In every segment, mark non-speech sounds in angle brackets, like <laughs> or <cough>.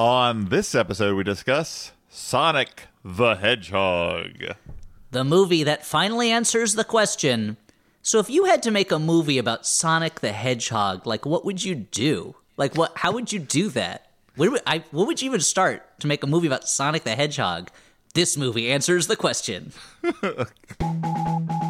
On this episode, we discuss Sonic the Hedgehog. The movie that finally answers the question. So, if you had to make a movie about Sonic the Hedgehog, like what would you do? Like, what? How would you do that? Where would, I, what would you even start to make a movie about Sonic the Hedgehog? This movie answers the question. <laughs>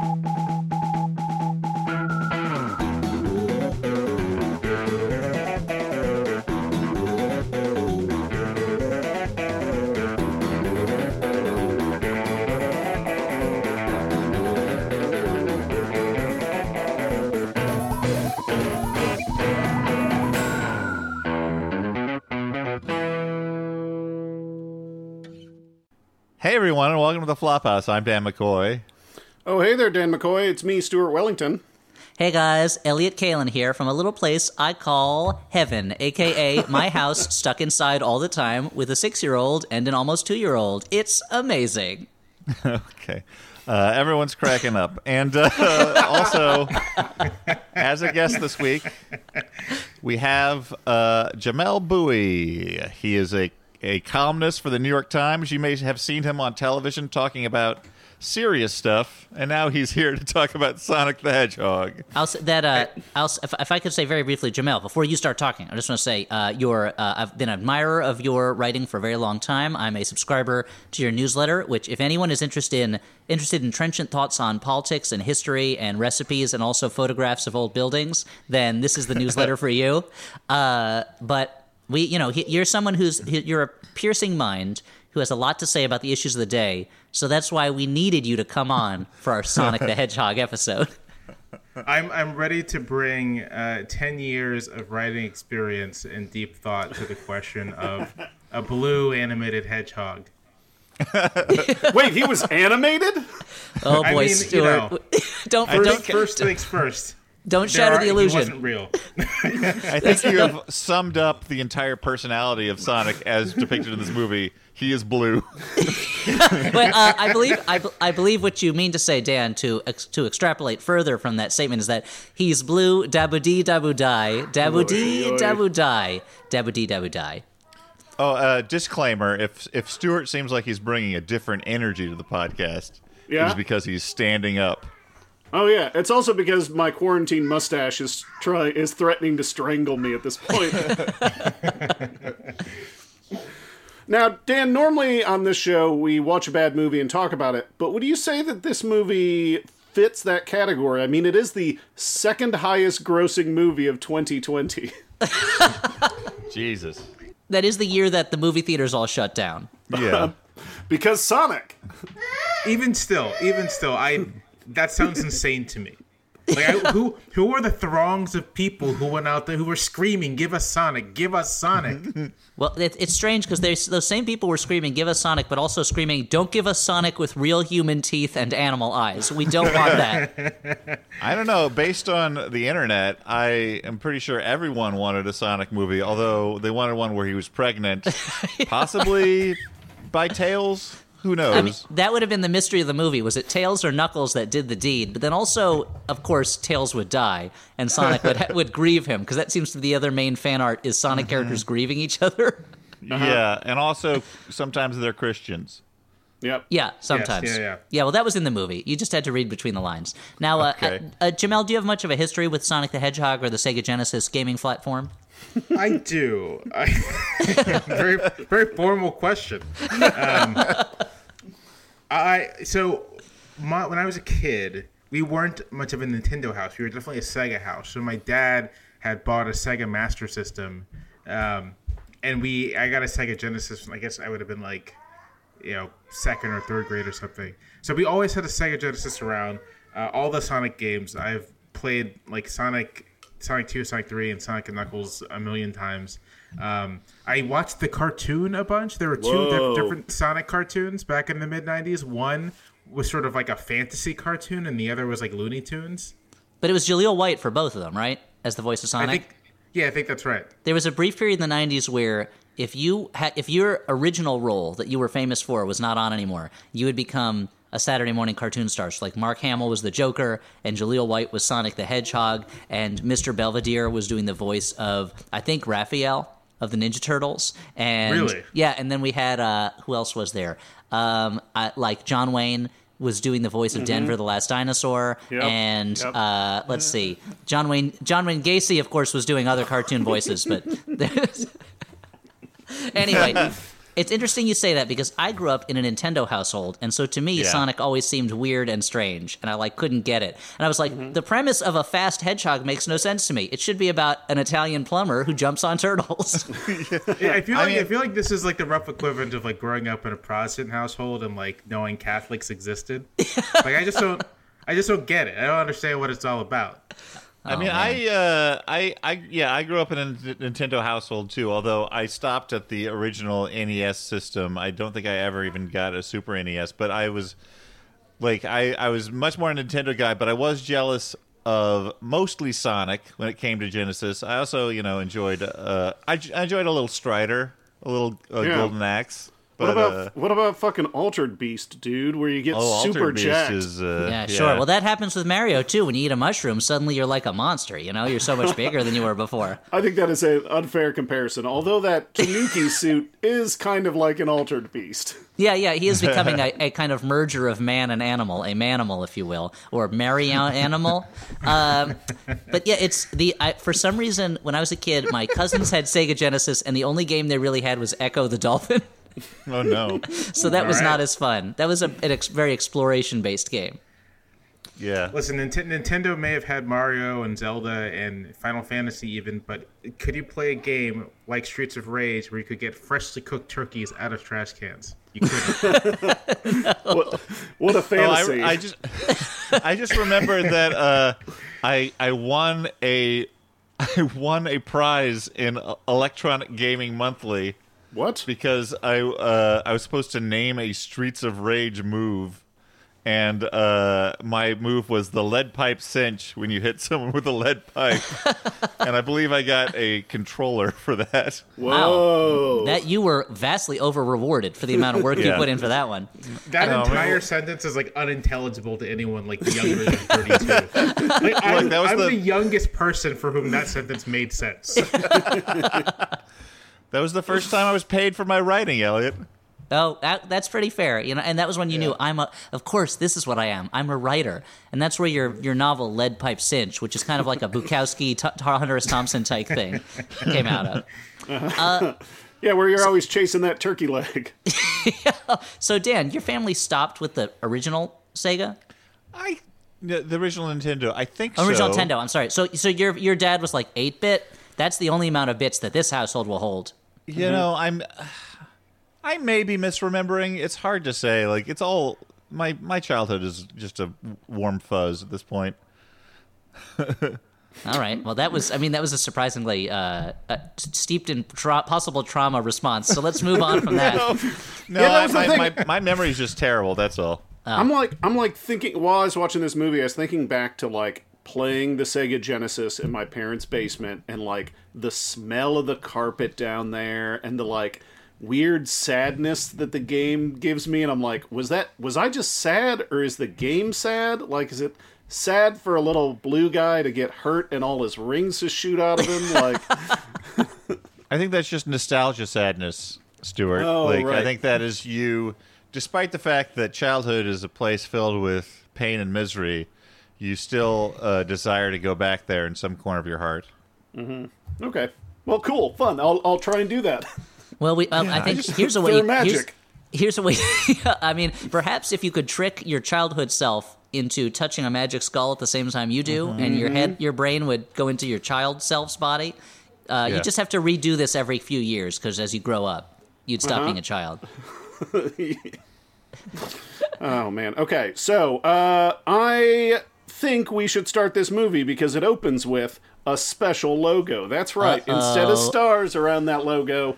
everyone, and welcome to the Flophouse. I'm Dan McCoy. Oh, hey there, Dan McCoy. It's me, Stuart Wellington. Hey guys, Elliott Kalan here from a little place I call heaven, aka my <laughs> house stuck inside all the time with a six year old and an almost two year old. It's amazing. <laughs> Okay. Uh, everyone's cracking up. And uh, <laughs> also, as a guest this week, we have uh, Jamelle Bouie. He is a, a columnist for the New York Times. You may have seen him on television talking about serious stuff, and now he's here to talk about Sonic the Hedgehog. I'll say that uh, I'll, if, if I could say very briefly, Jamelle, before you start talking, I just want to say uh, you're, uh, I've been an admirer of your writing for a very long time. I'm a subscriber to your newsletter, which, if anyone is interested in interested in trenchant thoughts on politics and history and recipes and also photographs of old buildings, then this is the newsletter for you. Uh, but we, you know, he, you're someone who's you're a piercing mind who has a lot to say about the issues of the day. So that's why we needed you to come on for our Sonic the <laughs> Hedgehog episode. I'm I'm ready to bring uh, ten years of writing experience and deep thought to the question of a blue animated hedgehog. <laughs> Wait, he was animated? Oh I boy, mean, you Stuart! know, <laughs> don't First, don't first things first. Don't There shatter are- the He illusion. wasn't real. <laughs> I think you have summed up the entire personality of Sonic as depicted in this movie. He is blue. <laughs> But uh, I believe I, I believe what you mean to say, Dan, to ex- to extrapolate further from that statement is that he's blue, dabu dee dabu die, dabu dee Oy, oy. dabu die, dabu dee dabu die. Oh, uh, disclaimer: if if Stuart seems like he's bringing a different energy to the podcast, Yeah? it's because he's standing up. Oh yeah, it's also because my quarantine mustache is try is threatening to strangle me at this point. <laughs> now, Dan, normally on this show we watch a bad movie and talk about it, but would you say that this movie fits that category? I mean, it is the second highest grossing movie of 2020. <laughs> Jesus. That is the year that the movie theaters all shut down. Yeah. <laughs> because Sonic. even still, even still, I that sounds insane to me. Like, I, who who were the throngs of people who went out there who were screaming, "Give us Sonic! Give us Sonic!" <laughs> Well, it, it's strange because those same people were screaming, "Give us Sonic," but also screaming, "Don't give us Sonic with real human teeth and animal eyes. We don't want <laughs> that." I don't know. Based on the internet, I am pretty sure everyone wanted a Sonic movie, although they wanted one where he was pregnant, <laughs> possibly by Tails. Who knows? I mean, that would have been the mystery of the movie. Was it Tails or Knuckles that did the deed? But then also, of course, Tails would die, and Sonic would <laughs> would grieve him because that seems to be the other main fan art is Sonic characters grieving each other. Yeah, and also sometimes they're Christians. Yep. yeah, sometimes. yeah, yeah. well, that was in the movie. You just had to read between the lines. Now, uh, Okay. uh, uh, Jamelle, do you have much of a history with Sonic the Hedgehog or the Sega Genesis gaming platform? I do. I, <laughs> very very formal question. Um, <laughs> I so my, when I was a kid, we weren't much of a Nintendo house. We were definitely a Sega house. So my dad had bought a Sega Master System, um, and we I got a Sega Genesis. I guess I would have been like, you know, second or third grade or something. So we always had a Sega Genesis around. Uh, all the Sonic games I've played, like Sonic, Sonic Two, Sonic Three, and Sonic and Knuckles a million times. Um, I watched the cartoon a bunch. There were two Whoa. diff- different Sonic cartoons back in the mid '90s. One was sort of like a fantasy cartoon, and the other was like Looney Tunes. But it was Jaleel White for both of them, right? As the voice of Sonic. I think, yeah, I think that's right. there was a brief period in the 90s where if you had if your original role that you were famous for was not on anymore you would become a saturday morning cartoon star so like mark hamill was the joker and jaleel white was sonic the hedgehog and mr belvedere was doing the voice of i think raphael of the Ninja Turtles, and Really? yeah, and then we had uh, who else was there? Um, uh, like John Wayne was doing the voice of Denver, the Last Dinosaur, Yep, and yep. uh, let's see, John Wayne John Wayne Gacy, of course, was doing other cartoon voices, but <laughs> anyway. It's interesting you say that because I grew up in a Nintendo household, and so to me, Yeah. Sonic always seemed weird and strange, and I like couldn't get it. And I was like, mm-hmm. the premise of a fast hedgehog makes no sense to me. It should be about an Italian plumber who jumps on turtles. <laughs> Yeah, I feel I like I, mean- feel like this is like the rough equivalent of like growing up in a Protestant household and like knowing Catholics existed. <laughs> like I just don't, I just don't get it. I don't understand what it's all about. I mean, man. I, uh, I, I, yeah, I grew up in a Nintendo household too. Although I stopped at the original NES system, I don't think I ever even got a Super NES. But I was, like, I, I was much more a Nintendo guy. But I was jealous of mostly Sonic when it came to Genesis. I also, you know, enjoyed, uh, I, j- I enjoyed a little Strider, a little uh, Yeah. Golden Axe. What about uh, what about fucking Altered Beast, dude? Where you get oh, Altered super Beast jacked. is, uh, yeah, sure. Well, that happens with Mario too. When you eat a mushroom, suddenly you're like a monster. You know, you're so much bigger than you were before. <laughs> I think that is an unfair comparison. Although that Tanuki <laughs> suit is kind of like an Altered Beast. Yeah, yeah, he is becoming a, <laughs> a kind of merger of man and animal, a manimal, if you will, or Mary animal. Um, but yeah, it's the I, for some reason when I was a kid, my cousins had Sega Genesis, and the only game they really had was Ecco the Dolphin. <laughs> oh no, So that was All not as fun. That was a, an ex- very exploration based game. yeah. Listen, Nint- Nintendo may have had Mario and Zelda and Final Fantasy even, but could you play a game like Streets of Rage where you could get freshly cooked turkeys out of trash cans? You couldn't. <laughs> What, what a Oh, fantasy! I, I just I just remember that uh, I I won a <laughs> I won a prize in Electronic Gaming Monthly what? because I uh, I was supposed to name a Streets of Rage move. And uh, my move was the lead pipe cinch when you hit <laughs> someone with a lead pipe, <laughs> and I believe I got a controller for that. Whoa! That you were vastly over rewarded for the amount of work you <laughs> put in for that one. That know, entire man. sentence is like unintelligible to anyone like younger than 32. Like, I'm, that was I'm the- the... youngest person for whom that sentence made sense. That was the first time I was paid for my writing, Elliott. Oh, that, that's pretty fair, you know. And that was when you knew I'm a. Of course, this is what I am. I'm a writer, and that's where your your novel "Lead Pipe Cinch," which is kind of like a Bukowski, T- T- Hunter S. Thompson type thing, came out of. Uh-huh. Uh, yeah, where you're always chasing that turkey leg. <laughs> <laughs> So, Dan, your family stopped with the original Sega, I the the original Nintendo. I think original so. Nintendo. I'm sorry. So, so your your dad was like eight bit. That's the only amount of bits that this household will hold. You know, I'm I may be misremembering. It's hard to say. Like it's all my my childhood is just a warm fuzz at this point. <laughs> All right. Well, that was. I mean, that was a surprisingly uh, uh, steeped in tra- possible trauma response. So let's move on from that. <laughs> No, Yeah, that I- was the my, thing. my my memory's just terrible. That's all. I'm like I'm like thinking while I was watching this movie, I was thinking back to like playing the Sega Genesis in my parents' basement and like the smell of the carpet down there and the like weird sadness that the game gives me and I'm like, was that was I just sad or is the game sad? Like is it sad for a little blue guy to get hurt and all his rings to shoot out of him? <laughs> Like I think that's just nostalgia sadness, Stuart. Oh, like I think that is you despite the fact that childhood is a place filled with pain and misery, you still uh, desire to go back there in some corner of your heart. Okay. Well, cool, fun. I'll I'll try and do that. <laughs> Well, we. Um, I I think just- here's a way. For Here's, magic. here's a way. <laughs> I mean, perhaps if you could trick your childhood self into touching a magic skull at the same time you do, and your head, your brain would go into your child self's body. Uh, You just have to redo this every few years because as you grow up, you'd stop being a child. <laughs> Oh man. Okay, so uh, I think we should start this movie because it opens with a special logo. That's right. Instead of stars around that logo,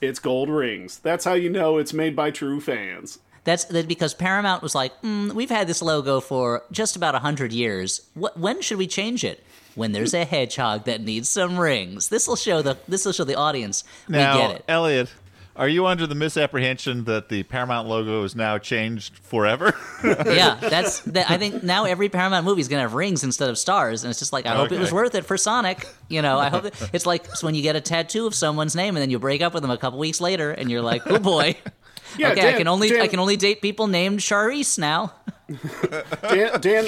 it's gold rings. That's how you know it's made by true fans. That's because Paramount was like, mm, we've had this logo for just about hundred years. Wh- when should we change it? When there's a hedgehog that needs some rings. This will show the this will show the audience Now, we get it. Elliott, Are you under the misapprehension that the Paramount logo is now changed forever? <laughs> yeah, that's. That, I think now every Paramount movie is gonna have rings instead of stars, and it's just like I hope it was worth it for Sonic. You know, I hope it, <laughs> it's like when you get a tattoo of someone's name and then you break up with them a couple weeks later, and you're like, oh boy. <laughs> Yeah, okay, I can only Dan- I can only date people named Charisse now. Dan, Dan,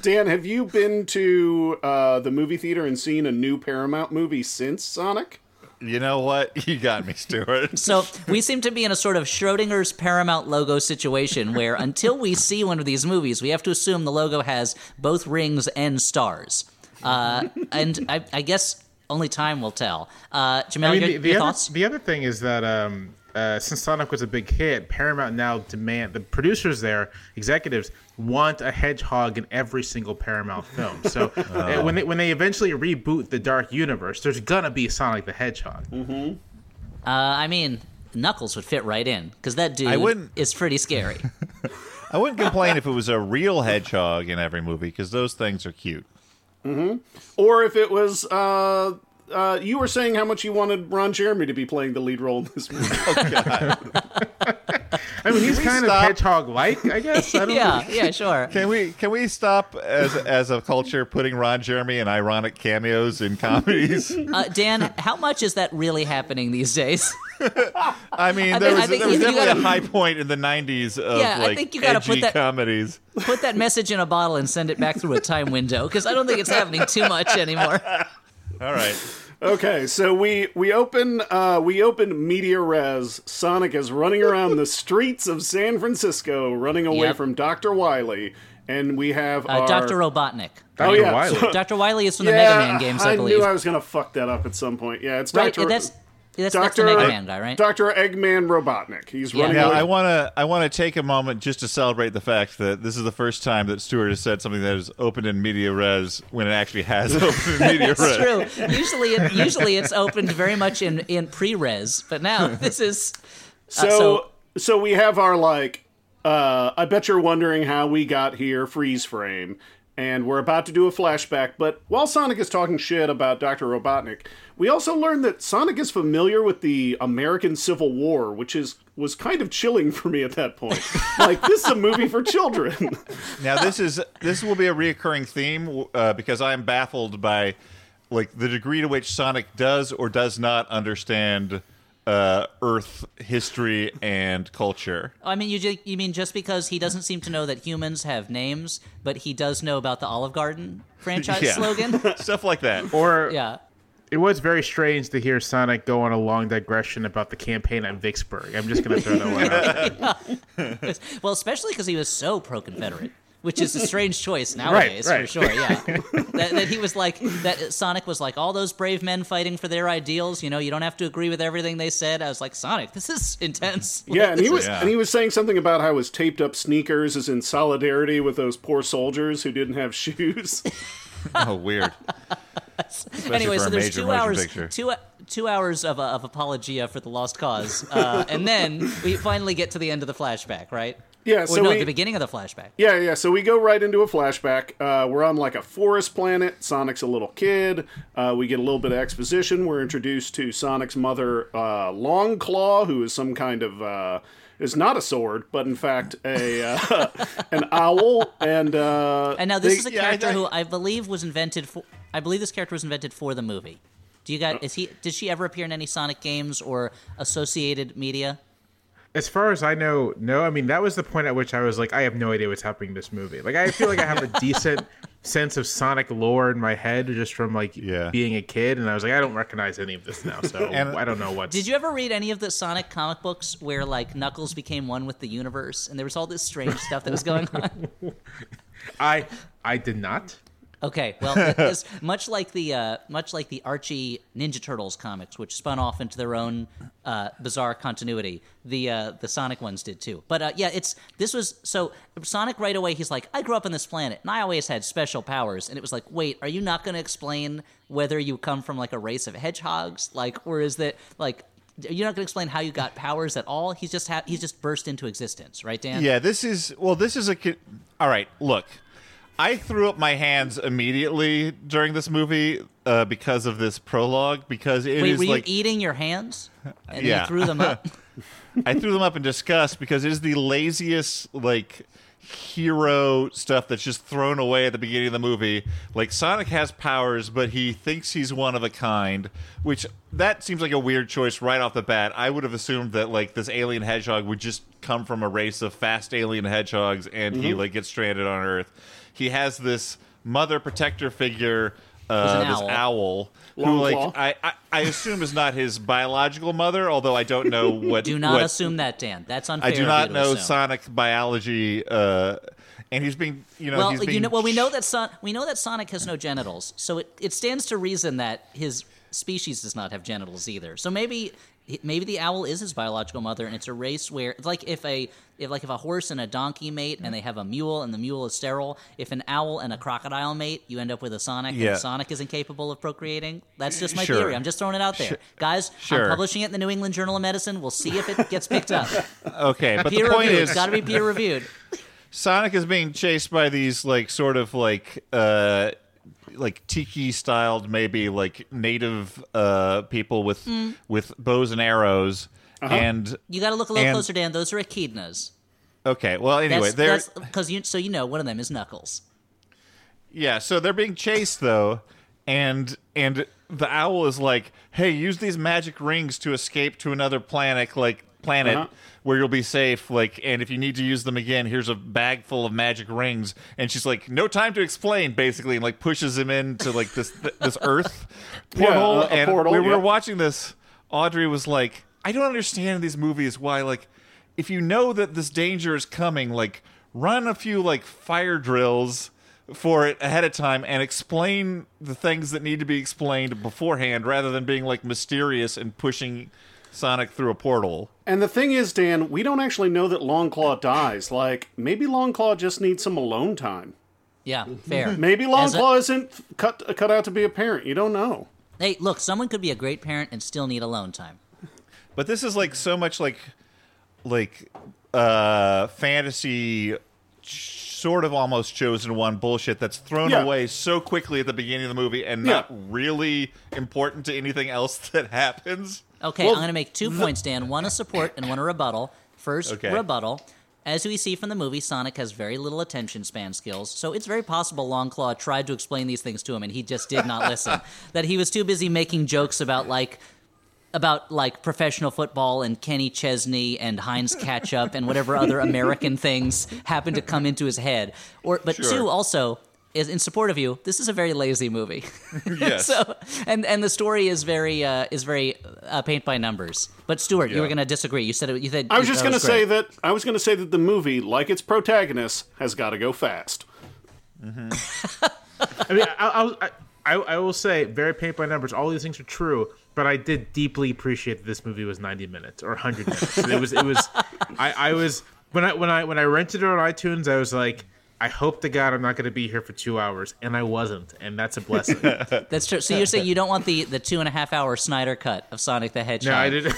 Dan, have you been to uh, the movie theater and seen a new Paramount movie since Sonic? You know what? <laughs> You got me, Stuart. So we seem to be in a sort of Schrodinger's Paramount logo situation where until we see one of these movies, we have to assume the logo has both rings and stars. Uh, and I, I guess only time will tell. Uh, Jamelle, I mean, your, the, the your other, thoughts? the other thing is that um, uh, since Sonic was a big hit, Paramount now demand the producers there, executives want a hedgehog in every single Paramount film. <laughs> So uh, when they when they eventually reboot the Dark Universe, there's gonna be Sonic the Hedgehog. Uh, I mean, Knuckles would fit right in because that dude I wouldn't- is pretty scary. <laughs> I wouldn't complain if it was a real <laughs> hedgehog in every movie because those things are cute. Or if it was, uh, uh, you were saying how much you wanted Ron Jeremy to be playing the lead role in this movie. <laughs> <laughs> I mean, he's we kind of stop? hedgehog-like, I guess. I don't yeah, yeah, sure. Can we can we stop as as a culture putting Ron Jeremy in ironic cameos in comedies? <laughs> Uh, Dan, how much is that really happening these days? I mean, I there think- I was, there was you definitely gotta- a high point in the '90s of Yeah, I like think you gotta edgy put that- comedies. Put that message in a bottle and send it back through a time window because I don't think it's happening too much anymore. All right. <laughs> Okay, so we we open uh, we open media res. Sonic is running around the streets of San Francisco, running away Yep. from Doctor Wily, and we have Uh, our Dr. Robotnik. Oh Dr. yeah, Wily. Dr. Wily is from the yeah, Mega Man games, I, I believe. knew I was gonna fuck that up at some point. Yeah, it's right? Doctor. That's, that's, that's the Dr. Mega Man guy, right? Doctor Eggman Robotnik. He's Yeah. running Now, away. I want to I want to take a moment just to celebrate the fact that this is the first time that Stuart has said something that is open in media res when it actually has <laughs> open in <laughs> media res. It's true. Usually, it, usually it's opened very much in in pre-res, but now <laughs> this is. so, so- so we have our like. Uh, I bet you're wondering how we got here. Freeze frame, and we're about to do a flashback. But while Sonic is talking shit about Doctor Robotnik, we also learn that Sonic is familiar with the American Civil War, which is was kind of chilling <laughs> for me at that point. like this is a movie for children. <laughs> Now this is this will be a reoccurring theme uh, because I am baffled by like the degree to which Sonic does or does not understand uh, Earth history and culture. I mean, you ju- you mean just because he doesn't seem to know that humans have names, but he does know about the Olive Garden <laughs> franchise Yeah. slogan? <laughs> Stuff like that. Or yeah. it was very strange to hear Sonic go on a long digression about the campaign at Vicksburg. I'm just gonna throw that one out. <laughs> there. Well, especially because he was so pro-Confederate, which is a strange choice <laughs> nowadays for right. sure. Yeah, <laughs> that, that he was like that. Sonic was like all those brave men fighting for their ideals. You know, you don't have to agree with everything they said. I was like, Sonic, this is intense. <laughs> Yeah, and he was is- Yeah. and he was saying something about how his taped up sneakers is in solidarity with those poor soldiers who didn't have shoes. Oh, weird. Especially anyway, so there's two hours, picture. two two hours of, uh, of apologia for the lost cause, uh, and then we finally get to the end of the flashback, right? Yeah, Or so no, we- the beginning of the flashback. Yeah, yeah. So we go right into a flashback. Uh, we're on like a forest planet. Sonic's a little kid. Uh, we get a little bit of exposition. We're introduced to Sonic's mother, uh, Longclaw, who is some kind of uh, is not a sword, but in fact a uh, <laughs> an owl. And uh, And now this they- is a yeah, I- character I- who I believe was invented for. I believe this character was invented for the movie. Do you guys? Is he? Did she ever appear in any Sonic games or associated media? As far as I know, no. I mean, that was the point at which I was like, I have no idea what's happening in this movie. Like, I feel like I have a <laughs> decent sense of Sonic lore in my head just from like Yeah. being a kid, and I was like, I don't recognize any of this now, so <laughs> And- I don't know what. Did you ever read any of the Sonic comic books where like Knuckles became one with the universe and there was all this strange stuff that was going on? <laughs> I I did not. Okay, well, it's <laughs> much like the uh, much like the Archie Ninja Turtles comics, which spun off into their own uh, bizarre continuity. The uh, the Sonic ones did too. But uh, yeah, it's this was so Sonic right away. He's like, I grew up on this planet, and I always had special powers. And it was like, wait, are you not going to explain whether you come from like a race of hedgehogs, like, or is that like? You're not going to explain how you got powers at all. He's just ha- he's just burst into existence, right, Dan? Yeah, this is well. This is a. All right, look. I threw up my hands immediately during this movie uh, because of this prologue because it is Wait, were you like eating your hands? <laughs> And Yeah. you threw them up? <laughs> <laughs> I threw them up in disgust because it is the laziest like hero stuff that's just thrown away at the beginning of the movie. Like Sonic has powers, but he thinks he's one of a kind, which that seems like a weird choice right off the bat. I would have assumed that like this alien hedgehog would just come from a race of fast alien hedgehogs and he like gets stranded on Earth. He has this mother protector figure uh, this owl. owl who like. I, I I assume is not his biological mother, although I don't know <laughs> what Do not what- assume that, Dan. That's unfair. I do not know assume. Sonic biology, uh, and he's being, you know, Well, he's being you know, well, we know that Son- we know that Sonic has no genitals, so it, it stands to reason that his species does not have genitals either. So maybe maybe the owl is his biological mother, and it's a race where it's like if a if like if a horse and a donkey mate, and they have a mule, and the mule is sterile. If an owl and a crocodile mate, you end up with a Sonic, Yeah. and Sonic is incapable of procreating. That's just my Sure. theory. I'm just throwing it out there, guys. Sure. I'm publishing it in the New England Journal of Medicine. We'll see if it gets picked up. <laughs> okay, but peer the point reviewed. is, It's got to be peer reviewed. <laughs> Sonic is being chased by these like sort of like uh like tiki styled maybe like native uh people with Hmm. with bows and arrows and You got to look a little And- closer, Dan. Those are echidnas. okay well anyway they're because you so you know one of them is Knuckles. Yeah, so they're being chased though, and and the owl is like, "Hey, use these magic rings to escape to another planet, like planet Uh-huh. where you'll be safe. Like, and if you need to use them again, here's a bag full of magic rings." And she's like, "No time to explain," basically, and like pushes him into like this th- this <laughs> Earth portal. a- a and portal, we were watching this. Audrey was like, "I don't understand these movies why like." If you know that this danger is coming, like run a few like fire drills for it ahead of time and explain the things that need to be explained beforehand rather than being like mysterious and pushing Sonic through a portal. And the thing is, Dan, we don't actually know that Longclaw dies. Like, maybe Longclaw just needs some alone time. Yeah, fair. <laughs> Maybe As a- isn't cut cut out to be a parent. You don't know. Hey, look, someone could be a great parent and still need alone time. But this is like so much like like uh fantasy sort of almost chosen one bullshit that's thrown Yeah. away so quickly at the beginning of the movie and Yeah. not really important to anything else <laughs> that happens. Okay, Well, I'm going to make two points, Dan. One a support and one a rebuttal. First, Okay. rebuttal. As we see from the movie, Sonic has very little attention span skills, so it's very possible Longclaw tried to explain these things to him and he just did not listen. <laughs> that he was too busy making jokes about like about like professional football and Kenny Chesney and Heinz ketchup and whatever other American things happen to come into his head. Or but Sure. two also is in support of you. This is a very lazy movie. <laughs> Yes. so and and the story is very uh, is very uh, paint by numbers. But Stuart, you were going to disagree. You said it, you said I was just going to say that I was going to say that the movie, like its protagonist, has got to go fast. <laughs> I mean, I, I, I, I will say, very paint by numbers. All these things are true, but I did deeply appreciate that this movie was 90 minutes or 100 minutes. it was, it was. <laughs> I, I was when I when I when I rented it on iTunes, I was like, I hope to God I'm not going to be here for two hours, and I wasn't, and that's a blessing. <laughs> That's true. So you're saying you don't want the the two and a half hour Snyder cut of Sonic the Hedgehog? No, I didn't.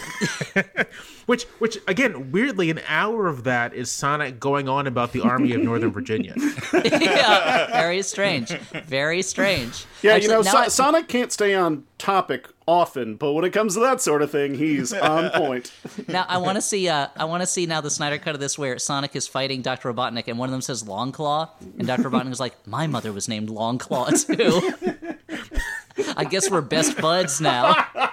<laughs> which, which again, weirdly, an hour of that is Sonic going on about the Army of Northern Virginia. yeah, very strange. Very strange. Yeah, Actually, you know, so- I- Sonic can't stay on topic often, but when it comes to that sort of thing, he's on <laughs> point. Now I want to see. Uh, I want to see now the Snyder cut of this where Sonic is fighting Doctor Robotnik, and one of them says Long Claw, and Doctor <laughs> Robotnik is like, "My mother was named Long Claw too." I guess we're best buds now. <laughs>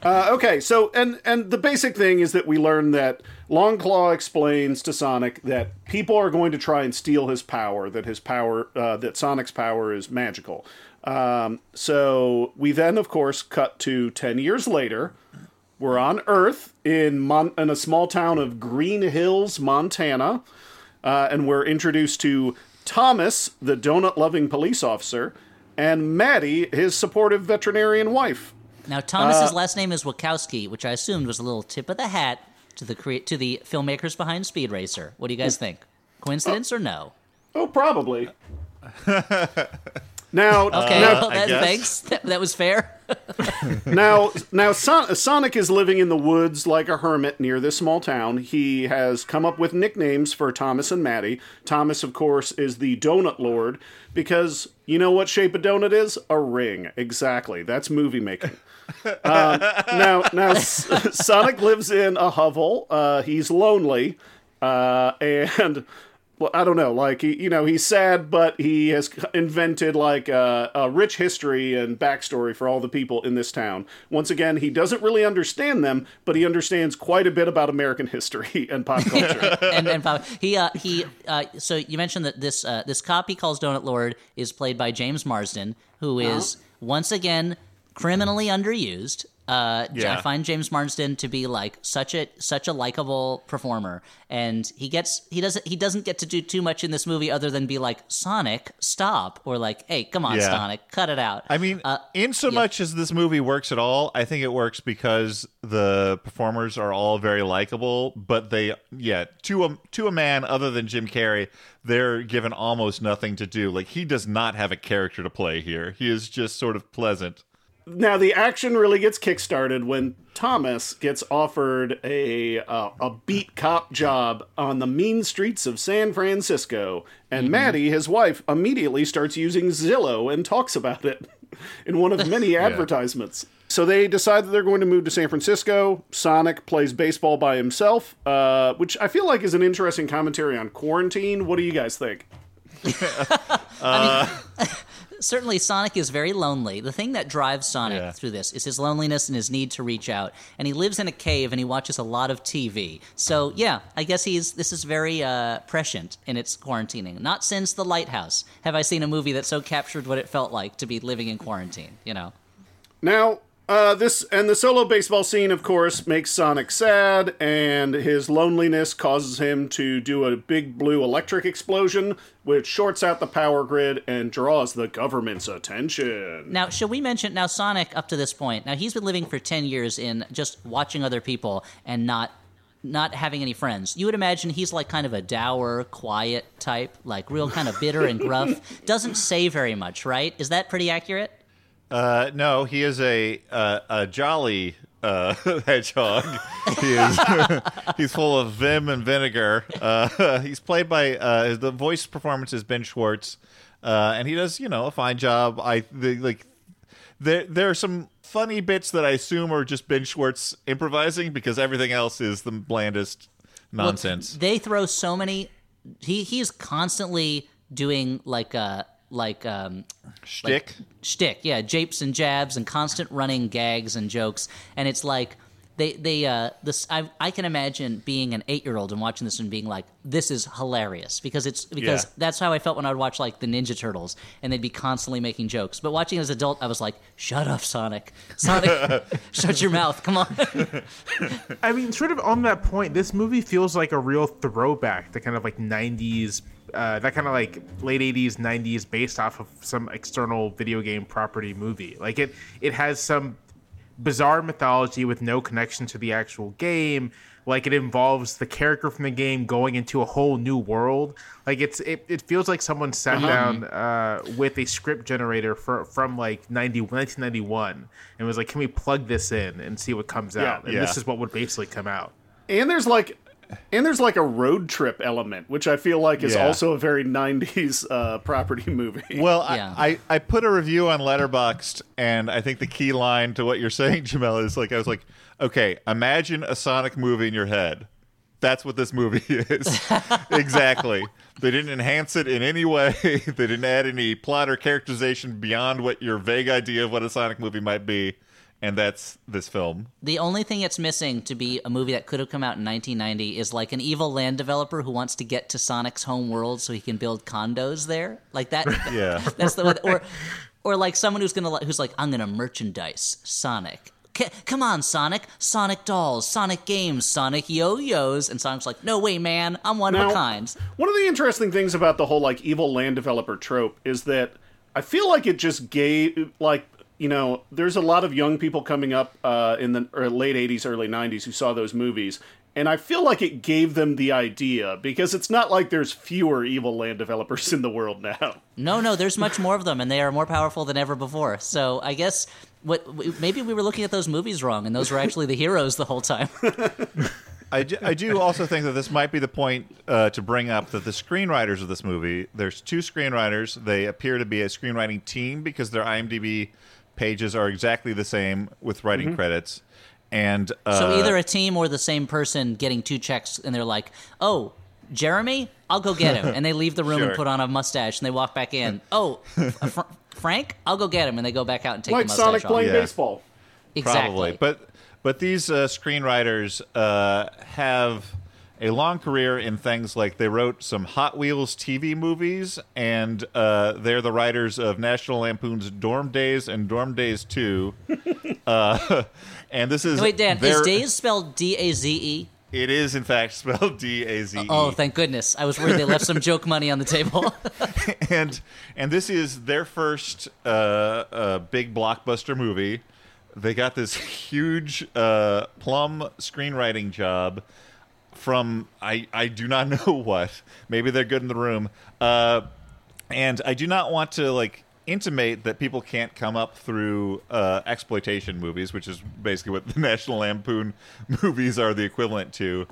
Uh, okay, so and and the basic thing is that we learn that Longclaw explains to Sonic that people are going to try and steal his power. That his power, uh, that Sonic's power is magical. Um, so we then, of course, cut to ten years later. We're on Earth in Mon- in a small town of Green Hills, Montana, uh, and we're introduced to Thomas, the donut-loving police officer, and Maddie, his supportive veterinarian wife. Now Thomas's last name is Wachowski, which I assumed was a little tip of the hat to the crea- to the filmmakers behind Speed Racer. What do you guys think? Coincidence or no? Oh, probably. <laughs> Now, <laughs> Okay, now, well, that, thanks. That, that was fair. <laughs> now, now Son- Sonic is living in the woods like a hermit near this small town. He has come up with nicknames for Thomas and Maddie. Thomas, of course, is the Donut Lord because you know what shape a donut is? A ring. Exactly. That's movie making. um, <laughs> now, now S- Sonic lives in a hovel. Uh, he's lonely, uh, and well, I don't know. Like he, you know, he's sad, but he has invented like a, a rich history and backstory for all the people in this town. Once again, he doesn't really understand them, but he understands quite a bit about American history <laughs> and pop culture. <laughs> and, and Bob, he uh, he uh, so you mentioned that this uh, this cop he calls Donut Lord is played by James Marsden, who is once again criminally underused. Uh, Yeah. I find James Marsden to be like such a such a likable performer, and he gets he doesn't he doesn't get to do too much in this movie other than be like Sonic, stop, or like, hey, come on, Yeah. Sonic, cut it out. I mean, Uh, in so yeah. much as this movie works at all, I think it works because the performers are all very likable. But they, yeah, to a to a man other than Jim Carrey, they're given almost nothing to do. Like he does not have a character to play here. He is just sort of pleasant. Now the action really gets kickstarted when Thomas gets offered a uh, a beat cop job on the mean streets of San Francisco, and Maddie, his wife, immediately starts using Zillow and talks about it <laughs> in one of many <laughs> advertisements. So they decide that they're going to move to San Francisco. Sonic plays baseball by himself, uh, which I feel like is an interesting commentary on quarantine. What do you guys think? <laughs> certainly Sonic is very lonely. The thing that drives Sonic Yeah. through this is his loneliness and his need to reach out. And he lives in a cave and he watches a lot of TV. So yeah, I guess he's this is very uh, prescient in its quarantining. Not since The Lighthouse have I seen a movie that so captured what it felt like to be living in quarantine. You know. Now, uh, this and the solo baseball scene, of course, makes Sonic sad, and his loneliness causes him to do a big blue electric explosion, which shorts out the power grid and draws the government's attention. Now, should we mention now Sonic up to this point? Now he's been living for ten years in just watching other people and not not having any friends. You would imagine he's like kind of a dour, quiet type, like real kind of bitter and gruff. <laughs> Doesn't say very much, right? Is that pretty accurate? Uh, no, he is a uh, a jolly uh, <laughs> hedgehog. He is <laughs> he's full of vim and vinegar. Uh, <laughs> he's played by uh, the voice performance is Ben Schwartz, uh, and he does you know a fine job. I the, like there there are some funny bits that I assume are just Ben Schwartz improvising because everything else is the blandest nonsense. They throw so many. He he's constantly doing like uh like um Shtick. shtick, yeah, japes and jabs and constant running gags and jokes, and it's like they they uh this I I can imagine being an eight year old and watching this and being like this is hilarious. Because it's because Yeah. that's how I felt when I would watch like the Ninja Turtles. And they'd be constantly making jokes, but watching as an adult I was like shut up Sonic, <laughs> Sonic, <laughs> shut your mouth, come on. <laughs> I mean, sort of on that point, this movie feels like a real throwback to kind of like 90s, uh, that kind of like late 80s, 90s, based off of some external video game property movie. Like it, it has some bizarre mythology with no connection to the actual game. Like it involves the character from the game going into a whole new world. Like it's it, it feels like someone sat down uh, with a script generator for, from like 90, 1991 and was like, "Can we plug this in and see what comes out?" And Yeah. this is what would basically come out. And there's like and there's like a road trip element, which I feel like is Yeah. also a very 90s uh, property movie. <laughs> Well, Yeah. I, I, I put a review on Letterboxd, and I think the key line to what you're <laughs> saying, Jamelle, is like I was like, okay, imagine a Sonic movie in your head. That's what this movie <laughs> is. exactly. They didn't enhance it in any way. they didn't add any plot or characterization beyond what your vague idea of what a Sonic movie might be, and that's this film. The only thing it's missing to be a movie that could have come out in 1990 is like an evil land developer who wants to get to Sonic's home world so he can build condos there. Like that. <laughs> Yeah. <laughs> That's the or or like someone who's gonna li- who's like I'm gonna merchandise Sonic. C- come on, Sonic! Sonic dolls, Sonic games, Sonic yo-yos, and Sonic's like, no way, man, I'm one of Now- a kind. One of the interesting things about the whole like evil land developer trope is that I feel like it just gave like you know, there's a lot of young people coming up uh, in the late 80s, early 90s who saw those movies. And I feel like it gave them the idea because it's not like there's fewer Evil Land developers <laughs> in the world now. No, no, there's much more of them, and they are more powerful than ever before. So I guess what maybe we were looking at those movies wrong, and those were actually the heroes the whole time. <laughs> I do, I do also think that this might be the point uh, to bring up that the screenwriters of this movie, there's two screenwriters. They appear to be a screenwriting team because their IMDb pages are exactly the same with writing credits. And uh, so either a team or the same person getting two checks, and they're like, "Oh, Jeremy, I'll go get him," <laughs> and they leave the room and put on a mustache, and they walk back in. <laughs> Oh, Fr- Frank, I'll go get him, and they go back out and take like the mustache Sonic off. playing Yeah. baseball. Exactly. Probably, but but these uh, screenwriters uh, have a long career in things like they wrote some Hot Wheels TV movies, and uh, they're the writers of National Lampoon's Dorm Daze and Dorm Daze Two. <laughs> uh, and this is Wait, Dan, their- is Days spelled D A Z E? It is in fact <laughs> spelled D A Z E. Oh, thank goodness! I was worried they left some joke money on the table. <laughs> and and this is their first uh, uh, big blockbuster movie. They got this huge uh, plum screenwriting job from I I do not <laughs> know what. Maybe they're good in the room. Uh, and I do not want to like intimate that people can't come up through uh, exploitation movies, which is basically what <laughs> the National Lampoon <laughs> movies are the equivalent to.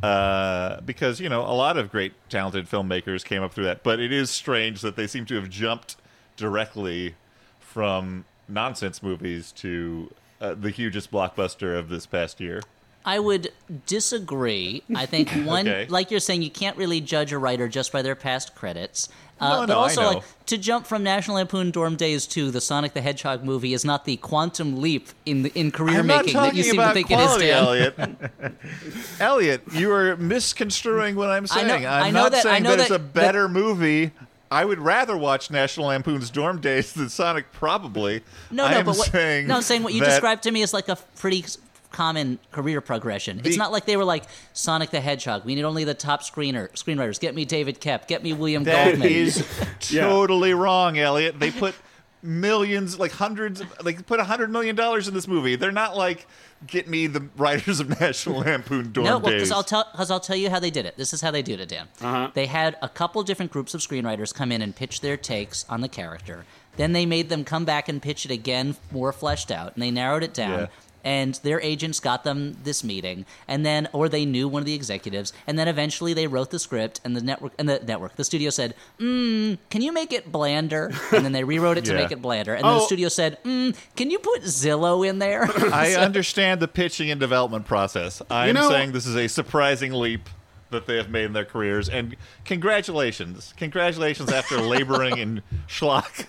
Uh, because you know a lot of great talented filmmakers came up through that, but it is strange that they seem to have jumped directly from nonsense movies to uh, the hugest blockbuster of this past year. I would disagree. I think <laughs> one, Okay. like you're saying, you can't really judge a writer just by their past credits. Uh, No, but no, also, like to jump from National Lampoon Dorm Daze to the Sonic the Hedgehog movie is not the quantum leap in the, in career I'm making that you seem to think quality, it is, Dan. Elliott. <laughs> Elliott, you are misconstruing what I'm I know- saying. I I'm know not that- saying know that it's a better movie. I would rather watch National Lampoon's Dorm Daze than Sonic, probably. No, no, but what, saying no, I'm saying what you that- described to me is like a pretty common career progression. it's not like they were like Sonic the Hedgehog. We need only the top screener screenwriters. Get me David Koepp. Get me William That Goldman. is <laughs> Yeah. totally wrong, Elliott. They put millions, like hundreds, like put a hundred million dollars in this movie. They're not like get me the writers of <laughs> National Lampoon Dorm No, well, Days. I'll tell because I'll tell you how they did it. This is how they did it, Dan. Uh-huh. They had a couple different groups of screenwriters come in and pitch their takes on the character. Then they made them come back and pitch it again, more fleshed out, and they narrowed it down. Yeah. And their agents got them this meeting, and then, or they knew one of the executives, and then eventually they wrote the script, and the network, and the network, the studio said, mm, "Can you make it blander?" And then they rewrote it to <laughs> make it blander, and then the Oh. studio said, mm, "Can you put Zillow in there?" <laughs> I <laughs> understand the pitching and development process. I'm know- saying this is a surprising leap that they have made in their careers, and congratulations, congratulations after laboring in schlock.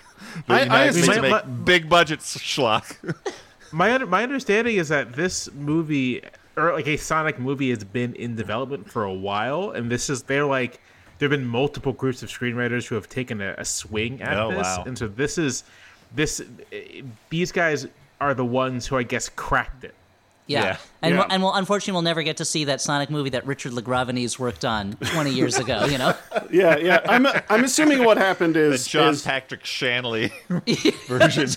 The I- I States assume- make But- big budget schlock. My un- my understanding is that this movie or like a Sonic movie has been in development for a while, and this is they're like there have been multiple groups of screenwriters who have taken a, a swing at Oh, this, wow. and so this is this these guys are the ones who I guess cracked it. Yeah. Yeah. And, Yeah. We'll, and we'll, unfortunately, we'll never get to see that Sonic movie that Richard LaGravenese worked on 20 years ago, you know? <laughs> Yeah, yeah. I'm I'm assuming what happened is. The is, John is Patrick Shanley <laughs> version.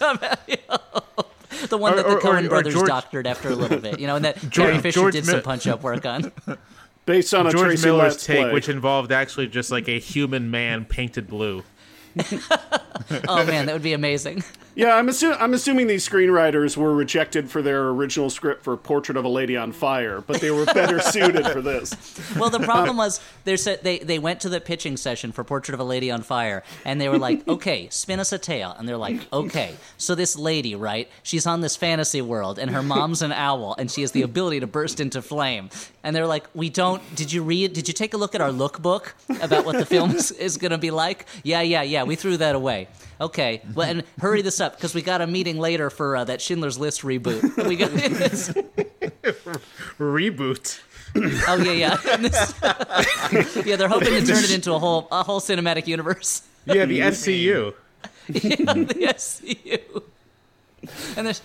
<laughs> The one Or- that the or- Coen or brothers George- doctored after a little bit, you know, and that <laughs> Carrie Fisher George did some punch up work on. <laughs> based on a George Tracy Miller's Letts take, play. which involved actually just like a human man painted blue. Oh, man, that would be amazing. Yeah, I'm, assu- I'm assuming these screenwriters were rejected for their original script for Portrait of a Lady on Fire, but they were better <laughs> suited for this. Well, the problem uh, was they said they they went to the pitching session for Portrait of a Lady on Fire, and they were like, <laughs> "Okay, spin us a tale," and they're like, "Okay." So this lady, right? She's on this fantasy world, and her mom's an owl, and she has the ability to burst into flame. And they're like, "We don't. Did you read? Did you take a look at our lookbook about what the film <laughs> is, is going to be like?" Yeah, yeah, yeah. We threw that away. Okay, well, and hurry this up because we got a meeting later for uh, that Schindler's List reboot. We got. <laughs> Reboot. Oh yeah, yeah. <laughs> This- <laughs> yeah, they're hoping to turn it into a whole a whole cinematic universe. Yeah, the SCU. the SCU. And there's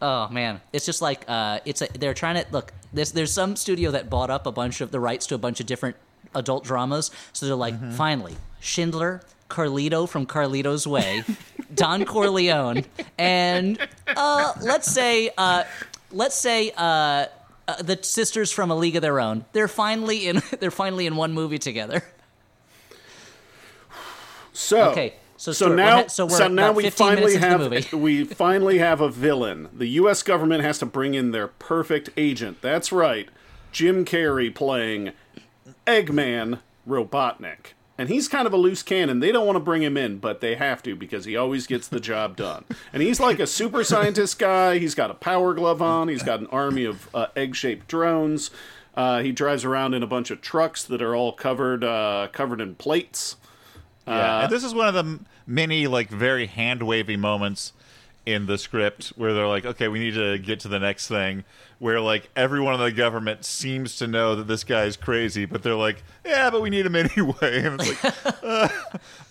oh man, it's just like uh, it's a, they're trying to look. There's there's some studio that bought up a bunch of the rights to a bunch of different adult dramas, so they're like, finally, Schindler. Carlito from Carlito's Way, <laughs> Don Corleone, and uh, let's say uh, let's say uh, uh, the sisters from A League of Their Own. They're finally in. <laughs> They're finally in one movie together. So Okay, so so Stuart, now we're so we're so now we finally have we finally have a villain. The U.S. government has to bring in their perfect agent. That's right, Jim Carrey playing Eggman Robotnik. And he's kind of a loose cannon. They don't want to bring him in, but they have to because he always gets the job done. And he's like a super scientist guy. He's got a power glove on. He's got an army of uh, egg-shaped drones. Uh, he drives around in a bunch of trucks that are all covered uh, covered in plates. Yeah, and this is one of the many like very hand wavy moments in the script where they're like, okay, we need to get to the next thing. Where like everyone in the government seems to know that this guy's crazy, but they're like, yeah, but we need him <laughs> anyway. And it's like, uh,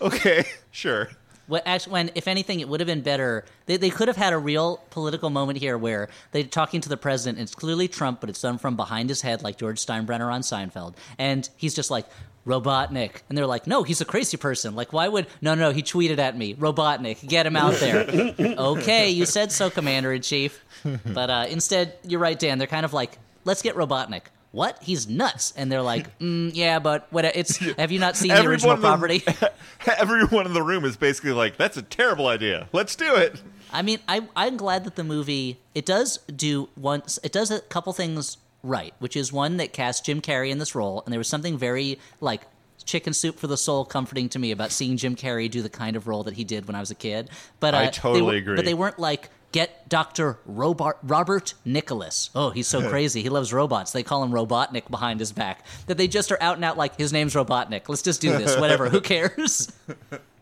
okay, sure. Well, actually, when if anything, it would have been better. They, they could have had a real political moment here where they're talking to the president. And it's clearly Trump, but it's done from behind his head, like George Steinbrenner on Seinfeld. And he's just like Robotnik, and they're like, "No, he's a crazy person. Like, why would? No, no, no, he tweeted at me, Robotnik. Get him out there." <laughs> okay, you said so, Commander in Chief. But uh, instead, you're right, Dan. They're kind of like, "Let's get Robotnik." What? He's nuts. And they're like, mm, "Yeah, but what? It's have you not seen the original the- property?" <laughs> everyone in the room is basically like, that's a terrible idea. Let's do it. I mean, I I'm glad that the movie it does do once it does a couple things right, which is one that cast Jim Carrey in this role, and there was something very like chicken soup for the soul comforting to me about seeing Jim Carrey do the kind of role that he did when I was a kid. But uh, I they totally were- agree. But they weren't like. Get Dr. Robart, Robert Nicholas. Oh, he's so <laughs> crazy. He loves robots. They call him Robotnik behind his back. That they just are out and out like, his name's Robotnik. Let's just do this. Whatever. Who cares? <laughs>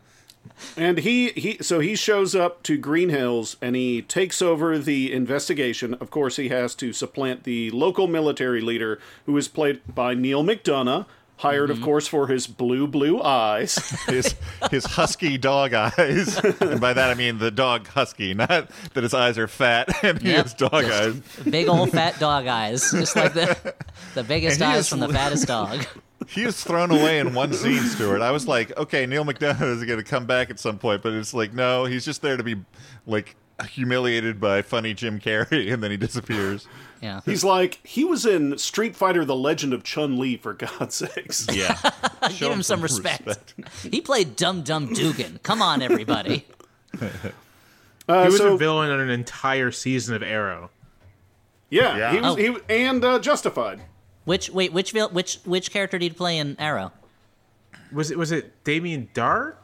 And he, he so he shows up to Green Hills and he takes over the investigation. Of course, he has to supplant the local military leader, who is played by Neal McDonough, hired, of mm-hmm. course, for his blue blue eyes. <laughs> His his husky dog eyes, and by that I mean the dog husky, not that his eyes are fat <laughs> and he Yep. has dog eyes. Big old fat dog eyes. Just like the, the biggest eyes is from the fattest dog. He was thrown away in one scene, Stuart. I was like, okay, Neal McDonough is going to come back at some point, but it's like, no, he's just there to be like humiliated by funny Jim Carrey, and then he disappears. Yeah. He's like he was in Street Fighter: The Legend of Chun Li, for God's sakes. Yeah, <laughs> Give him some respect. He played Dum Dum Dugan. Come on, everybody. <laughs> Uh, He was so a villain on an entire season of Arrow. yeah, Yeah. he was Oh. he and uh, Justified. Which wait, which which which character did he play in Arrow? Was it was it Damien Darhk?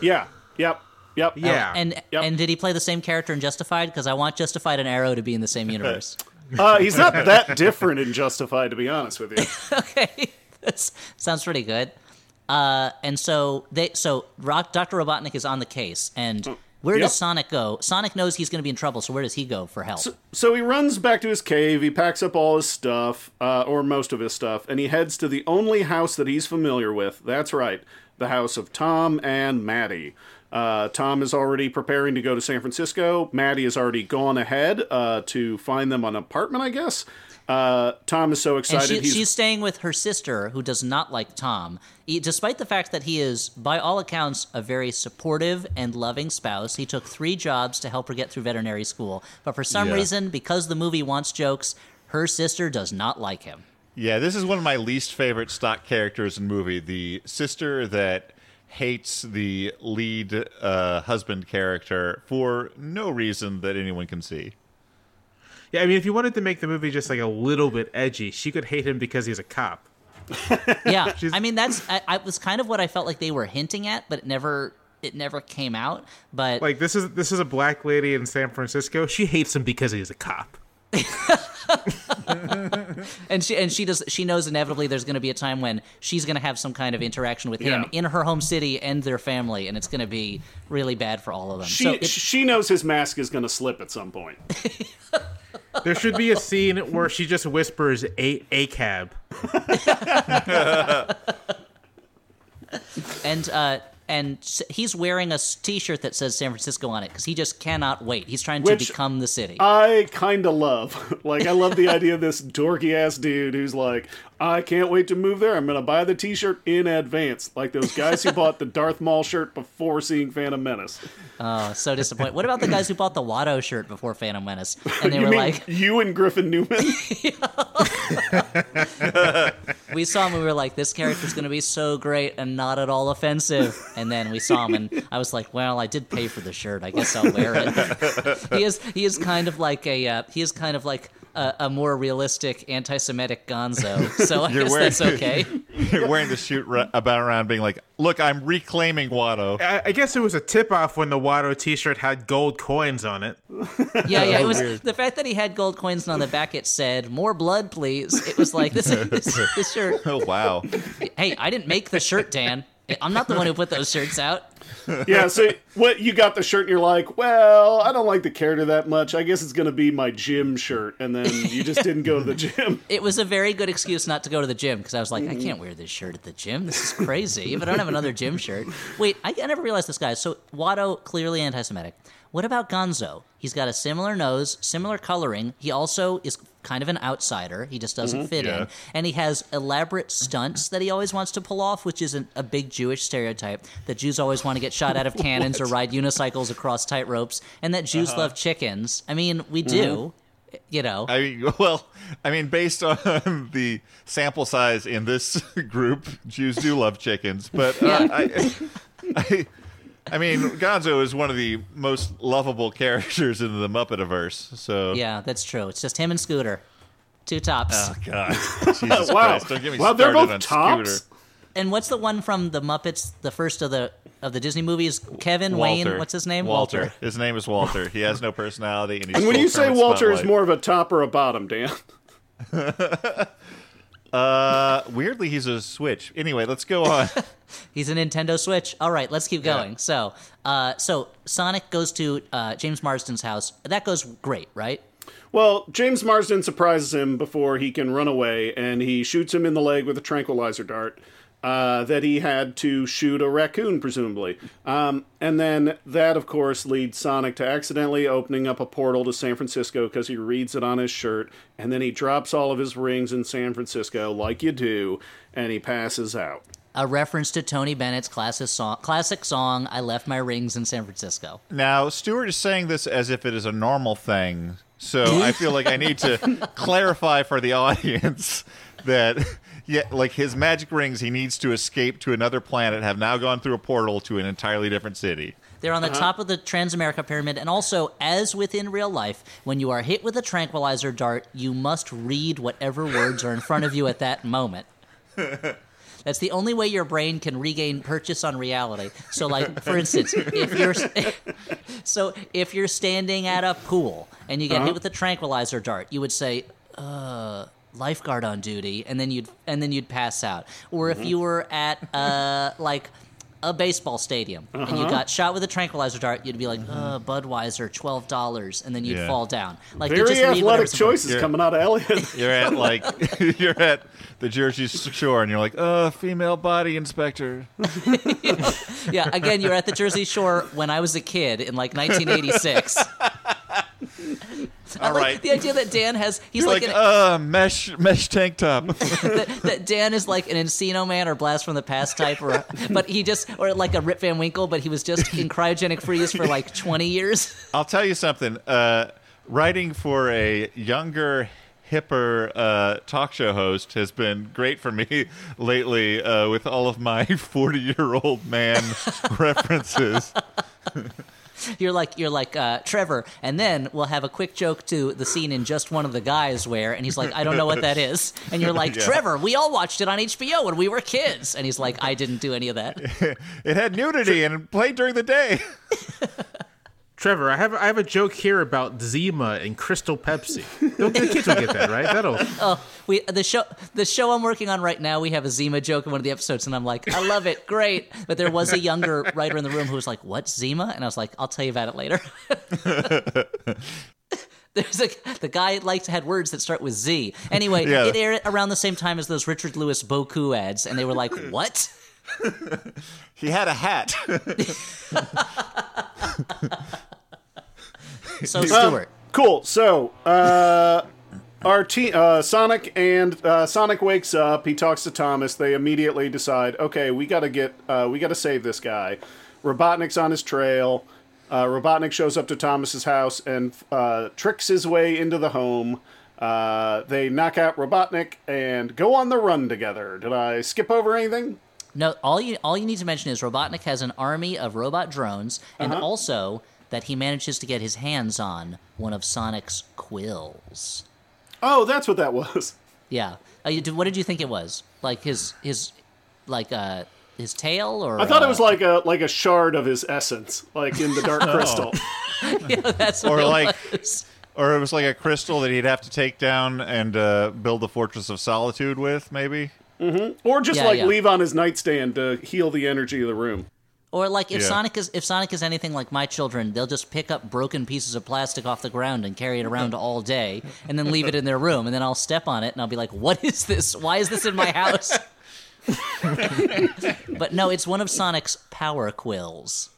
Yeah, yep, yep. Yeah. And Yep. and did he play the same character in Justified? Because I want Justified and Arrow to be in the same <laughs> universe. Uh, he's not that different in Justified, to be honest with you. <laughs> okay, this sounds pretty good. Uh, and so they so Rock, Dr. Robotnik is on the case, and where Yep. does Sonic go? Sonic knows he's going to be in trouble, so where does he go for help? So he runs back to his cave, he packs up all his stuff, uh, or most of his stuff, and he heads to the only house that he's familiar with. That's right, the house of Tom and Maddie. Uh, Tom is already preparing to go to San Francisco. Maddie has already gone ahead uh, to find them an apartment, I guess. Uh, Tom is so and excited. she, she's staying with her sister, who does not like Tom, E- despite the fact that he is, by all accounts, a very supportive and loving spouse. He took three jobs to help her get through veterinary school, but for some Yeah. reason, because the movie wants jokes, her sister does not like him. yeah. This is one of my least favorite stock characters in movie. The sister that hates the lead uh, husband character for no reason that anyone can see. Yeah, I mean, if you wanted to make the movie just like a little bit edgy, she could hate him because he's a cop. Yeah, <laughs> I mean that's I, I was kind of what I felt like they were hinting at, but it never it never came out. But Like this is this is a black lady in San Francisco. She hates him because he's a cop. <laughs> and she and she does she knows inevitably there's going to be a time when she's going to have some kind of interaction with him Yeah. in her home city and their family, and it's going to be really bad for all of them. she so it, she knows his mask is going to slip at some point. <laughs> There should be a scene where she just whispers a a cab. <laughs> and uh, and he's wearing a t-shirt that says San Francisco on it because he just cannot wait. He's trying to become the city. I kind of love. <laughs> like, I love the idea of this dorky ass dude who's like, I can't wait to move there. I'm going to buy the t shirt in advance. Like those guys who bought the Darth Maul shirt before seeing Phantom Menace. oh, so disappointed. What about the guys who bought the Watto shirt before Phantom Menace? And they you were like, you and Griffin Newman? <laughs> <laughs> we saw him, and we were like, this character's going to be so great and not at all offensive. And then we saw him, and I was like, well, I did pay for the shirt. I guess I'll wear it. <laughs> he is he is kind of like a uh, he is kind of like a, a more realistic anti-Semitic Gonzo. <laughs> So I guess wearing- that's okay. <laughs> You're wearing the shoot ra- about around being like, look, I'm reclaiming Watto. I, I guess it was a tip off when the Watto T-shirt had gold coins on it. <laughs> Yeah, yeah. It was the fact that he had gold coins and on the back it said "More blood, please." It was like this. This, this shirt. Oh wow. Hey, I didn't make the shirt, Dan. I'm not the one who put those shirts out. <laughs> yeah, so what you got the shirt and you're like, well, I don't like the character that much. I guess it's going to be my gym shirt. And then you just <laughs> didn't go to the gym. It was a very good excuse not to go to the gym because I was like, Mm-hmm. I can't wear this shirt at the gym. This is crazy. If I don't have another gym shirt. Wait, I, I never realized this guy. So Watto clearly anti-Semitic. What about Gonzo? He's got a similar nose, similar coloring. He also is kind of an outsider. He just doesn't mm-hmm. fit Yeah. in, and he has elaborate stunts that he always wants to pull off, which is an, a big Jewish stereotype that Jews always want to get shot out of <laughs> cannons or ride unicycles across tight ropes, and that Jews uh-huh. love chickens. I mean, we mm-hmm. do. You know, I mean, well, I mean, based on <laughs> the sample size in this <laughs> group, Jews do love chickens, but uh, I, I, I mean, Gonzo is one of the most lovable <laughs> characters in the Muppetiverse. So, yeah, that's true. It's just him and Scooter, two tops. oh god, <laughs> Jesus Wow. Christ! Don't get me Well, they're both on tops? Scooter. And what's the one from the Muppets, the first of the of the Disney movies? Kevin Wayne, what's his name? Walter. His name is Walter. He has no personality, and he's And when you say Kermit Walter is more of a top or a bottom, Dan? <laughs> uh, weirdly, he's a Switch. Anyway, let's go on. <laughs> He's a Nintendo Switch. All right, let's keep going. So, uh, so Sonic goes to uh, James Marsden's house. That goes great, right? Well, James Marsden surprises him before he can run away, and he shoots him in the leg with a tranquilizer dart. Uh, that he had to shoot a raccoon, presumably. Um, and then that, of course, leads Sonic to accidentally opening up a portal to San Francisco because he reads it on his shirt, and then he drops all of his rings in San Francisco, like you do, and he passes out. A reference to Tony Bennett's classic song, classic song "I Left My Rings in San Francisco." Now, Stuart is saying this as if it is a normal thing. So I feel like I need to <laughs> clarify for the audience that, yeah, like his magic rings, he needs to escape to another planet, have now gone through a portal to an entirely different city. They're on the top of the Transamerica Pyramid, and also, as within real life, when you are hit with a tranquilizer dart, you must read whatever words are in front of you at that moment. <laughs> That's the only way your brain can regain purchase on reality. So, like for instance, if you're <laughs> so if you're standing at a pool and you get hit with a tranquilizer dart, you would say, "Uh." Lifeguard on duty, and then you'd and then you'd pass out. Or if you were at uh like a baseball stadium and you got shot with a tranquilizer dart, you'd be like, uh, Budweiser, twelve dollars, and then you'd Yeah. fall down. Like you Very just read athletic whatever's in front- choices Yeah. coming out of Elliott. <laughs> You're at like <laughs> you're at the Jersey Shore, and you're like, "Uh, female body inspector." <laughs> Yeah, again, you're at the Jersey Shore when I was a kid in like 1986. <laughs> I All like right. the idea that Dan has he's You're like, like, an, "Uh, mesh mesh tank top." <laughs> that, that Dan is like an Encino Man or Blast from the Past type, or <laughs> but he just or like a Rip Van Winkle, but he was just in cryogenic freeze for like 20 years. I'll tell you something. Uh, writing for a younger, hipper uh, talk show host has been great for me lately uh, with all of my 40 year old man references. <laughs> You're like you're like uh, Trevor, and then we'll have a quick joke to the scene in just one of the guys where, and he's like, I don't know what that is, and you're like, <laughs> Yeah. Trevor, we all watched it on HBO when we were kids, and he's like, I didn't do any of that. <laughs> It had nudity and played during the day. Trevor, I have I have a joke here about Zima and Crystal Pepsi. <laughs> Don't the kids will get that right. That'll <laughs> Oh, We the show the show I'm working on right now. We have a Zima joke in one of the episodes, and I'm like, I love it, great. But there was a younger <laughs> writer in the room who was like, "What Zima?" And I was like, "I'll tell you about it later." There's a the guy liked had words that start with Z. Anyway, Yeah. it aired around the same time as those Richard Lewis Boku ads, and they were like, "What?" he had a hat. So Stuart, Cool. So, uh, our te- uh, Sonic and uh, Sonic wakes up. He talks to Thomas. They immediately decide, okay, we got to get, uh, we got to save this guy. Robotnik's on his trail. Uh, Robotnik shows up to Thomas's house and uh, tricks his way into the home. Uh, they knock out Robotnik and go on the run together. Did I skip over anything? no, all you all you need to mention is Robotnik has an army of robot drones, and Uh-huh. also that he manages to get his hands on one of Sonic's quills. Oh, that's what that was. Yeah. Uh, you- what did you think it was? Like his his like uh his tail or I thought it uh, was like a like a shard of his essence, like in the Dark <laughs> Crystal. <laughs> yeah, that's what Or it like- was. or it was like a crystal that he'd have to take down and uh, build the Fortress of Solitude with, maybe. Or just Yeah, like yeah. leave on his nightstand to heal the energy of the room. Or like if Yeah. Sonic is if Sonic is anything like my children, they'll just pick up broken pieces of plastic off the ground and carry it around all day, <laughs> and then leave it in their room, and then I'll step on it and I'll be like, "What is this? Why is this in my house?" <laughs> but no, it's one of Sonic's power quills.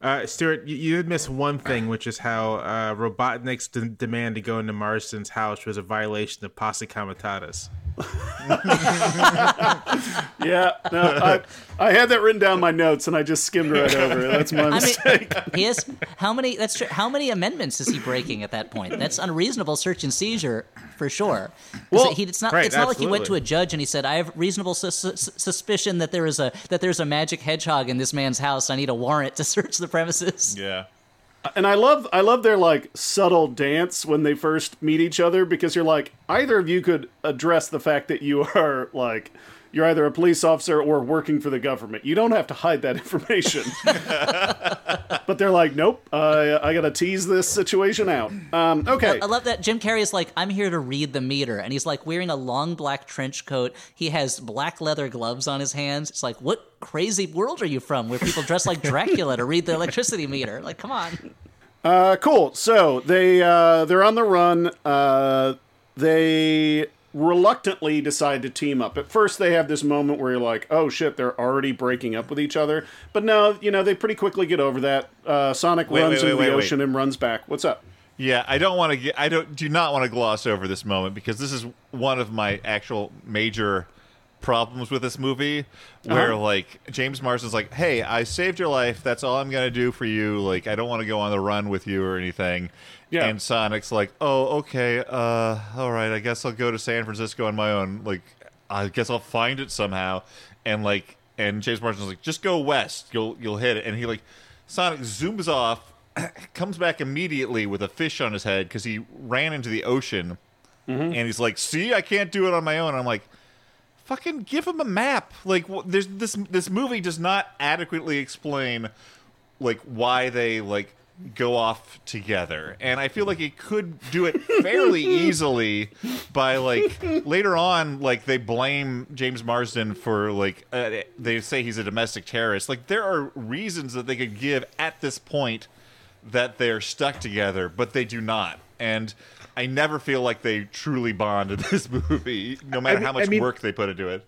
Uh, Stuart, you, you did miss one thing, which is how uh, Robotnik's de- demand to go into Marsden's house was a violation of Posse Comitatus. <laughs> Yeah, no, I, I had that written down in my notes and I just skimmed right over it. That's my I mistake. mean, <laughs> he has how many? That's true. How many amendments is he breaking at that point? That's unreasonable search and seizure for sure. Well, he, it's not. right, it's not like he went to a judge and he said, "I have reasonable sus- sus- suspicion that there is a that there's a magic hedgehog in this man's house. I need a warrant to search the premises." Yeah. And I love I love their like subtle dance when they first meet each other because you're like either of you could address the fact that you are like you're either a police officer or working for the government. You don't have to hide that information. <laughs> but they're like, nope, uh, I gotta tease this situation out. Um, okay, I love that Jim Carrey is like, I'm here to read the meter. And he's like wearing a long black trench coat. He has black leather gloves on his hands. It's like, what crazy world are you from where people dress like Dracula to read the electricity meter? Like, come on. Uh, cool. So they uh, they're on the run. Uh, they reluctantly decide to team up. At first, they have this moment where you're like, "Oh shit, they're already breaking up with each other." But no, you know they pretty quickly get over that. Uh, Sonic Wait, runs wait, into wait, the ocean and runs back. What's up? Yeah, I don't want to get. I don't do not want to gloss over this moment because this is one of my actual major problems with this movie, where Uh-huh. like James Marsden's like, "Hey, I saved your life. That's all I'm gonna do for you. Like, I don't want to go on the run with you or anything." Yeah. And Sonic's like, "Oh, okay. Uh, all right. I guess I'll go to San Francisco on my own. Like, I guess I'll find it somehow." And like, and James Marsden's like, "Just go west. You'll you'll hit it." And he like, Sonic zooms off, <clears throat> comes back immediately with a fish on his head because he ran into the ocean. And he's like, "See, I can't do it on my own." I'm like, "Fucking give him a map." Like, there's this this movie does not adequately explain like why they like go off together. And i feel like it could do it fairly <laughs> easily by like later on like they blame james marsden for like uh, they say he's a domestic terrorist. Like there are reasons that they could give at this point that they're stuck together but they do not. And i never feel like they truly bond in <laughs> this movie no matter mean- how much I mean- work they put into it.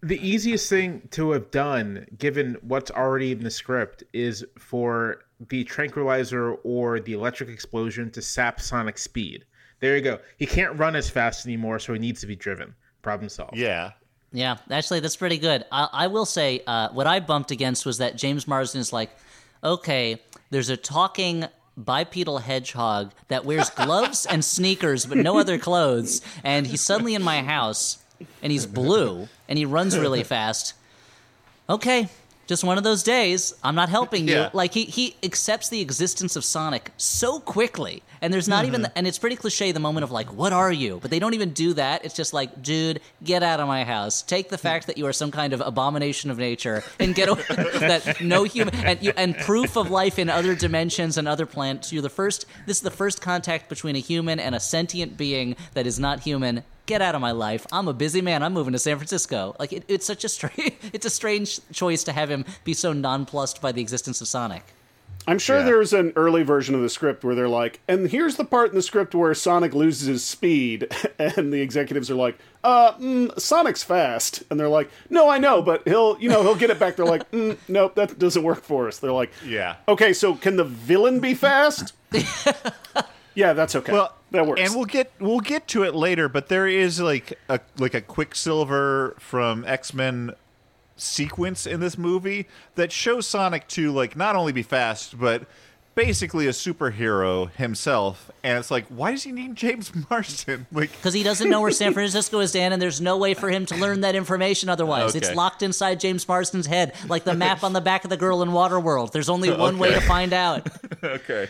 The easiest thing to have done, given what's already in the script, is for the tranquilizer or the electric explosion to sap Sonic's speed. There you go. He can't run as fast anymore, so he needs to be driven. Problem solved. yeah Yeah, actually, that's pretty good. I, I will say, uh, what I bumped against was that James Marsden is like, okay, there's a talking bipedal hedgehog that wears gloves and sneakers but no other clothes, and he's suddenly in my house, and he's blue, and he runs really fast. Okay. Just one of those days. I'm not helping you. Like he he accepts the existence of Sonic so quickly, and there's not even. Mm-hmm. The, and it's pretty cliche the moment of like, "What are you?" But they don't even do that. It's just like, "Dude, get out of my house. Take the fact that you are some kind of abomination of nature, and get away, <laughs> that no human and you and proof of life in other dimensions and other planets. You're the first. This is the first contact between a human and a sentient being that is not human." Get out of my life! I'm a busy man. I'm moving to San Francisco. Like it, it's such a strange, <laughs> it's a strange choice to have him be so nonplussed by the existence of Sonic. I'm sure Yeah. there's an early version of the script where they're like, and here's the part in the script where Sonic loses his speed, <laughs> and the executives are like, uh, mm, Sonic's fast, and they're like, no, I know, but he'll, you know, he'll get it back. They're like, mm, nope, that doesn't work for us. They're like, Yeah. okay, so can the villain be fast? <laughs> yeah, that's okay. Well, that works. And we'll get we'll get to it later, but there is like a like a Quicksilver from X Men sequence in this movie that shows Sonic to like not only be fast, but basically a superhero himself. And it's like, why does he need James <laughs> Marsden? Like, Because he doesn't know where San <laughs> Francisco is, Dan, and there's no way for him to learn that information otherwise. It's locked inside James Marsden's head, like the map on the back of the Girl in Waterworld. There's only <laughs> one way to find out. okay,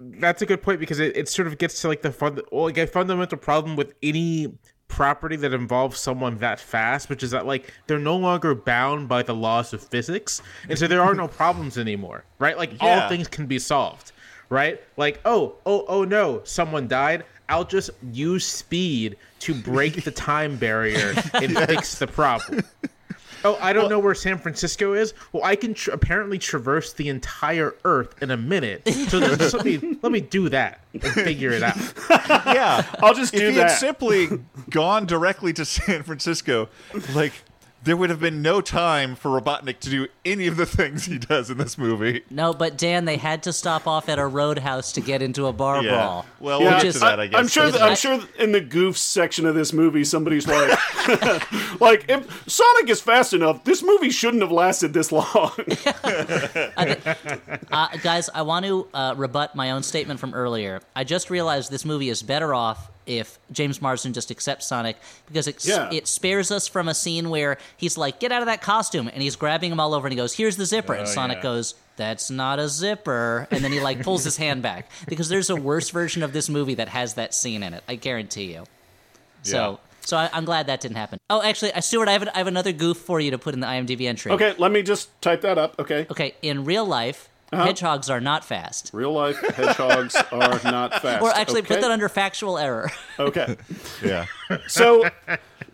That's a good point because it, it sort of gets to like the well, like a fundamental problem with any property that involves someone that fast, which is that like they're no longer bound by the laws of physics, and so there are no <laughs> problems anymore, right? Like Yeah. all things can be solved, right? Like oh oh oh no, someone died. I'll just use speed to break the time barrier and <laughs> fix the problem. Oh, I don't know where San Francisco is. Well, I can tr- apparently traverse the entire Earth in a minute. So just let me let me do that and figure it out. yeah. I'll just if do he had simply gone directly to San Francisco, like there would have been no time for Robotnik to do any of the things he does in this movie. No, but Dan, they had to stop off at a roadhouse to get into a bar Yeah. brawl. Well, Yeah, we'll get to that, I guess. I'm sure. That, I'm sure in the goofs section of this movie, somebody's like, <laughs> like if Sonic is fast enough, this movie shouldn't have lasted this long. <laughs> Uh, guys, I want to uh, rebut my own statement from earlier. I just realized this movie is better off if James Marsden just accepts Sonic because it, Yeah. it spares us from a scene where he's like, "Get out of that costume," and he's grabbing him all over, and he goes, "Here's the zipper," and Sonic yeah. goes. That's not a zipper. And then he like pulls his hand back because there's a worse version of this movie that has that scene in it. I guarantee you. So, so I, I'm glad that didn't happen. Oh, actually, uh, Stuart, I have, an, I have another goof for you to put in the IMDb entry. okay, let me just type that up. Okay, Okay, in real life, Uh-huh. hedgehogs are not fast. real life hedgehogs are not <laughs> fast. Or actually, okay? put that under factual error. <laughs> Okay, yeah. so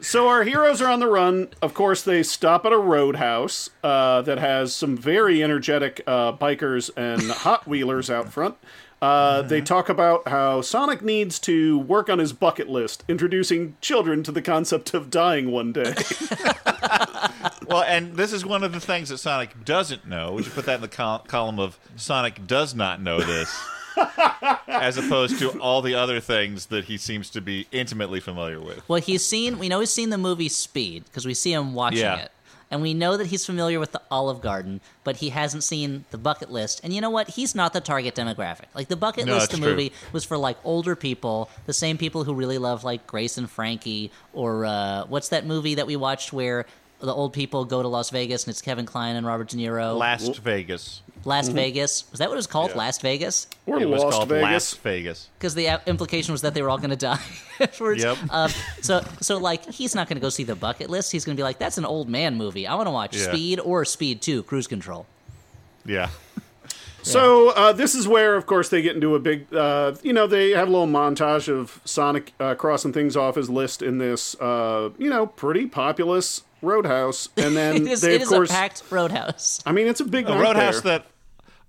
so our heroes are on the run. Of course, they stop at a roadhouse uh, that has some very energetic uh, bikers and hot wheelers out front. Uh, They talk about how Sonic needs to work on his bucket list, introducing children to the concept of dying one day. <laughs> Well, and this is one of the things that Sonic doesn't know. We should put that in the col- column of Sonic does not know this, <laughs> as opposed to all the other things that he seems to be intimately familiar with. well, he's seen, we know he's seen the movie Speed because we see him watching Yeah. it. And we know that he's familiar with the Olive Garden, but he hasn't seen the bucket list. And you know what? He's not the target demographic. Like the bucket No, list, that's the true. movie was for like older people, the same people who really love like Grace and Frankie, or uh, what's that movie that we watched where the old people go to Las Vegas and it's Kevin Kline and Robert De Niro. Last Vegas. Last Vegas. Was that what it was called? Yeah. Last Vegas? Or It was Lost called Vegas. Last Vegas. because the implication was that they were all going to die <laughs> afterwards. Yep. Um, so, so like, he's not going to go see the bucket list. He's going to be like, "That's an old man movie. I want to watch Yeah. Speed or Speed Two, Cruise Control." Yeah. So uh, this is where, of course, they get into a big. Uh, you know, they have a little montage of Sonic uh, crossing things off his list in this, uh, you know, pretty populous roadhouse, and <laughs> then It is, they, it of is course. a packed roadhouse. I mean, it's a big A roadhouse there. that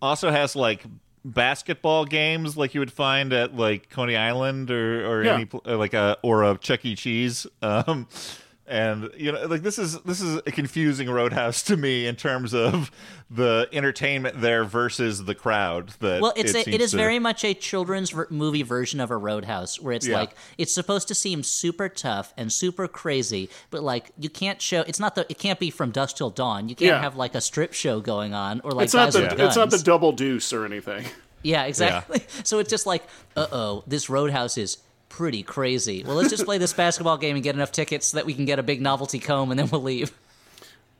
also has like basketball games like you would find at like Coney Island or or Yeah. any pl- or like a or a Chuck E. Cheese. Um, and you know, like this is this is a confusing roadhouse to me in terms of the entertainment there versus the crowd. That Well, it's it a, it seems is to- very much a children's ver- movie version of a roadhouse, where it's Yeah. like it's supposed to seem super tough and super crazy, but like you can't show. It's not the. It can't be from dusk till dawn. You can't Yeah. have like a strip show going on or like It's not the with it's not the double deuce or anything. Yeah, exactly. <laughs> So it's just like, uh oh, this roadhouse is pretty crazy. Well, let's just play this basketball game and get enough tickets so that we can get a big novelty comb and then we'll leave.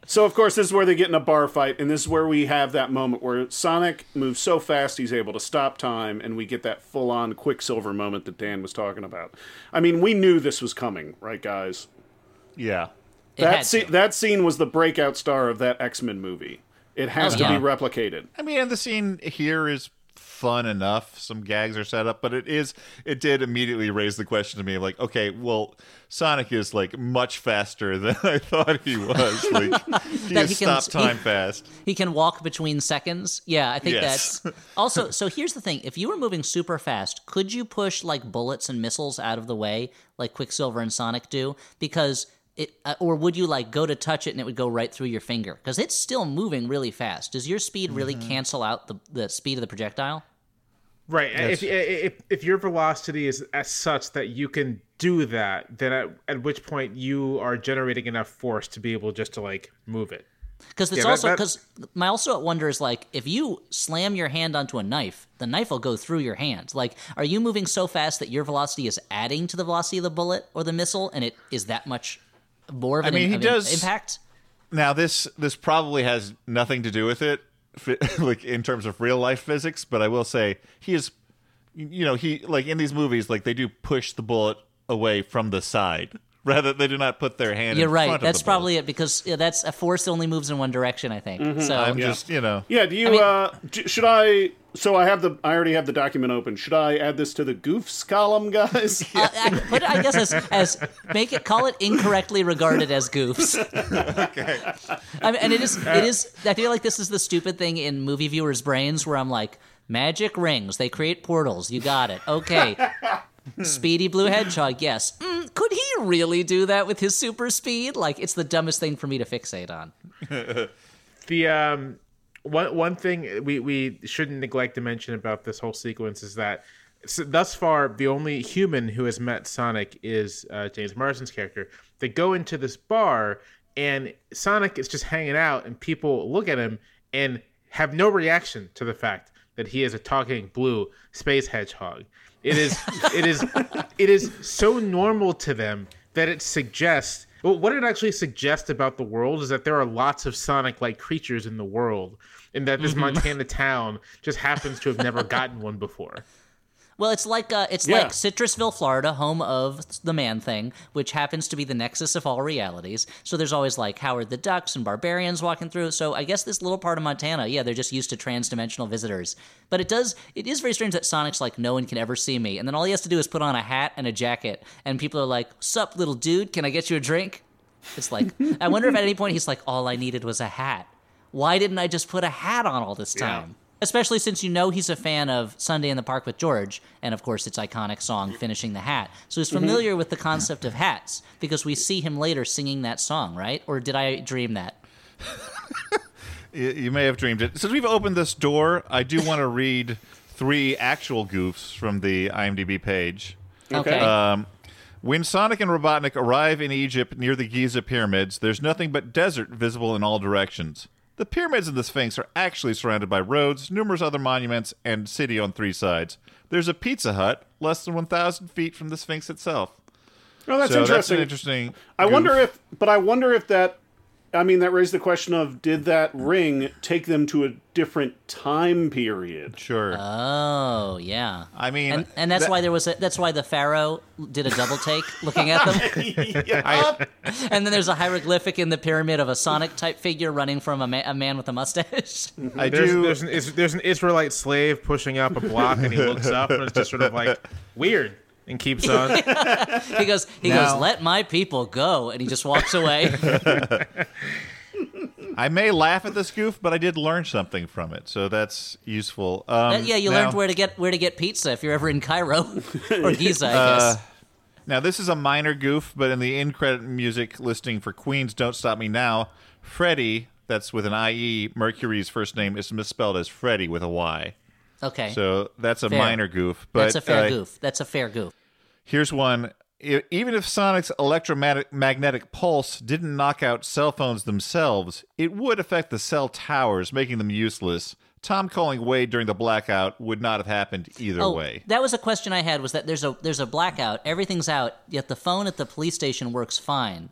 So of course this is where they get in a bar fight, and this is where we have that moment where Sonic moves so fast he's able to stop time, and we get that full on Quicksilver moment that Dan was talking about. I mean, we knew this was coming, right, guys? yeah. That had scene, that scene was the breakout star of that X Men movie. It has Oh, to yeah. be replicated. I mean, and the scene here is fun enough. Some gags are set up, but it is it did immediately raise the question to me of like, okay, well, Sonic is like much faster <laughs> than I thought he was. <laughs> Like he he can- time he- fast. He can walk between seconds. Yeah, I think Yes. that's <laughs> also. So here's the thing: if you were moving super fast, could you push like bullets and missiles out of the way, like Quicksilver and Sonic do? Because it, uh, or would you like go to touch it and it would go right through your finger? Because it's still moving really fast. Does your speed really Mm-hmm. cancel out the the speed of the projectile? Right. If, Yes. if if your velocity is as such that you can do that, then at, at which point you are generating enough force to be able just to like move it. Because it's Yeah, also because my also wonder is like if you slam your hand onto a knife, the knife will go through your hand. Like, are you moving so fast that your velocity is adding to the velocity of the bullet or the missile, and it is that much more of I mean, he does- impact? Now this this probably has nothing to do with it, <laughs> like in terms of real life physics. But I will say he is, you know, he like in these movies, like they do push the bullet away from the side. Rather, they do not put their hand. You're in right. Front That's of the bullet. probably it because yeah, that's a force that only moves in one direction. I think. Mm-hmm. So I'm just, you know, Yeah, do you mean- uh d- should I so I have the I already have the document open. Should I add this to the goofs column, guys? <laughs> uh, I, put it, I guess as, as make it call it incorrectly regarded as goofs. <laughs> okay. I mean, and it is it is. I feel like this is the stupid thing in movie viewers' brains where I'm like, magic rings, they create portals. You got it. Okay. <laughs> Speedy Blue Hedgehog, <laughs> yes. Mm, could he really do that with his super speed? Like, it's the dumbest thing for me to fixate on. <laughs> The um one one thing we we shouldn't neglect to mention about this whole sequence is that so thus far the only human who has met Sonic is uh, James Marsden's character. They go into this bar and Sonic is just hanging out and people look at him and have no reaction to the fact that he is a talking blue space hedgehog. It is it is it is so normal to them that it suggests well, what it actually suggests about the world is that there are lots of Sonic-like creatures in the world, and that this mm-hmm. Montana town just happens to have never gotten one before. Well, it's like uh, it's Yeah. like Citrusville, Florida, home of the Man Thing, which happens to be the nexus of all realities. So there's always like Howard the Ducks and barbarians walking through. So I guess this little part of Montana, yeah, they're just used to trans-dimensional visitors. But it does, it is very strange that Sonic's like, no one can ever see me, and then all he has to do is put on a hat and a jacket, and people are like, "Sup, little dude? Can I get you a drink?" It's like, I wonder if at any point he's like, all I needed was a hat. Why didn't I just put a hat on all this time? Especially since you know he's a fan of Sunday in the Park with George, and of course its iconic song, Finishing the Hat. So he's familiar with the concept of hats, because we see him later singing that song, right? Or did I dream that? <laughs> you, you may have dreamed it. Since we've opened this door, I do want to read three actual goofs from the IMDb page. Okay. Um, when Sonic and Robotnik arrive in Egypt near the Giza pyramids, there's nothing but desert visible in all directions. The pyramids and the Sphinx are actually surrounded by roads, numerous other monuments, and city on three sides. There's a Pizza Hut less than 1,000 feet from the Sphinx itself. Oh, that's so interesting. that's an interesting. I goof. wonder if, but I wonder if that. I mean, that raised the question of did that ring take them to a different time period? Sure. oh, yeah. I mean, And, and that's that- why there was a, that's why the pharaoh did a double take looking at them. <laughs> I, and then there's a hieroglyphic in the pyramid of a Sonic type figure running from a, ma- a man with a mustache. <laughs> I There's, do. there's, an, there's an Israelite slave pushing up a block, and he looks up, and it's just sort of like weird, and keeps on. <laughs> he goes, he Now- goes, let my people go, and he just walks away. <laughs> I may laugh at this goof, but I did learn something from it, so that's useful. Um, Uh, yeah, you now- learned where to get where to get pizza if you're ever in Cairo <laughs> or Giza, I Uh, guess. Now, this is a minor goof, but in the in credit music listing for Queen's Don't Stop Me Now, Freddie, that's with an IE, Mercury's first name is misspelled as Freddy with a Y. Okay, So that's a Fair. minor goof. But that's a fair uh, goof. That's a fair goof. Here's one. Even if Sonic's electromagnetic pulse didn't knock out cell phones themselves, it would affect the cell towers, making them useless. Tom calling Wade during the blackout would not have happened either Oh, way. that was a question I had. Was that there's a there's a blackout, everything's out, yet the phone at the police station works fine.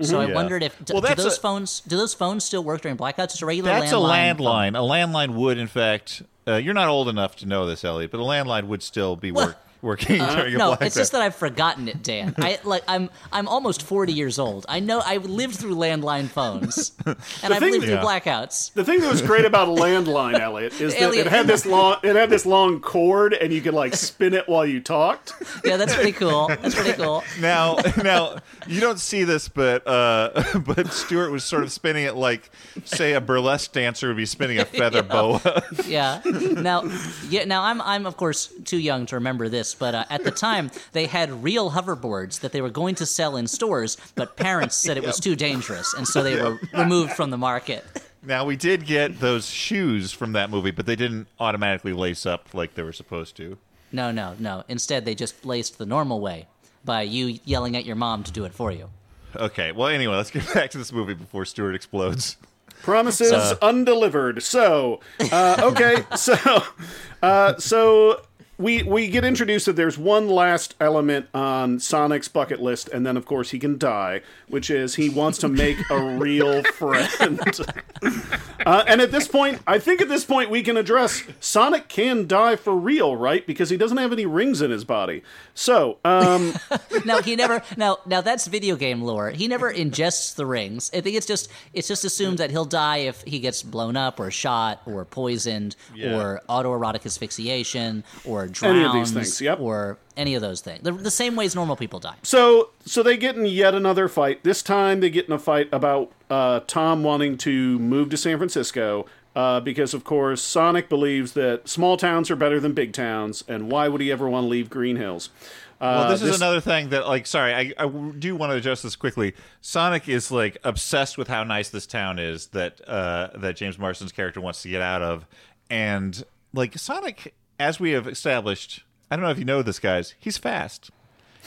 So I Yeah. wondered if do, Well, do those a- phones do those phones still work during blackouts? It's a regular That's landline. a landline. A landline would, in fact, uh, you're not old enough to know this, Elliott, but a landline would still be work, working during a Uh, No, it's just that I've forgotten it, Dan. I <laughs> like I'm I'm almost 40 years old. I know I lived through landline phones, <laughs> and I've thing- lived through blackouts. The thing that was great about a <laughs> landline, Elliott, is that Elliott- it had this long it had this long cord and you could like spin it while you talked. Yeah, that's pretty cool. That's pretty cool. now, now you don't see this, but uh, but Stuart was sort of spinning it like, say, a burlesque dancer would be spinning a feather boa. Yeah. Now, yeah. Now I'm I'm of course too young to remember this, but uh, at the time they had real hoverboards that they were going to sell in stores, but parents said it was too dangerous, and so they were removed from the market. now we did get those shoes from that movie, but they didn't automatically lace up like they were supposed to. No, no, no. Instead, they just laced the normal way by you yelling at your mom to do it for you. Okay. Well, anyway, let's get <laughs> back to this movie before Stuart explodes. Promises undelivered. So, uh, okay, <laughs> so, uh, so we we get introduced that there's one last element on Sonic's bucket list, and then of course he can die, which is he wants to make a real <laughs> friend. <laughs> Uh, and at this point, I think at this point we can address Sonic can die for real, right? Because he doesn't have any rings in his body. So, um, <laughs> now he never now now that's video game lore. He never ingests the rings. I think it's just it's just assumed that he'll die if he gets blown up or shot or poisoned Yeah. or autoerotic asphyxiation or Any drowns of these things, yep. or any of those things. The, the same ways normal people die. So, so they get in yet another fight. This time, they get in a fight about uh, Tom wanting to move to San Francisco uh, because, of course, Sonic believes that small towns are better than big towns, and why would he ever want to leave Green Hills? Uh, Well, this, is another thing that, like, sorry, I, I do want to address this quickly. Sonic is like obsessed with how nice this town is that uh, that James Marsden's character wants to get out of, and like Sonic, as we have established, I don't know if you know this, guys. He's fast.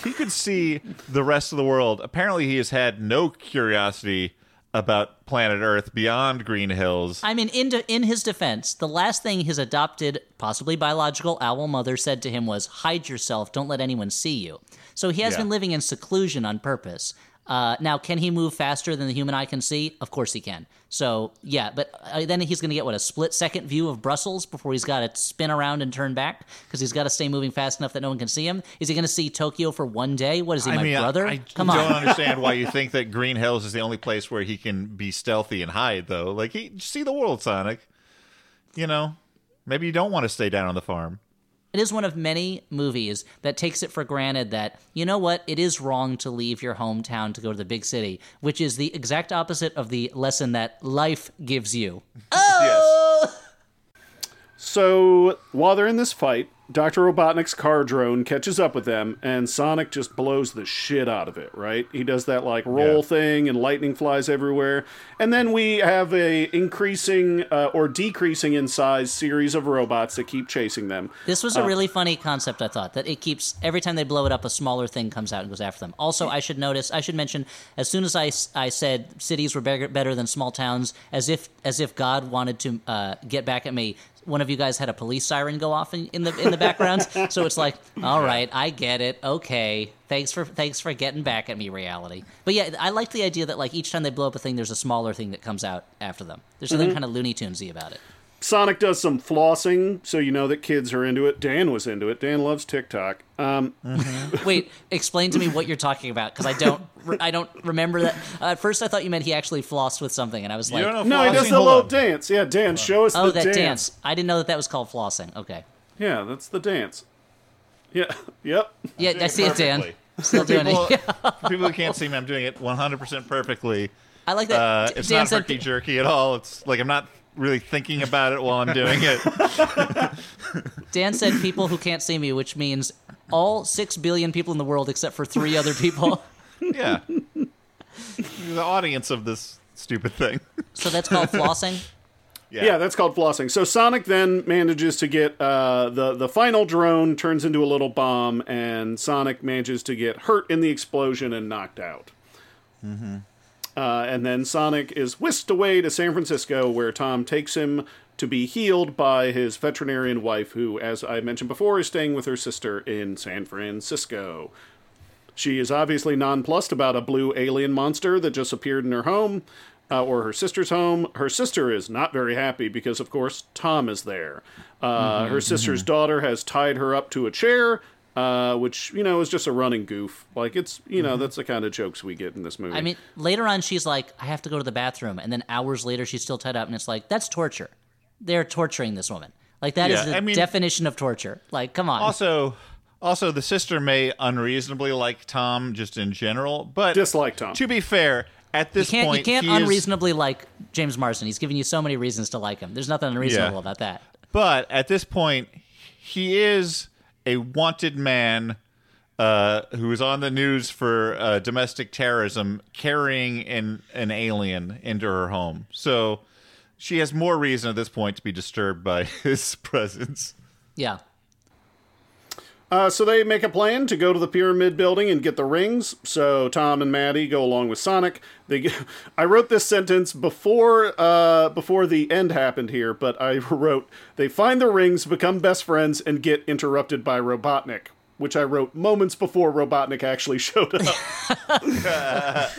He could see the rest of the world. Apparently, he has had no curiosity about planet Earth beyond Green Hills. I mean, in, de- in his defense, the last thing his adopted, possibly biological owl mother said to him was, hide yourself, don't let anyone see you. So he has Yeah. been living in seclusion on purpose. Uh, now, can he move faster than the human eye can see? Of course he can. So, yeah, but uh, then he's going to get, what, a split second view of Brussels before he's got to spin around and turn back? Because he's got to stay moving fast enough that no one can see him? Is he going to see Tokyo for one day? What is he, I my mean, I- brother? I, Come don't on. understand why you <laughs> think that Green Hills is the only place where he can be stealthy and hide, though. Like, he see the world, Sonic. You know, maybe you don't want to stay down on the farm. It is one of many movies that takes it for granted that, you know what, it is wrong to leave your hometown to go to the big city, which is the exact opposite of the lesson that life gives you. <laughs> Oh! So while they're in this fight, Dr. Robotnik's car drone catches up with them, and Sonic just blows the shit out of it, right? He does that like roll Yeah. thing, and lightning flies everywhere. And then we have a increasing uh, or decreasing in size series of robots that keep chasing them. This was a really funny concept, I thought, that it keeps, every time they blow it up, a smaller thing comes out and goes after them. Also, I should notice, I should mention, as soon as I, I said cities were better, better than small towns, as if, as if God wanted to uh, get back at me, one of you guys had a police siren go off in, in the in the background, <laughs> so it's like, all right, I get it. Okay, thanks for thanks for getting back at me, reality. But yeah, I like the idea that like each time they blow up a thing, there's a smaller thing that comes out after them. There's something mm-hmm. kind of Looney Tunesy about it. Sonic does some flossing, so you know that kids are into it. Dan was into it. Dan loves TikTok. Um, <laughs> Wait, explain to me what you're talking about because I don't re- I don't remember that. Uh, at first, I thought you meant he actually flossed with something, and I was like, don't know no, he does flossing? the little on. dance. Yeah, Dan, show us the floor. "Oh, the that dance. dance. I didn't know that that was called flossing." Okay, Yeah, that's the dance. Yeah, <laughs> yep. yeah, I see it, Dan. perfectly. <laughs> Still doing People, it. people who can't see me, I'm doing it 100% perfectly. I like that. Uh, it's Dan not said, herky jerky at all. It's like I'm not really thinking about it while I'm doing it. <laughs> Dan said people who can't see me, which means all six billion people in the world except for three other people. <laughs> Yeah. the audience of this stupid thing. so that's called <laughs> flossing. Yeah. that's called flossing. So Sonic then manages to get uh, the the final drone turns into a little bomb, and Sonic manages to get hurt in the explosion and knocked out. Mm-hmm. Uh, and then Sonic is whisked away to San Francisco, where Tom takes him to be healed by his veterinarian wife, who, as I mentioned before, is staying with her sister in San Francisco. She is obviously nonplussed about a blue alien monster that just appeared in her home, uh, or her sister's home. Her sister is not very happy because, of course, Tom is there. Uh, her sister's daughter has tied her up to a chair, uh, which you know is just a running goof. Like it's you know that's the kind of jokes we get in this movie. I mean, later on, she's like, I have to go to the bathroom. And then hours later, she's still tied up. And it's like, that's torture. They're torturing this woman. Like, that is Yeah, the I mean- definition of torture. Like, come on. Also, also the sister may unreasonably like Tom just in general, but dislike Tom. to be fair, at you this can't, point, you can't he is- unreasonably like James Marsden. He's giving you so many reasons to like him. There's nothing unreasonable Yeah. about that. but at this point, he is a wanted man uh, who is on the news for uh, domestic terrorism, carrying an an alien into her home. So she has more reason at this point to be disturbed by <laughs> his presence. Yeah. Uh, so they make a plan to go to the pyramid building and get the rings. So Tom and Maddie go along with Sonic. They, get, <laughs> I wrote this sentence before uh, before the end happened here, but I <laughs> wrote they find the rings, become best friends, and get interrupted by Robotnik, which I wrote moments before Robotnik actually <laughs> showed up, <laughs>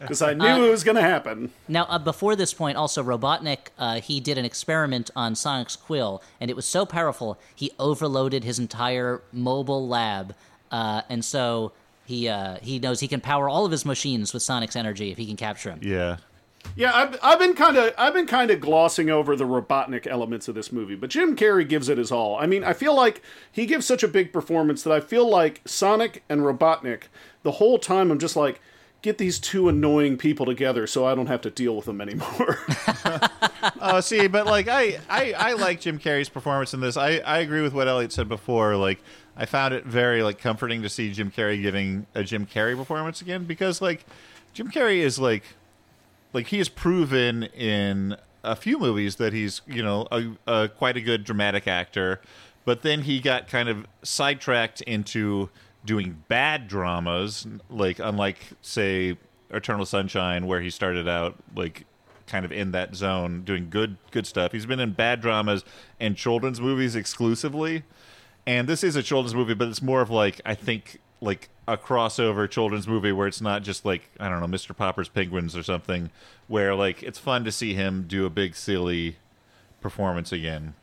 because I knew it was going to happen. Now, uh, before this point, also Robotnik, uh, he did an experiment on Sonic's quill, and it was so powerful he overloaded his entire mobile lab, uh, and so he uh, he knows he can power all of his machines with Sonic's energy if he can capture him. Yeah. Yeah, I've, I've been kind of I've been kind of glossing over the Robotnik elements of this movie, but Jim Carrey gives it his all. I mean, I feel like he gives such a big performance that I feel like Sonic and Robotnik the whole time. I'm just like, get these two annoying people together so I don't have to deal with them anymore. Oh, <laughs> <laughs> see, but like I, I, I like Jim Carrey's performance in this. I, I agree with what Elliott said before. Like I found it very like comforting to see Jim Carrey giving a Jim Carrey performance again because like Jim Carrey is like like he has proven in a few movies that he's you know a, a quite a good dramatic actor, but then he got kind of sidetracked into doing bad dramas, like unlike say Eternal Sunshine, where he started out like kind of in that zone doing good good stuff. He's been in bad dramas and children's movies exclusively. And this is a children's movie, but it's more of like I think like a crossover children's movie where it's not just like I don't know Mr. Popper's Penguins or something where like it's fun to see him do a big silly performance again.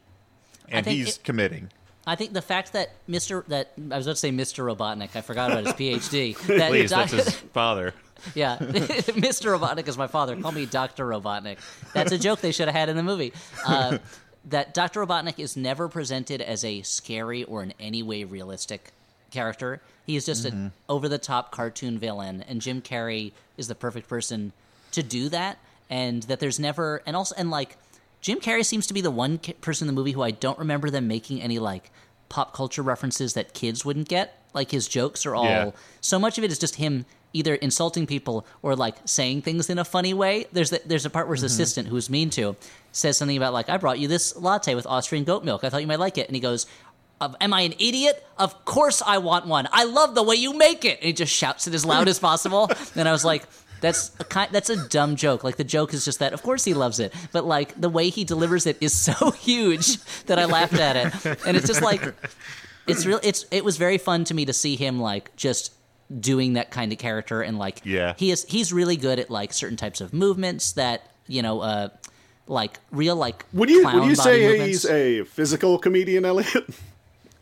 And he's it- committing. I think the fact that Mr. that I was about to say Mr. Robotnik, I forgot about his PhD. <laughs> That Please, doc- that's his father. <laughs> Yeah, <laughs> Mr. Robotnik is my father. Call me Dr. Robotnik. That's a joke they should have had in the movie. Uh, that Dr. Robotnik is never presented as a scary or in any way realistic character. He is just an mm-hmm. over the top cartoon villain, and Jim Carrey is the perfect person to do that. And that there's never, and also, and like, Jim Carrey seems to be the one ca- person in the movie who I don't remember them making any like pop culture references that kids wouldn't get. Like his jokes are all Yeah. so much of it is just him either insulting people or like saying things in a funny way. There's the, there's a part where his mm-hmm. assistant, who's mean to, says something about like, "I brought you this latte with Austrian goat milk. I thought you might like it." And he goes, "Of- "Am I an idiot? Of course I want one. I love the way you make it." And he just shouts it as loud as possible. <laughs> And I was like. That's a kind. That's a dumb joke. Like the joke is just that. Of course he loves it, but like the way he delivers it is so <laughs> huge that I laughed at it, and it's just like it's real it's it was very fun to me to see him like just doing that kind of character and like Yeah. he is he's really good at like certain types of movements that you know uh like real like would you clown would you say movements. he's a physical comedian, Elliott? <laughs>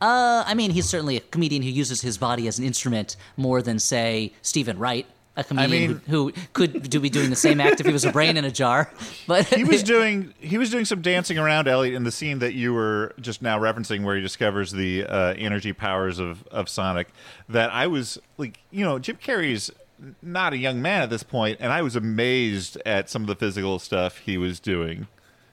uh i mean he's certainly a comedian who uses his body as an instrument more than say steven wright a comedian mean- who, who could do be doing the same act if he was a brain in a jar <laughs> but He was doing he was doing some dancing around Elliott in the scene that you were just now referencing, where he discovers the uh, energy powers of of Sonic. That I was like, you know, Jim Carrey's not a young man at this point, and I was amazed at some of the physical stuff he was doing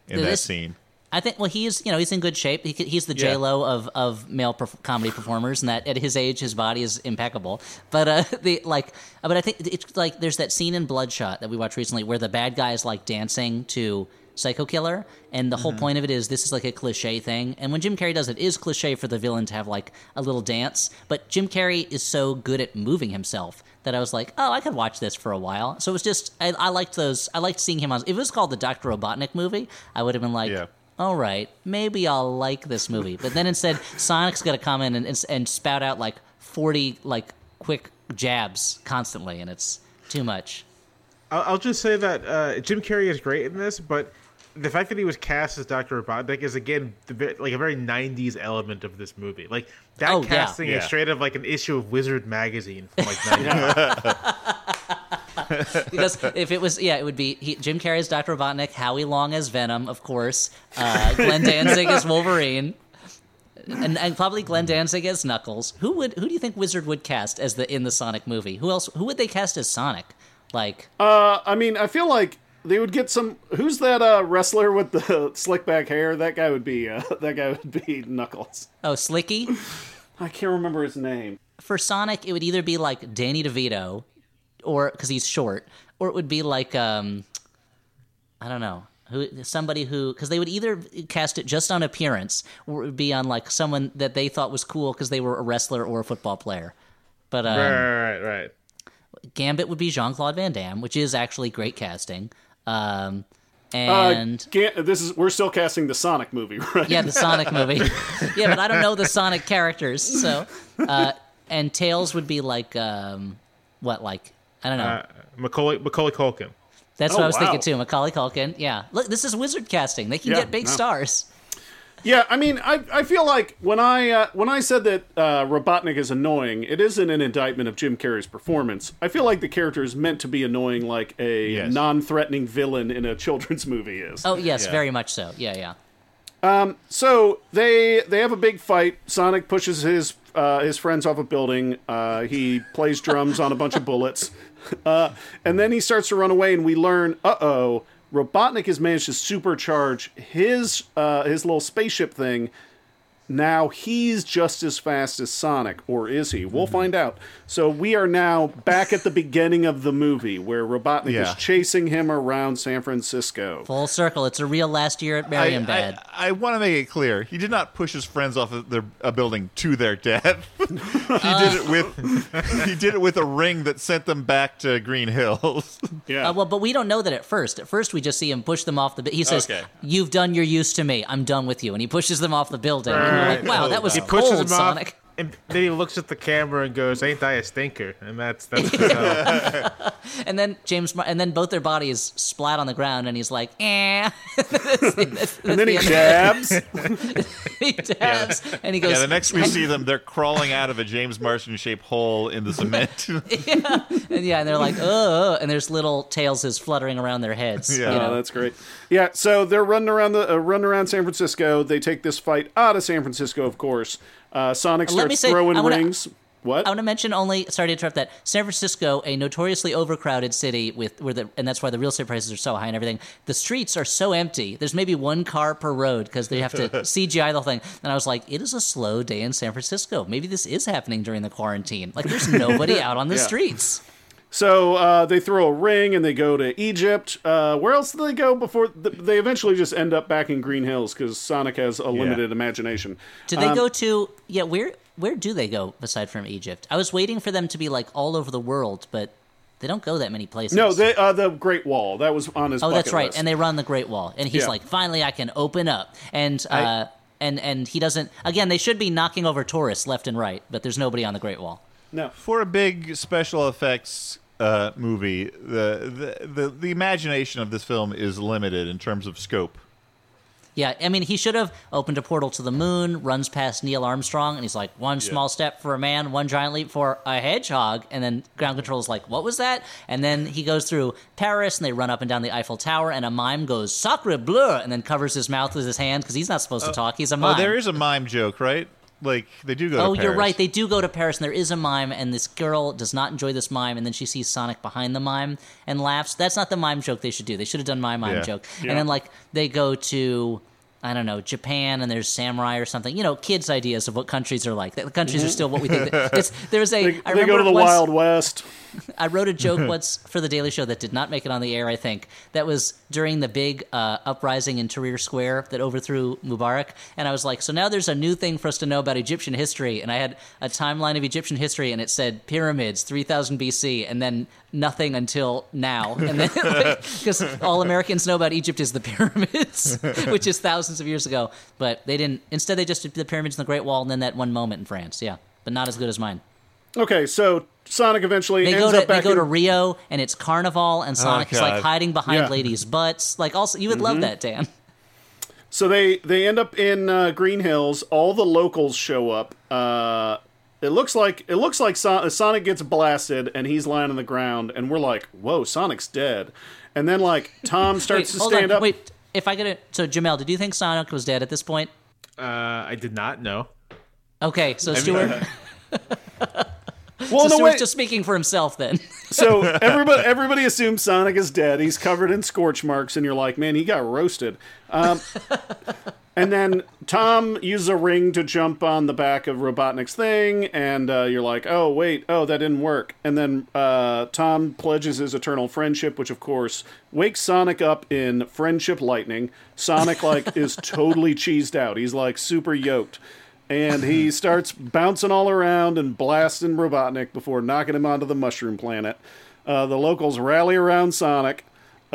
in that scene. I think. Well, he's you know he's in good shape. He, he's the Yeah. J Lo of of male perf- comedy performers, and that at his age, his body is impeccable. But uh, <laughs> the like, uh, but I think it's like there's that scene in Bloodshot that we watched recently where the bad guy is like dancing to Psycho Killer, and the whole point of it is this is like a cliche thing. And when Jim Carrey does it, it is cliche for the villain to have like a little dance. But Jim Carrey is so good at moving himself that I was like, oh, I could watch this for a while. So it was just I, I liked those. I liked seeing him on. If it was called the Doctor Robotnik movie, I would have been like Yeah. All right, maybe I'll like this movie. But then instead, Sonic's got to come in and, and, and spout out like 40 like quick jabs constantly, and it's too much. I'll, I'll just say that uh, Jim Carrey is great in this, but the fact that he was cast as Doctor Robotnik is again the, like a very '90s element of this movie. Like that Oh, casting Yeah. is straight up like an issue of Wizard magazine from like <laughs> '95. <laughs> <laughs> because if it was, yeah, it would be he, Jim Carrey as Dr. Robotnik, Howie Long as Venom, of course, uh, Glenn <laughs> Danzig as Wolverine, and, and probably Glenn Danzig as Knuckles. Who would who do you think Wizard would cast as the in the Sonic movie? Who else? Who would they cast as Sonic? Like, Uh, I mean, I feel like they would get some. Who's that uh, wrestler with the <laughs> slick back hair? That guy would be. Uh, that guy would be Knuckles. oh, Slicky. I can't remember his name. For Sonic, it would either be like Danny DeVito, or because he's short, or it would be like um, I don't know. Who, somebody who because they would either cast it just on appearance or it would be on like someone that they thought was cool because they were a wrestler or a football player but um, right, right, right. Gambit would be Jean Claude Van Damme, which is actually great casting. Um, Uh, and can't, this is we're still casting the Sonic movie, <laughs> right? yeah, the Sonic movie. <laughs> yeah, but I don't know the Sonic characters, so uh, and Tails would be like um, what, like I don't know. Uh, Macaulay Macaulay Culkin. That's oh, what I was wow. thinking too. Macaulay Culkin. Yeah, look, this is wizard casting. They can Yeah, get big no. stars. Yeah, I mean, I, I feel like when I uh, when I said that uh, Robotnik is annoying, it isn't an indictment of Jim Carrey's performance. I feel like the character is meant to be annoying, like a Yes. non-threatening villain in a children's <laughs> movie is. Oh yes, Yeah. very much so. Yeah, yeah. Um, So they they have a big fight. Sonic pushes his uh, his friends off a building. Uh, he plays drums on a bunch of bullets, <laughs> uh, and then he starts to run away. And we learn, uh oh, Robotnik has managed to supercharge his uh, his little spaceship thing. Now he's just as fast as Sonic, or is he? We'll find out. So we are now back at the beginning of the movie where Robotnik Yeah. is chasing him around San Francisco. Full circle. It's a real last year at I, Marienbad. I, I want to make it clear. He did not push his friends off of their, a building to their death. <laughs> he did it with he did it with a ring that sent them back to Green Hills. <laughs> Yeah. Uh, well, but we don't know that at first. At first, we just see him push them off the. Bi- he says, Okay. "You've done your use to me. I'm done with you," and he pushes them off the building. And we're like, "Wow, oh, that was He pushes cold, him Sonic." Off, and then he looks at the camera and goes, "Ain't I a stinker?" And that's that's <laughs> <laughs> And then James, Mar- and then both their bodies splat on the ground, and he's like, "Eh." That's- <laughs> that's and then he the end. jabs. he dabs, and he goes. yeah, the next we see them, they're crawling out of a James Marsden shaped hole in the cement. yeah, and yeah, and they're like, "Oh," and there's little tails is fluttering around their heads. Yeah. you Oh, know? that's great. Yeah, so they're running around the uh, running around San Francisco. They take this fight out of San Francisco, of course. Uh, Sonic Let me starts say- throwing I wanna- rings. What? I want to mention only. Sorry to interrupt that. San Francisco, a notoriously overcrowded city, with where the and that's why the real estate prices are so high and everything. The streets are so empty. There's maybe one car per road because they have to <laughs> CGI the whole thing. And I was like, it is a slow day in San Francisco. Maybe this is happening during the quarantine. Like, there's nobody <laughs> out on the Yeah. streets. So uh, they throw a ring and they go to Egypt. Uh, where else do they go before? Th- they eventually just end up back in Green Hills because Sonic has a limited imagination. Do they Um, go to yeah? Where where do they go aside from Egypt? I was waiting for them to be like all over the world, but they don't go that many places. No, they, uh, the Great Wall. That was on his. Oh, that's right. list. And they run the Great Wall, and he's Yeah. like, "Finally, I can open up." And uh, and and he doesn't. Again, they should be knocking over tourists left and right, but there's nobody on the Great Wall. No. For a big special effects uh, movie, the, the the the imagination of this film is limited in terms of scope. Yeah, I mean, he should have opened a portal to the moon, runs past Neil Armstrong, and he's like, "One small step for a man, one giant leap for a hedgehog." And then ground control is like, "What was that?" And then he goes through Paris, and they run up and down the Eiffel Tower, and a mime goes "Sacre bleu," and then covers his mouth with his hand because he's not supposed to talk. He's a mime. Oh, there is a mime joke, right? Like they do go. Oh, to you're right. They do go to Paris, and there is a mime, and this girl does not enjoy this mime, and then she sees Sonic behind the mime and laughs. That's not the mime joke they should do. They should have done my mime Yeah. joke. Yeah. And then like they go to I don't know Japan, and there's samurai or something. You know, kids' ideas of what countries are like. The countries are still what we think. That, <laughs> it's there's a. They, I they go to the once- Wild West. <laughs> I wrote a joke <laughs> once for the Daily Show that did not make it on the air. I think that was during the big uh, uprising in Tahrir Square that overthrew Mubarak, and I was like, "So now there's a new thing for us to know about Egyptian history." And I had a timeline of Egyptian history, and it said pyramids, 3000 BC, and then nothing until now, and then <laughs> because all Americans know about Egypt is the pyramids, <laughs> which is thousands of years ago, but they didn't. Instead, they just did the pyramids and the Great Wall, and then that one moment in France. Yeah, but not as good as mine. Okay, so Sonic eventually They ends go to up they go in, to Rio and it's carnival and Sonic is like hiding behind Yeah. ladies' butts. Like also you would love that, Dan. So they they end up in uh, Green Hills. All the locals show up. Uh, it looks like it looks like Son- Sonic gets blasted and he's lying on the ground, and we're like, "Whoa, Sonic's dead!" And then like Tom starts Wait, to stand on. up. Wait, if I get it so Jamelle, did you think Sonic was dead at this point? Uh, I did not know. Okay, so Stuart, <laughs> well, so no Stuart's just speaking for himself then. <laughs> So everybody everybody assumes Sonic is dead. He's covered in scorch marks, and you're like, "Man, he got roasted." Um, and then Tom uses a ring to jump on the back of Robotnik's thing, and uh, you're like, "Oh wait, oh that didn't work." And then uh, Tom pledges his eternal friendship, which of course wakes Sonic up in friendship lightning. Sonic like is <laughs> totally cheesed out. He's like super yoked. And he starts bouncing all around and blasting Robotnik before knocking him onto the mushroom planet. Uh, the locals rally around Sonic.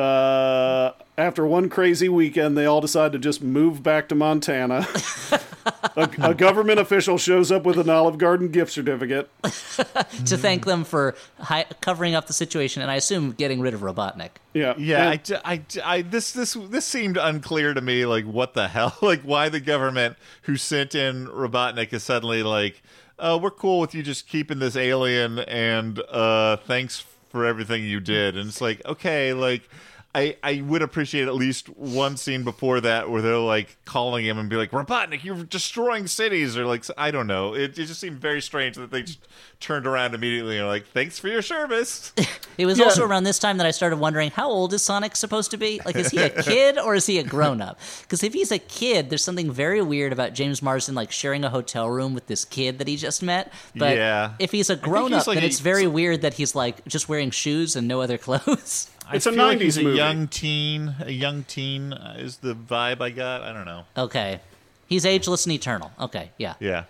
Uh, after one crazy weekend, they all decide to just move back to Montana. <laughs> a, a government official shows up with an Olive Garden gift certificate. <laughs> to thank them for hi- covering up the situation and I assume getting rid of Robotnik. Yeah, Yeah, I, And- d- I d- I- this this this seemed unclear to me. Like, what the hell? <laughs> Like, why the government who sent in Robotnik is suddenly like, uh, we're cool with you just keeping this alien, and uh, thanks for everything you did. And it's like, okay, like. I, I would appreciate at least one scene before that where they're like calling him and be like Robotnik, you're destroying cities or like I don't know. It, it just seemed very strange that they just turned around immediately and were like, thanks for your service. <laughs> It was also around this time that I started wondering how old is Sonic supposed to be? Like, is he a <laughs> kid or is he a grown up? Because if he's a kid, there's something very weird about James Marsden like sharing a hotel room with this kid that he just met. But Yeah. if he's a grown up, like then a- it's very weird that he's like just wearing shoes and no other <laughs> clothes. It's I a feel like 90s he's a young teen. A young teen is the vibe I got. I don't know. Okay. He's ageless and eternal. Okay, yeah. Yeah.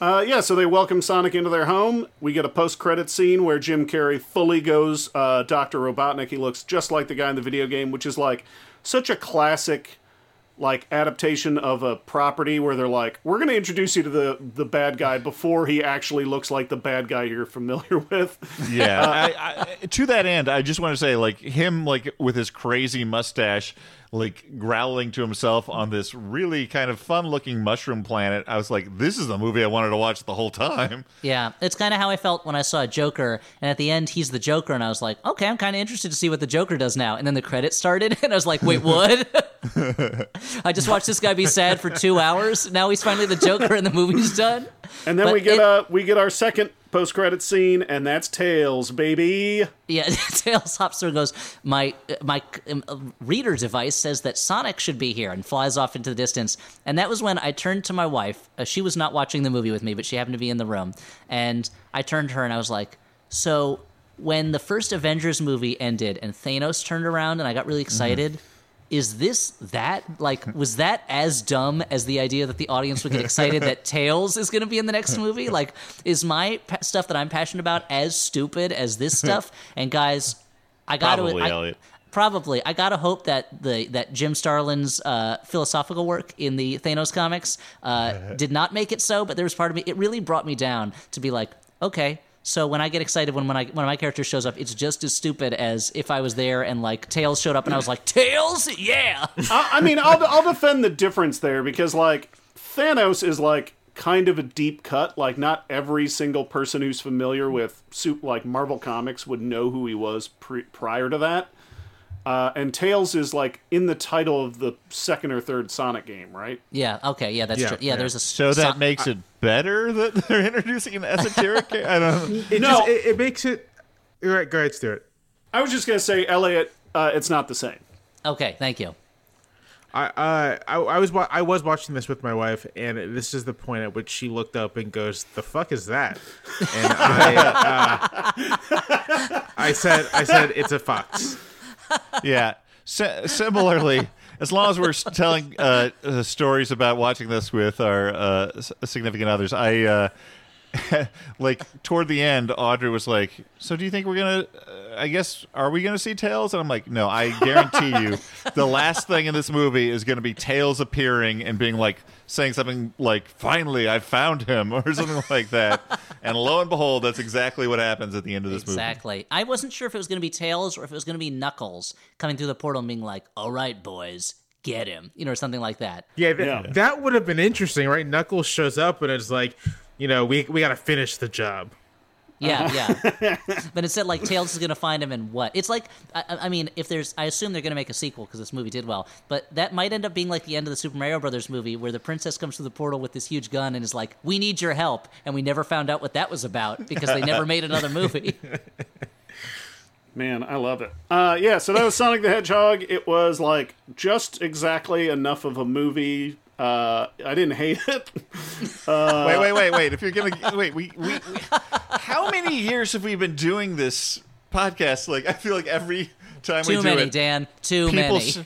Uh, yeah, so they welcome Sonic into their home. We get a post-credit scene where Jim Carrey fully goes uh, Dr. Robotnik. He looks just like the guy in the video game, which is like such a classic like adaptation of a property where they're like, we're going to introduce you to the the bad guy before he actually looks like the bad guy you're familiar <laughs> with. Yeah. Uh, I, I, to that end, I just want to say, like him, like with his crazy mustache, like growling to himself on this really kind of fun-looking mushroom planet. I was like, this is the movie I wanted to watch the whole time. Yeah, it's kind of how I felt when I saw Joker, and at the end he's the Joker, and I was like, okay, I'm kind of interested to see what the Joker does now. And then the credits started, <laughs> and I was like, wait, what? <laughs> I just watched this guy be sad for two hours. Now he's finally the Joker, and the movie's done. And then But we get it- uh we get our second post-credit scene and that's Tails, baby. Yeah, <laughs> Tails hops through and goes, my my um, reader device says that Sonic should be here, and flies off into the distance. And that was when I turned to my wife. Uh, she was not watching the movie with me, but she happened to be in the room. And I turned to her and I was like, so when the first Avengers movie ended and Thanos turned around and I got really excited. Is this that like <laughs> was that as dumb as the idea that the audience would get excited that <laughs> Tails is going to be in the next movie? <laughs> Like, is my pa- stuff that I'm passionate about as stupid as this stuff? And guys, I got to Probably, I, Elliott. Probably, I gotta hope that the that Jim Starlin's uh, philosophical work in the Thanos comics uh, did not make it so. But there was part of me; it really brought me down to be like, okay, so when I get excited when when I when my character shows up, it's just as stupid as if I was there and like Tails showed up and I was like, Tails, yeah, I, I mean, I'll I'll defend the difference there because like Thanos is like kind of a deep cut. Like not every single person who's familiar with soup like Marvel comics would know who he was pre- prior to that. Uh, and Tails is like in the title of the second or third Sonic game, right? yeah, okay, yeah, that's Yeah, true. Yeah, yeah. there's a So that so- makes it better that <laughs> they're introducing an esoteric. <laughs> I don't. know. It No. just it, it makes it. You're right. Go ahead, Stuart. I was just gonna say, Elliott, uh, it's not the same. okay. Thank you. I, uh, I I was wa- I was watching this with my wife, and this is the point at which she looked up and goes, "The fuck is that?" And I uh, <laughs> I said I said it's a fox. Yeah. Si- similarly, as long as we're telling uh, uh, stories about watching this with our uh, s- significant others, I uh, <laughs> like toward the end, Audrey was like, "So do you think we're gonna? Uh, I guess are we gonna see Tails?" And I'm like, "No, I guarantee you, <laughs> the last thing in this movie is gonna be Tails appearing and being like saying something like, "Finally, I found him" <laughs> or something like that." And lo and behold, that's exactly what happens at the end of this movie. Exactly. I wasn't sure if it was going to be Tails or if it was going to be Knuckles coming through the portal and being like, "All right, boys, get him," you know, or something like that. Yeah, th- Yeah. that would have been interesting, right? Knuckles shows up and it's like, you know, we we got to finish the job. Yeah, yeah. <laughs> but instead, like Tails is going to find him and what? It's like, I, I mean, if there's, I assume they're going to make a sequel because this movie did well. But that might end up being like the end of the Super Mario Brothers movie, where the princess comes through the portal with this huge gun and is like, "We need your help," and we never found out what that was about because they never made another movie. <laughs> Man, I love it. Uh, yeah, so that was Sonic the Hedgehog. It was like just exactly enough of a movie. Uh, I didn't hate it. <laughs> wait, wait, wait, wait. If you're gonna wait, we, we, we how many years have we been doing this podcast? Like, I feel like every time we Too do many, it, Dan. Too people many. s-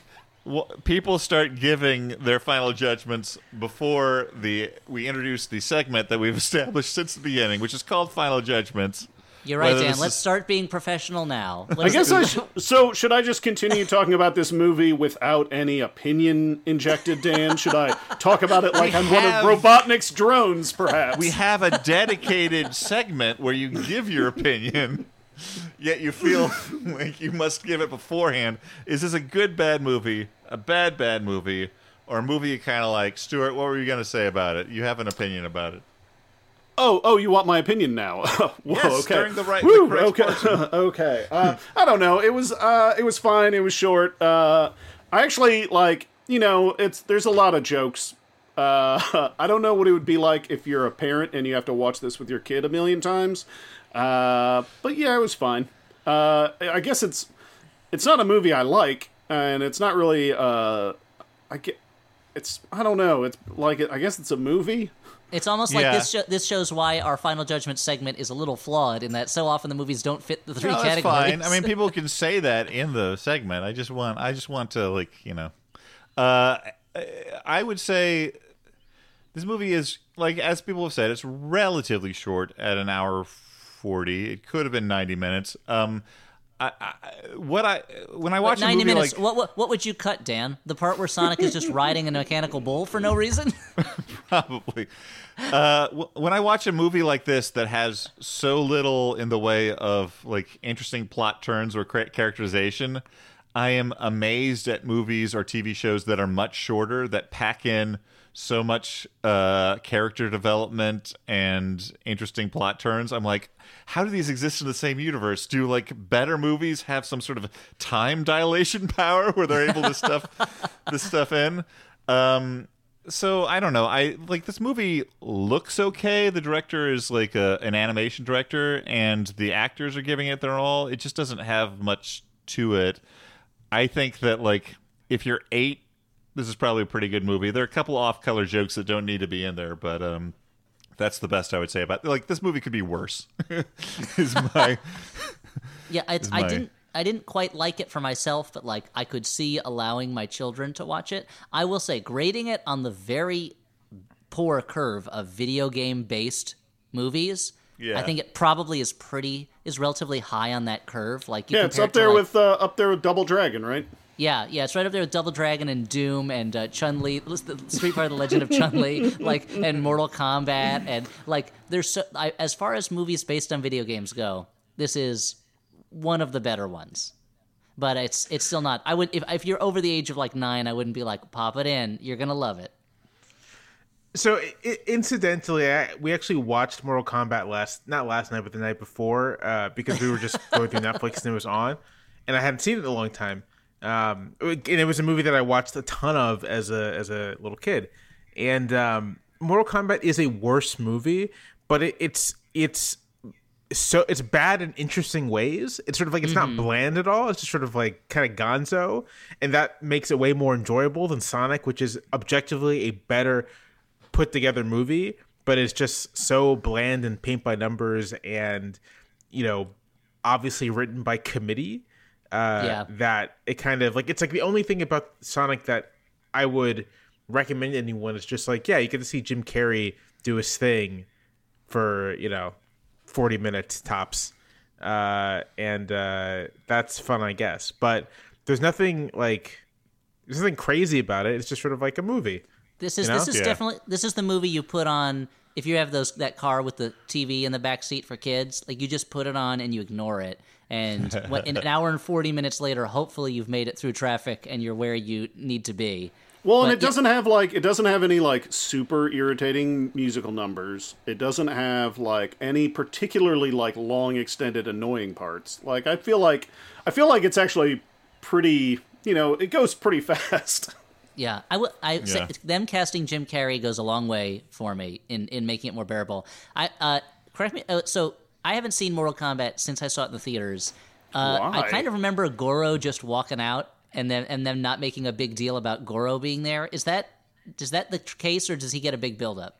well, people start giving their final judgments before the we introduce the segment that we've <laughs> established since the beginning, which is called Final Judgments. You're right, whether Dan. this Let's is- start being professional now. I guess I sh- so. Should I just continue talking about this movie without any opinion injected, Dan? Should I talk about it like We I'm one of Robotnik's drones, perhaps? We have a dedicated segment where you give your opinion, yet you feel <laughs> like you must give it beforehand. Is this a good bad movie, a bad bad movie, or a movie you kind of like? Stuart, what were you going to say about it? You have an opinion about it. Oh, oh, you want my opinion now? <laughs> Whoa, Yes, okay. during the right- the Woo, correct okay, <laughs> okay. Uh, I don't know. It was, uh, it was fine. It was short. Uh, I actually like, you know, it's there's a lot of jokes. Uh, <laughs> I don't know what it would be like if you're a parent and you have to watch this with your kid a million times. Uh, but yeah, it was fine. Uh, I guess it's it's not a movie I like, and it's not really. Uh, I get. It's I don't know. It's like I guess it's a movie. It's almost like Yeah. this. Sho- this shows why our final judgment segment is a little flawed in that so often the movies don't fit the three No, that's categories. fine. I mean, people can say that in the segment. I just want, I just want to like, you know, uh, I would say this movie is like, as people have said, it's relatively short at an hour forty. It could have been ninety minutes. Um, I, I, what I when I watch a ninety movie minutes. like what, what what would you cut, Dan? The part where Sonic is just riding a mechanical bull for no reason? <laughs> <laughs> probably. Uh, w- when I watch a movie like this that has so little in the way of like interesting plot turns or characterization, I am amazed at movies or TV shows that are much shorter that pack in so much uh, character development and interesting plot turns. I'm like, how do these exist in the same universe? Do like better movies have some sort of time dilation <laughs> power where they're able to stuff <laughs> this stuff in? Um, so I don't know. I like this movie looks okay. The director is like a, an animation director, and the actors are giving it their all. It just doesn't have much to it. I think that like if you're eight, this is probably a pretty good movie. There are a couple off-color jokes that don't need to be in there, but um, that's the best I would say about. Like this movie could be worse. <laughs> is my yeah, I, I my- didn't. I didn't quite like it for myself, but like I could see allowing my children to watch it. I will say, grading it on the very poor curve of video game based movies. Yeah. I think it probably is pretty is relatively high on that curve. Like you Yeah, it's compare up it there like- with uh, up there with Double Dragon, right? Yeah, yeah, it's right up there with Double Dragon and Doom and uh, Chun Li, Street Fighter: The Legend of Chun Li, <laughs> like and Mortal Kombat, and like there's so I, as far as movies based on video games go, this is one of the better ones. But it's it's still not. I would if if you're over the age of like nine, I wouldn't be like pop it in. You're gonna love it. So i- incidentally, I, we actually watched Mortal Kombat last not last night, but the night before, uh, because we were just <laughs> going through Netflix and it was on, and I hadn't seen it in a long time. Um, and it was a movie that I watched a ton of as a as a little kid, and um, Mortal Kombat is a worse movie, but it, it's it's so it's bad in interesting ways. It's sort of like it's not bland at all. It's just sort of like kind of gonzo, and that makes it way more enjoyable than Sonic, which is objectively a better put together movie, but it's just so bland and paint by numbers, and you know, obviously written by committee. Uh, Yeah. that it kind of like it's like the only thing about Sonic that I would recommend anyone is just like yeah, you get to see Jim Carrey do his thing for you know, forty minutes tops, uh, and uh, that's fun, I guess. But there's nothing like there's nothing crazy about it. It's just sort of like a movie. This is You know? this is Yeah. definitely this is the movie you put on if you have those that car with the TV in the back seat for kids. Like you just put it on and you ignore it, and <laughs> what, an hour and forty minutes later, hopefully you've made it through traffic and you're where you need to be. Well, and But it doesn't have like it doesn't have any like super irritating musical numbers. It doesn't have like any particularly like long extended annoying parts. Like I feel like I feel like it's actually pretty, you know, it goes pretty <laughs> fast. Yeah, I would. I say them casting Jim Carrey goes a long way for me in in making it more bearable. I uh, correct me. Uh, so I haven't seen Mortal Kombat since I saw it in the theaters. Uh, I kind of remember Goro just walking out and then and them not making a big deal about Goro being there. Is that is that the case, or does he get a big build up?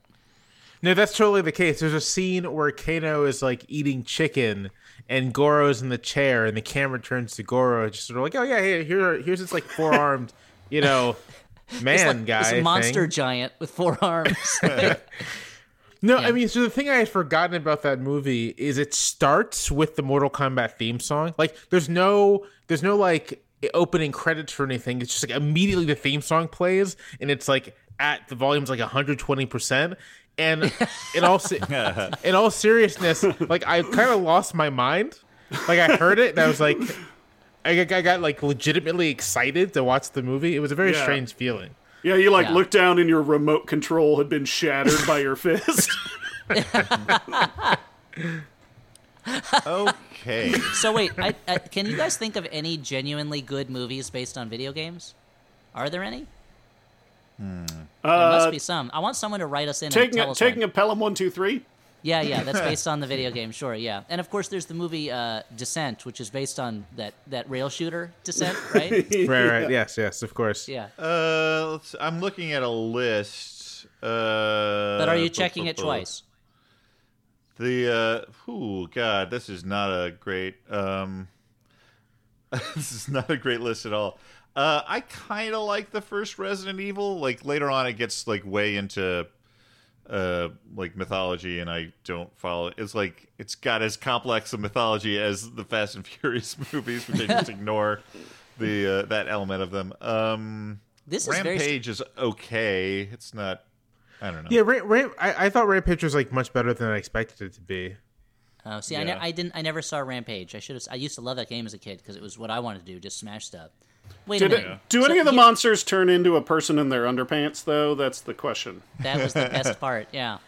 No, that's totally the case. There's a scene where Kano is like eating chicken, and Goro's in the chair, and the camera turns to Goro, just sort of like, "Oh yeah, here, here here's this like four armed, you know, <laughs> man like guy this monster thing. giant with four arms. <laughs> <laughs> No, Yeah. I mean, so the thing I had forgotten about that movie is it starts with the Mortal Kombat theme song. Like, there's no, there's no like opening credits or anything. It's just like immediately the theme song plays, and it's like at the volume's like 120 percent. And in all <laughs> in all seriousness, like I kind of lost my mind. Like I heard it, and I was like, I, got- I got like legitimately excited to watch the movie. It was a very Yeah. strange feeling. Yeah, you like Yeah. look down and your remote control had been shattered by your <laughs> fist. Okay. so wait, I, I, can you guys think of any genuinely good movies based on video games? Are there any? Hmm. there must be some. I want someone to write us in and taking tell a, us. taking one. a Pelham one two three. Yeah, yeah, that's <laughs> based on the video game. Sure, yeah, and of course there's the movie uh, Descent, which is based on that that rail shooter Descent, <laughs> right? Right, right. Yes, yes, of course. yeah. Uh, I'm looking at a list. Uh, But are you checking it twice? The uh, ooh, God, this is not a great. Um, <laughs> this is not a great list at all. Uh, I kind of like the first Resident Evil. Like later on, it gets like way into uh like mythology and I don't follow. It's like it's got as complex a mythology as the Fast and <laughs> Furious movies, which I just <laughs> ignore the uh, that element of them. Um This is very. Rampage is okay. It's not I don't know. Yeah, Ra- Ra- I, I thought Rampage was like much better than I expected it to be. Oh, see, I, ne- I didn't. I never saw Rampage. I should have. I used to love that game as a kid because it was what I wanted to do, just smash stuff. Wait a minute. it, do So any of the you- monsters turn into a person in their underpants though? That's the question. That was the <laughs> best part. Yeah,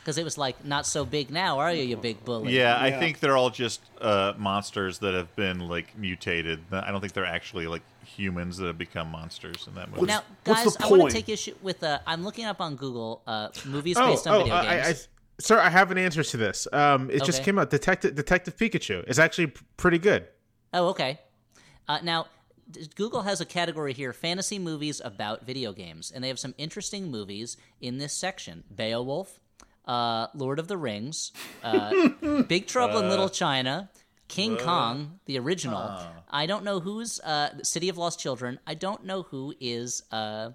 because it was like not so big now, are you, you big bully? Yeah, I Yeah. think they're all just uh, monsters that have been like mutated. I don't think they're actually like humans that have become monsters in that movie. Now, guys, I want to take issue with. Uh, I'm looking up on Google uh, movies Oh, based on oh, video I, I, games. sir, I have an answer to this. Um, it just came out. Detective Detective Pikachu is actually p- pretty good. Oh, okay. Uh, now, d- Google has a category here: fantasy movies about video games, and they have some interesting movies in this section: Beowulf, uh, Lord of the Rings, uh, <laughs> Big Trouble in Little China, King Kong, the original. I don't know who's uh, City of Lost Children. I don't know who is. Uh,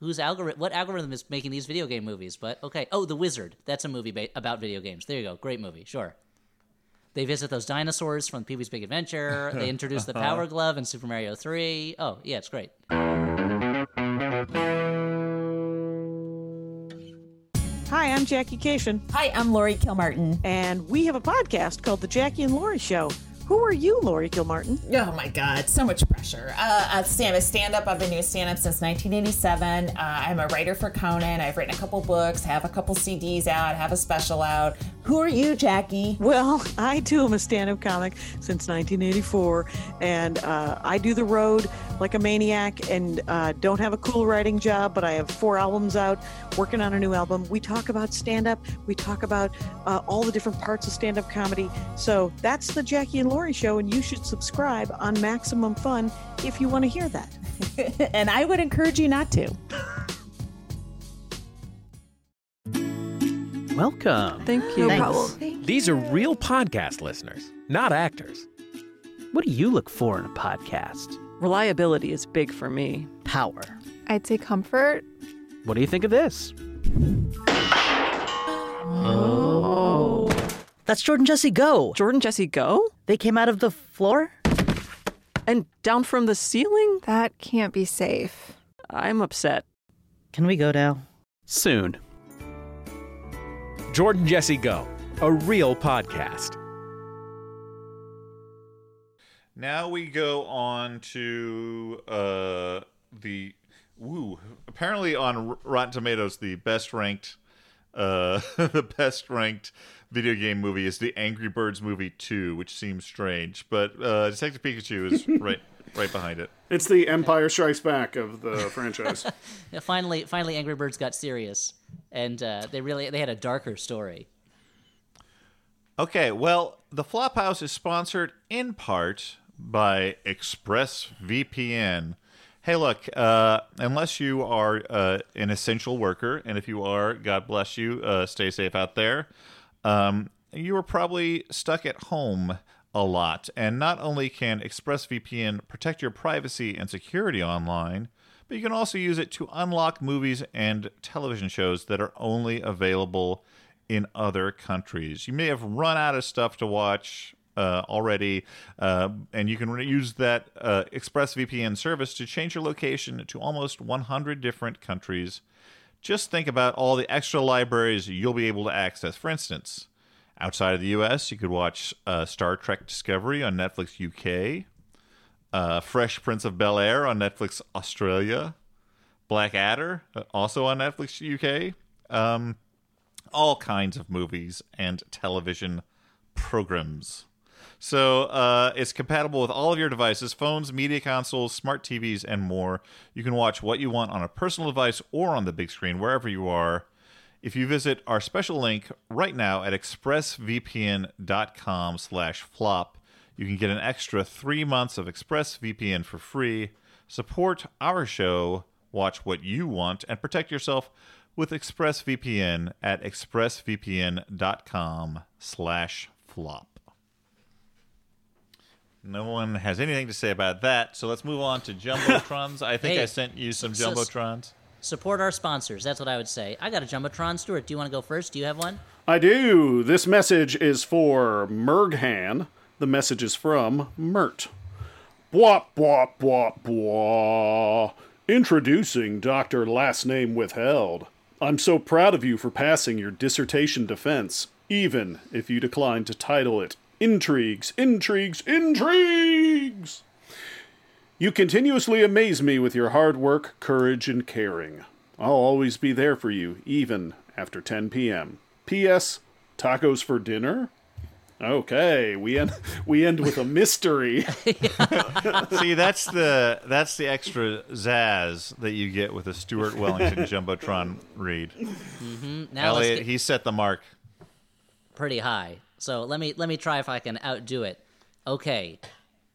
Whose algorithm? What algorithm is making these video game movies? But okay. Oh, The Wizard. That's a movie ba- about video games. There you go. Great movie. Sure. They visit those dinosaurs from Pee Wee's Big Adventure. They <laughs> introduce the uh-huh. Power Glove in Super Mario 3. Oh, yeah, it's great. Hi, I'm Jackie Kashian, Hi, I'm Laurie Kilmartin. and we have a podcast called The Jackie and Laurie Show. Who are you, Laurie Kilmartin? Oh my God, so much pressure. Uh, stand, a stand-up. I've been doing stand-up since 1987. Uh, I'm a writer for Conan. I've written a couple books, have a couple CDs out, have a special out. Who are you, Jackie? Well, <laughs> I too am a stand up comic since 1984, and uh, I do the road like a maniac and uh, don't have a cool writing job, but I have four albums out, working on a new album. We talk about stand up, we talk about uh, all the different parts of stand up comedy. So that's the Jackie and Laurie Show, and you should subscribe on Maximum Fun if you want to hear that. <laughs> and I would encourage you not to. Welcome. Thank you. These are real podcast listeners, not actors. What do you look for in a podcast? Reliability is big for me. Power. I'd say comfort. What do you think of this? Oh. That's Jordan Jesse Go. Jordan Jesse Go? They came out of the floor? And down from the ceiling? That can't be safe. I'm upset. Can we go now? Soon. Jordan Jesse Go, a real podcast. Now we go on to uh, the woo. Apparently on R- Rotten Tomatoes, the best ranked, uh, <laughs> the best ranked video game movie is the Angry Birds movie two, which seems strange, but uh, Detective Pikachu is <laughs> right right behind it. It's the Empire Strikes Back of the <laughs> franchise. Yeah, finally, finally, Angry Birds got serious, and uh, they really they had a darker story. Okay, well, the Flophouse is sponsored in part by ExpressVPN. Hey, look, uh, unless you are uh, an essential worker, and if you are, God bless you, uh, stay safe out there. Um, you are probably stuck at home a lot, and not only can ExpressVPN protect your privacy and security online, but you can also use it to unlock movies and television shows that are only available in other countries. You may have run out of stuff to watch uh, already, uh, and you can re- use that uh, ExpressVPN service to change your location to almost 100 different countries. Just think about all the extra libraries you'll be able to access. For instance, outside of the US, you could watch uh, Star Trek Discovery on Netflix UK, uh, Fresh Prince of Bel Air on Netflix Australia, Black Adder, uh, also on Netflix UK. Um, all kinds of movies and television programs. So uh, it's compatible with all of your devices, phones, media consoles, smart TVs, and more. You can watch what you want on a personal device or on the big screen, wherever you are. If you visit our special link right now at expressvpn.com slash flop, you can get an extra three months of ExpressVPN for free. Support our show, watch what you want, and protect yourself with ExpressVPN at expressvpn.com slash flop. No one has anything to say about that, so let's move on to Jumbotrons. I think <laughs> Hey, I sent you some so- so- Jumbotrons. Support our sponsors. That's what I would say. I got a jumbotron. Stuart, do you want to go first? Do you have one? I do. This message is for Merghan. The message is from Mert. Bwah, bwah, bwah, bwah. Introducing Dr. Last Name Withheld. I'm so proud of you for passing your dissertation defense, even if you declined to title it Intrigues, Intrigues, Intrigues! You continuously amaze me with your hard work, courage, and caring. I'll always be there for you, even after 10 p.m. P.S. Tacos for dinner? Okay, we end we end with a mystery. <laughs> <laughs> See, that's the that's the extra zazz that you get with a Stuart Wellington Jumbotron read. Mm-hmm. Now let's Elliott, get he set the mark. pretty high. So let me let me try if I can outdo it. Okay.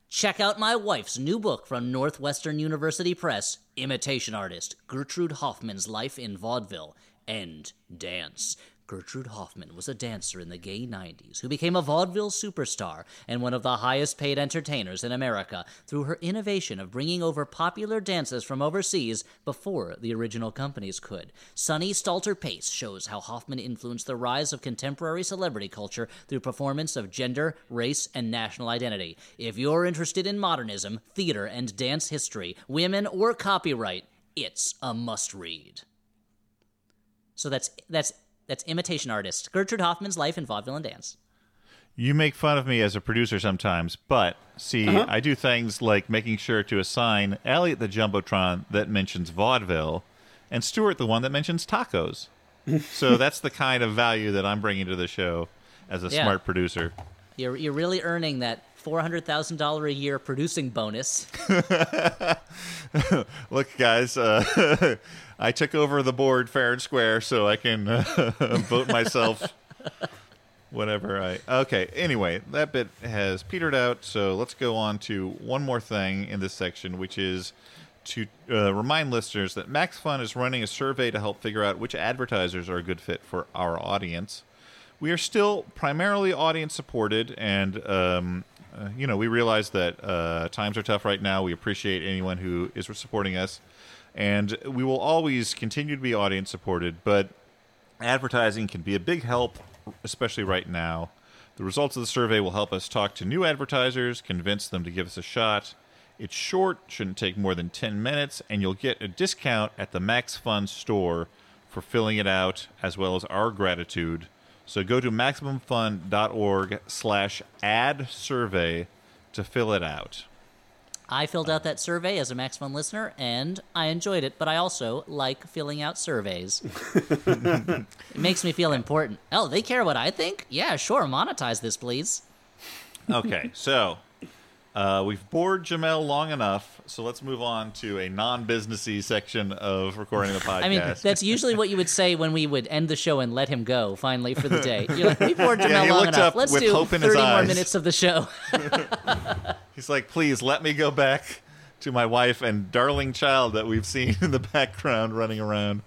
Check out my wife's new book from Northwestern University Press, Imitation Artist Gertrude Hoffmann's Life in Vaudeville and Dance. Gertrude Hoffmann was a dancer in the gay 90s who became a vaudeville superstar and one of the highest paid entertainers in America through her innovation of bringing over popular dances from overseas before the original companies could. Sunny Stalter Pace shows how Hoffmann influenced the rise of contemporary celebrity culture through performance of gender, race, and national identity. If you're interested in modernism, theater, and dance history, women, or copyright, it's a must read. So that's that's that's imitation artist Gertrude Hoffmann's life in vaudeville and dance. You make fun of me as a producer sometimes, but see, I do things like making sure to assign Elliott the Jumbotron that mentions vaudeville and Stuart the one that mentions tacos. <laughs> so that's the kind of value that I'm bringing to the show as a Yeah. smart producer. You're you're really earning that four hundred thousand dollar a year producing bonus. <laughs> Look, guys, uh, <laughs> I took over the board fair and square, so I can uh, <laughs> vote myself whatever I. Okay, anyway, that bit has petered out, so let's go on to one more thing in this section, which is to uh, remind listeners that Max Fun is running a survey to help figure out which advertisers are a good fit for our audience. We are still primarily audience supported, and um, uh, you know we realize that uh, times are tough right now. We appreciate anyone who is supporting us, and we will always continue to be audience supported. But advertising can be a big help, especially right now. The results of the survey will help us talk to new advertisers, convince them to give us a shot. It's short, shouldn't take more than 10 minutes, and you'll get a discount at the Max Fun store for filling it out, as well as our gratitude. So go to MaximumFun.org slash ad survey to fill it out. I filled out that survey as a Max Fun listener, and I enjoyed it. But I also like filling out surveys. <laughs> it makes me feel important. Oh, they care what I think? Yeah, sure. Monetize this, please. Okay, so uh, we've bored Jamelle long enough, so let's move on to a non-businessy section of recording the podcast. <laughs> I mean, that's usually what you would say when we would end the show and let him go finally for the day. <laughs> You're like, we bored Jamelle Yeah, long enough. Let's do hope in 30 his more eyes." minutes of the show. <laughs> He's like, please let me go back to my wife and darling child that we've seen in the background running around.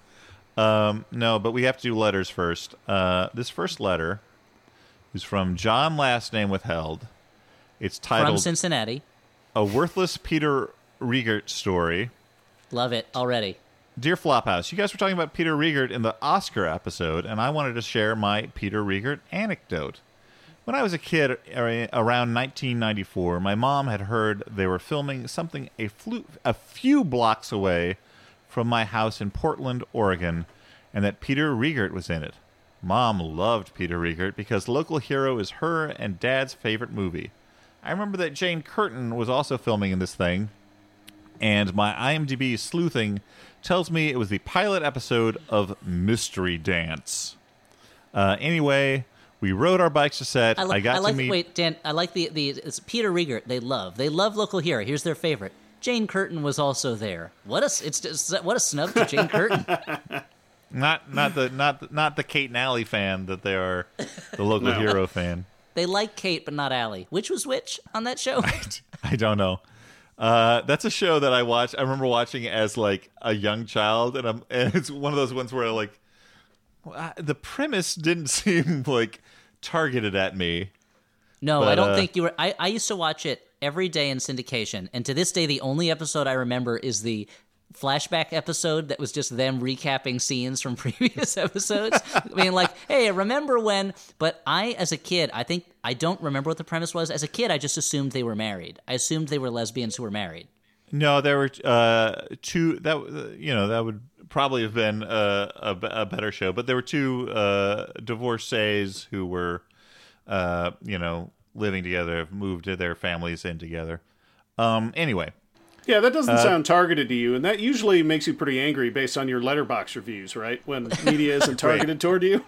Um, no, but we have to do letters first. Uh, this first letter is from John, last name withheld. It's titled From Cincinnati. "A Worthless Peter Riegert Story." Love it already. Dear Flophouse, you guys were talking about Peter Riegert in the Oscar episode, and I wanted to share my Peter Riegert anecdote. When I was a kid er, around 1994, my mom had heard they were filming something a, flu- a few blocks away from my house in Portland, Oregon, and that Peter Riegert was in it. Mom loved Peter Riegert because Local Hero is her and Dad's favorite movie. I remember that Jane Curtin was also filming in this thing, and my IMDb sleuthing tells me it was the pilot episode of Mystery Dance. Uh, anyway, we rode our bikes to set. I, I, got I like. to meet. Wait, Dan. I like the the it's Peter Riegert. They love. They love local hero. Here's their favorite. Jane Curtin was also there. What a s- it's just, what a snub to Jane Curtin. <laughs> Not not the not the- not the Kate and Allie fan that they are, the local No. hero fan. They like Kate, but not Allie. Which was which on that show? <laughs> I don't know. Uh, that's a show that I watched. I remember watching as like a young child, and I'm and it's one of those ones where like well, I- the premise didn't <laughs> seem like targeted at me. No, But, I don't uh, think you were. I, I used to watch it every day in syndication, and to this day, the only episode I remember is the flashback episode that was just them recapping scenes from <laughs> previous episodes. I mean, like, hey, remember when? But I, as a kid, I think I don't remember what the premise was. As a kid, I just assumed they were married. I assumed they were lesbians who were married. No, there were uh, two. That uh, you know that would probably have been a, a, a better show, but there were two uh, divorcees who were, uh, you know, living together, moved their families in together. Um. Anyway, Yeah, that doesn't Uh, sound targeted to you, and that usually makes you pretty angry based on your Letterboxd reviews, right? When media isn't <laughs> targeted toward you.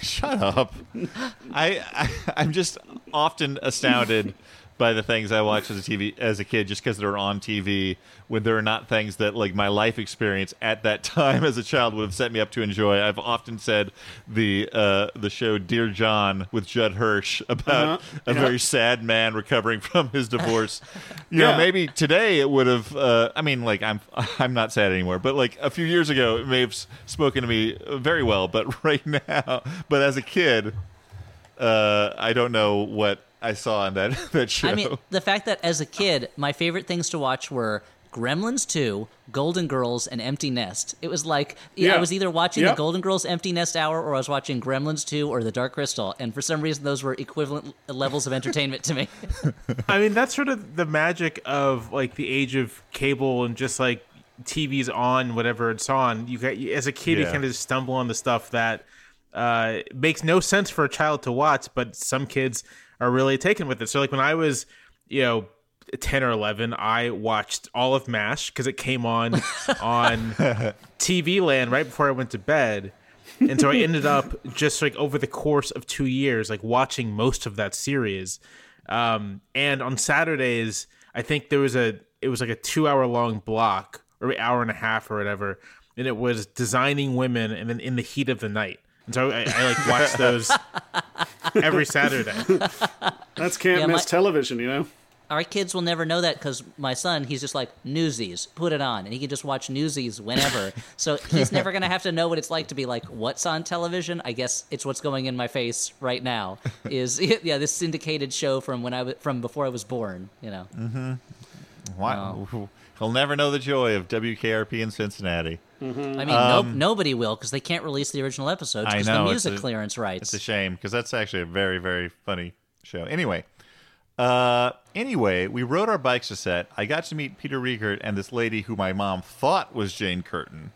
shut up. <laughs> I, I I'm just often astounded by the things I watch as a TV as a kid, just because they're on TV when there are not things that like my life experience at that <laughs> time as a child would have set me up to enjoy. I've often said the uh, the show Dear John with Judd Hirsch <laughs> about Uh-huh. a Yeah. very sad man recovering from his divorce. <laughs> You Yeah. know, maybe today it would have. Uh, I mean, like I'm I'm not sad anymore, but like a few years ago, it may have spoken to me very well. But right now, but as a kid, uh, I don't know what I saw on that <laughs> that show. I mean, the fact that as a kid, my favorite things to watch were Gremlins 2, Golden Girls, and Empty Nest. It was like yeah, I was either watching Yep. the Golden Girls Empty Nest hour or I was watching Gremlins 2 or The Dark Crystal, and for some reason those were equivalent levels of entertainment to me. <laughs> I mean, that's sort of the magic of like the age of cable and just like TV's on whatever it's on. You got as a kid, you kind of just stumble on the stuff that uh, makes no sense for a child to watch, but some kids are really taken with it. So, like when I was, you know. 10 or 11 i watched all of mash because it came on <laughs> on tv land right before i went to bed and so i <laughs> ended up just like over the course of two years like watching most of that series um, and on Saturdays, I think there was a it was like a two hour long block or hour and a half or whatever, and it was designing women and then in the heat of the night. And so I, I like watch those <laughs> every Saturday. That's can't Yeah, miss my- television, you know? Our kids will never know that because my son, he's just like Newsies, put it on, and he can just watch Newsies whenever. <laughs> so he's never gonna have to know what it's like to be like, what's on television? I guess it's what's going in my face right now. Is <laughs> yeah, this syndicated show from when I was from before I was born. You know. Mm-hmm. Why? Oh. He'll never know the joy of WKRP in Cincinnati. I mean, no, nobody will because they can't release the original episodes Um, because know, the it's music a- clearance rights. It's a shame because that's actually a very, very funny show. Anyway, uh, anyway, we rode our bikes to set. I got to meet Peter Riegert and this lady who my mom thought was Jane Curtin.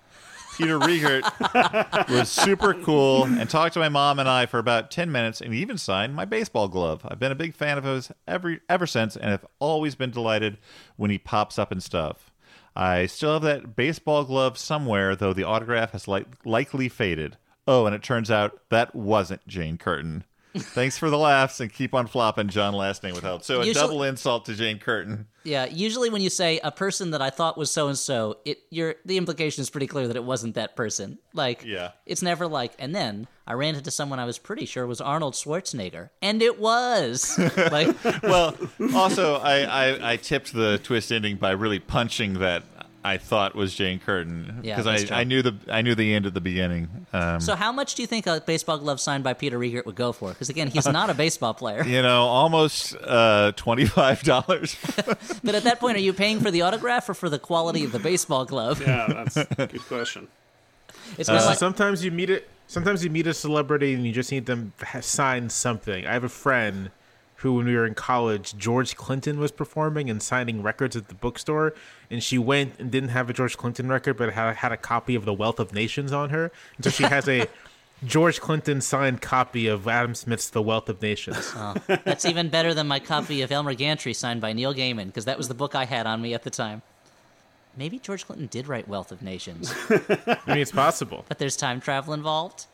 Peter Riegert <laughs> was super cool and talked to my mom and I for about 10 minutes and he even signed my baseball glove. I've been a big fan of his every, ever since and have always been delighted when he pops up and stuff. I still have that baseball glove somewhere, though the autograph has li- likely faded. Oh, and it turns out that wasn't Jane Curtin. Thanks for the laughs and keep on flopping, John last name withheld. So a Usually- double insult to Jane Curtin. Yeah, usually when you say a person that I thought was so and so, it you're the implication is pretty clear that it wasn't that person. Like, Yeah. it's never like. And then I ran into someone I was pretty sure was Arnold Schwarzenegger, and it was. <laughs> like, Well, also, I, I, I tipped the twist ending by really punching that I thought was Jane Curtin Yeah, because that's true. I, I knew the I knew the end at the beginning. Um, so how much do you think a baseball glove signed by Peter Riegert would go for? Because again, he's not a baseball player. <laughs> you know, almost uh, twenty five dollars. <laughs> But at that point, are you paying for the autograph or for the quality of the baseball glove? Yeah, that's a good question. <laughs> It's kind of like sometimes you meet it. Sometimes you meet a celebrity and you just need them to ha- sign something. I have a friend who, when we were in college, George Clinton was performing and signing records at the bookstore, and she went and didn't have a George Clinton record, but had had a copy of The Wealth of Nations on her, and so she has a <laughs> George Clinton signed copy of Adam Smith's The Wealth of Nations. that's even better than my copy of Elmer Gantry signed by Neil Gaiman because that was the book I had on me at the time. Maybe George Clinton did write Wealth of Nations, <laughs> I mean, it's possible. but there's time travel involved.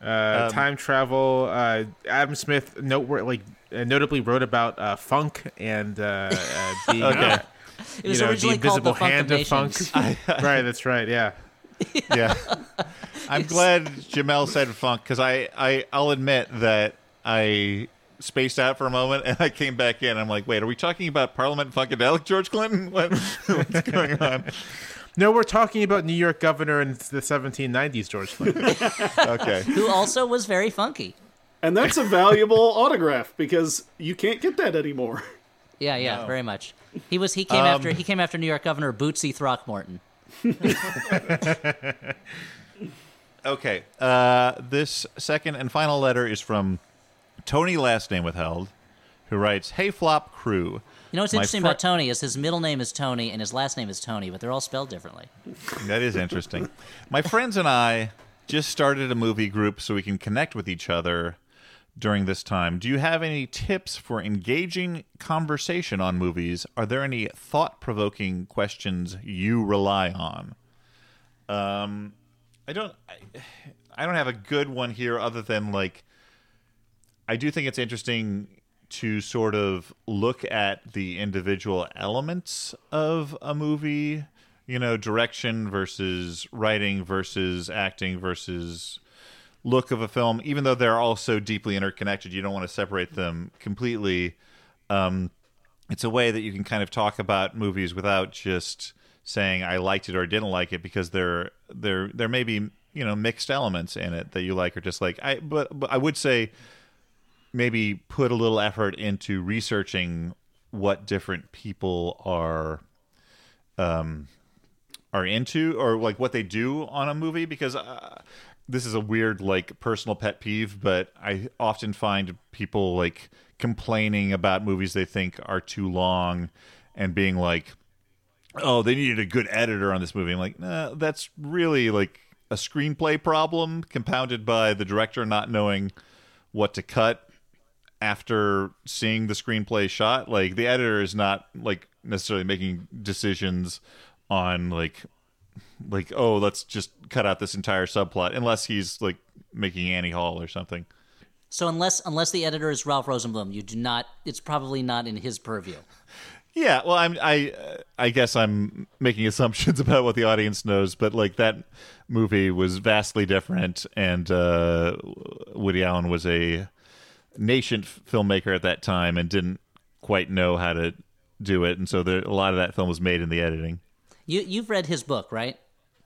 Uh, time travel. Uh, Adam Smith note like notably wrote about uh, funk and uh, uh, being <laughs> Okay. uh, It you was know, the originally called invisible the Funk hand of of funk. Nations. <laughs> right, that's right. Yeah. <laughs> yeah, I'm glad Jamelle said funk because I, I I'll admit that I spaced out for a moment and I came back in. I'm like, wait, are we talking about Parliament Funkadelic George Clinton? What, what's going on? No, we're talking about New York governor in the 1790s, George Clinton. Okay. who also was very funky. And that's a valuable <laughs> autograph because you can't get that anymore. Yeah, yeah, very much. He was he came Um, after he came after New York Governor Bootsy Throckmorton. <laughs> Okay. Uh, this second and final letter is from Tony, last name withheld, who writes, "Hey Flop crew." You know what's interesting fr- about Tony is his middle name is Tony and his last name is Tony, but they're all spelled differently. That is interesting. My friends and I just started a movie group so we can connect with each other during this time. Do you have any tips for engaging conversation on movies? Are there any thought provoking questions you rely on? Um, I don't. I, I don't have a good one here, other than like, I do think it's interesting to sort of look at the individual elements of a movie. You know, direction versus writing versus acting versus look of a film, even though they're all so deeply interconnected, you don't want to separate them completely. Um, it's a way that you can kind of talk about movies without just saying I liked it or didn't like it because there there there may be you know mixed elements in it that you like or dislike. I but, but I would say maybe put a little effort into researching what different people are um are into or like what they do on a movie because uh, this is a weird like personal pet peeve but i often find people like complaining about movies they think are too long and being like oh they needed a good editor on this movie. I'm like nah, that's really like a screenplay problem compounded by the director not knowing what to cut after seeing the screenplay shot. Like the editor is not like necessarily making decisions on like like oh let's just cut out this entire subplot unless he's like making Annie Hall or something So unless unless the editor is Ralph Rosenblum, you do not. It's probably not in his purview. yeah well i'm i uh, i guess i'm making assumptions <laughs> about what the audience knows but like that movie was vastly different and uh woody allen was a nascent filmmaker at that time and didn't quite know how to do it and so there, a lot of that film was made in the editing You you've read his book, right?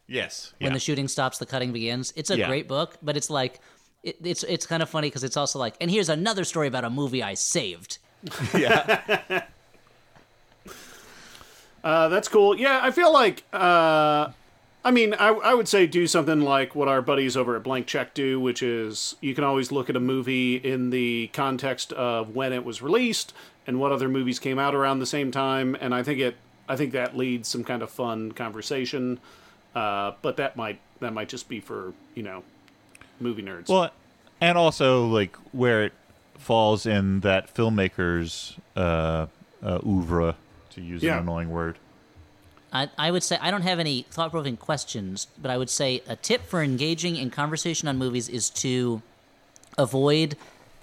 yes When yeah. the shooting stops, the cutting begins. It's a Yeah. great book, but it's like it, it's it's kind of funny because it's also like, and here's another story about a movie I saved. <laughs> <laughs> yeah Uh, that's cool. Yeah, I feel like. Uh, I mean, I, I would say do something like what our buddies over at Blank Check do, which is you can always look at a movie in the context of when it was released and what other movies came out around the same time, and I think it I think that leads some kind of fun conversation. Uh, but that might that might just be for you know movie nerds. Well, and also like where it falls in that filmmaker's uh, uh, oeuvre, to use Yeah. an annoying word. I, I would say I don't have any thought provoking questions, but I would say a tip for engaging in conversation on movies is to avoid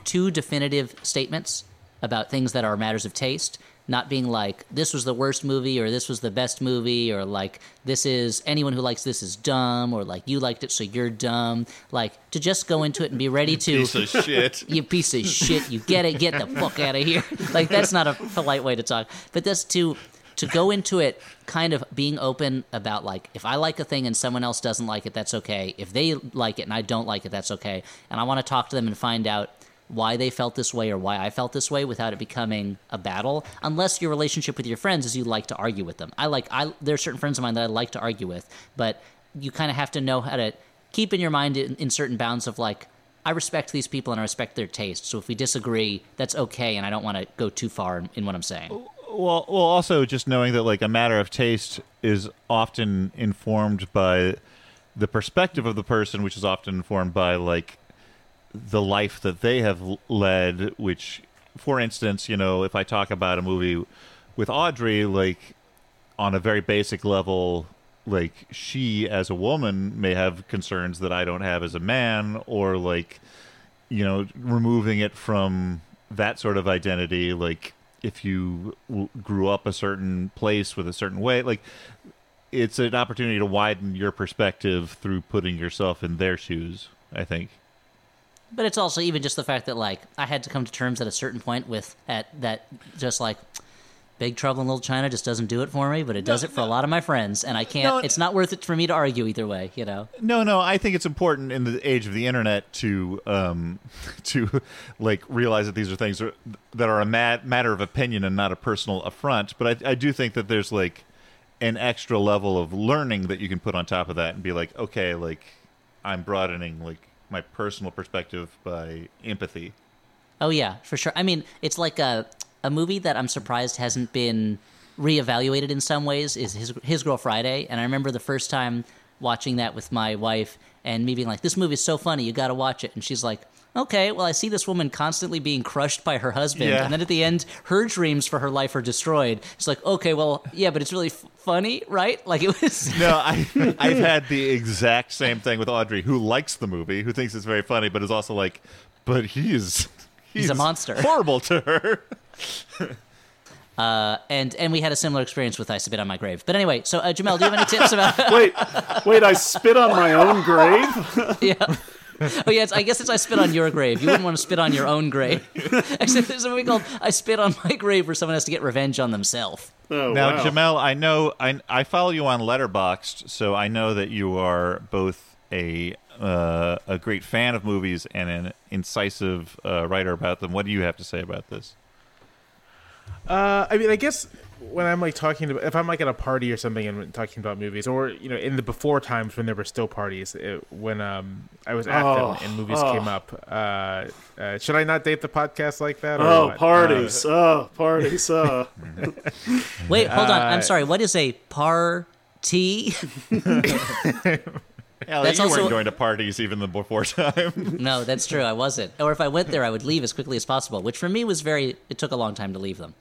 too definitive statements about things that are matters of taste. Not being like, this was the worst movie, or this was the best movie, or like, this is anyone who likes this is dumb, or like, you liked it, so you're dumb. Like, to just go into it and be ready to. Piece of shit. <laughs> you piece of shit. You get it. Get the fuck out of here. <laughs> Like that's not a polite way to talk. But that's to to go into it kind of being open about like if I like a thing and someone else doesn't like it, that's okay. If they like it and I don't like it, that's okay. And I want to talk to them and find out why they felt this way or why I felt this way without it becoming a battle. Unless your relationship with your friends is you like to argue with them. I like I there are certain friends of mine that I like to argue with, but you kind of have to know how to keep in your mind in, in certain bounds of like I respect these people and I respect their taste. So if we disagree, that's okay, and I don't want to go too far in, in what I'm saying. Well, well, also just knowing that like a matter of taste is often informed by the perspective of the person, which is often informed by like the life that they have led. Which, for instance, you know, if I talk about a movie with Audrey, like on a very basic level, like she as a woman may have concerns that I don't have as a man, or like you know, removing it from that sort of identity, like if you w- grew up a certain place with a certain way, like it's an opportunity to widen your perspective through putting yourself in their shoes. I think. But it's also even just the fact that like I had to come to terms at a certain point with at that just like Big Trouble in Little China just doesn't do it for me, but it does it for a lot of my friends, and I can't. No, it's not worth it for me to argue either way, you know. No, no, I think it's important in the age of the internet to um <laughs> to like realize that these are things that are- that are a mat- matter of opinion and not a personal affront. But I, I do think that there's like an extra level of learning that you can put on top of that and be like, okay, like I'm broadening like my personal perspective by empathy. Oh yeah, for sure. I mean, it's like a a movie that I'm surprised hasn't been reevaluated in some ways is his His Girl Friday, and I remember the first time watching that with my wife and me being like, "This movie is so funny, you got to watch it," and she's like. Okay, well, I see this woman constantly being crushed by her husband, Yeah. and then at the end, her dreams for her life are destroyed. It's like, okay, well, yeah, but it's really f- funny, right? Like it was. <laughs> No, I I've had the exact same thing with Audrey, who likes the movie, who thinks it's very funny, but is also like, but he's He's a monster. <laughs> horrible to her. and and we had a similar experience with I Spit on My Grave. But anyway, so uh, Jamelle, do you have any tips about? <laughs> Wait, wait! I spit on my own grave. yeah. Oh yeah, I guess it's I spit on your grave. You wouldn't want to spit on your own grave. <laughs> Except there's a movie called I Spit on My Grave, where someone has to get revenge on themselves. Oh, Now, wow. Jamelle, I know I I follow you on Letterboxd, so I know that you are both a uh, a great fan of movies and an incisive uh, writer about them. What do you have to say about this? Uh, I mean, I guess when I'm like talking about, if I'm like at a party or something and talking about movies, or you know, in the before times when there were still parties, it, when um I was at Oh, them and movies oh. came up, uh, uh, should I not date the podcast like that? Or Oh, what? parties! Oh, parties! Uh. <laughs> Wait, hold on. I'm Uh, sorry. What is a party? <laughs> Yeah, That's you also- weren't going to parties even the before time. <laughs> No, that's true. I wasn't. Or if I went there, I would leave as quickly as possible, which for me was very. It took a long time to leave them.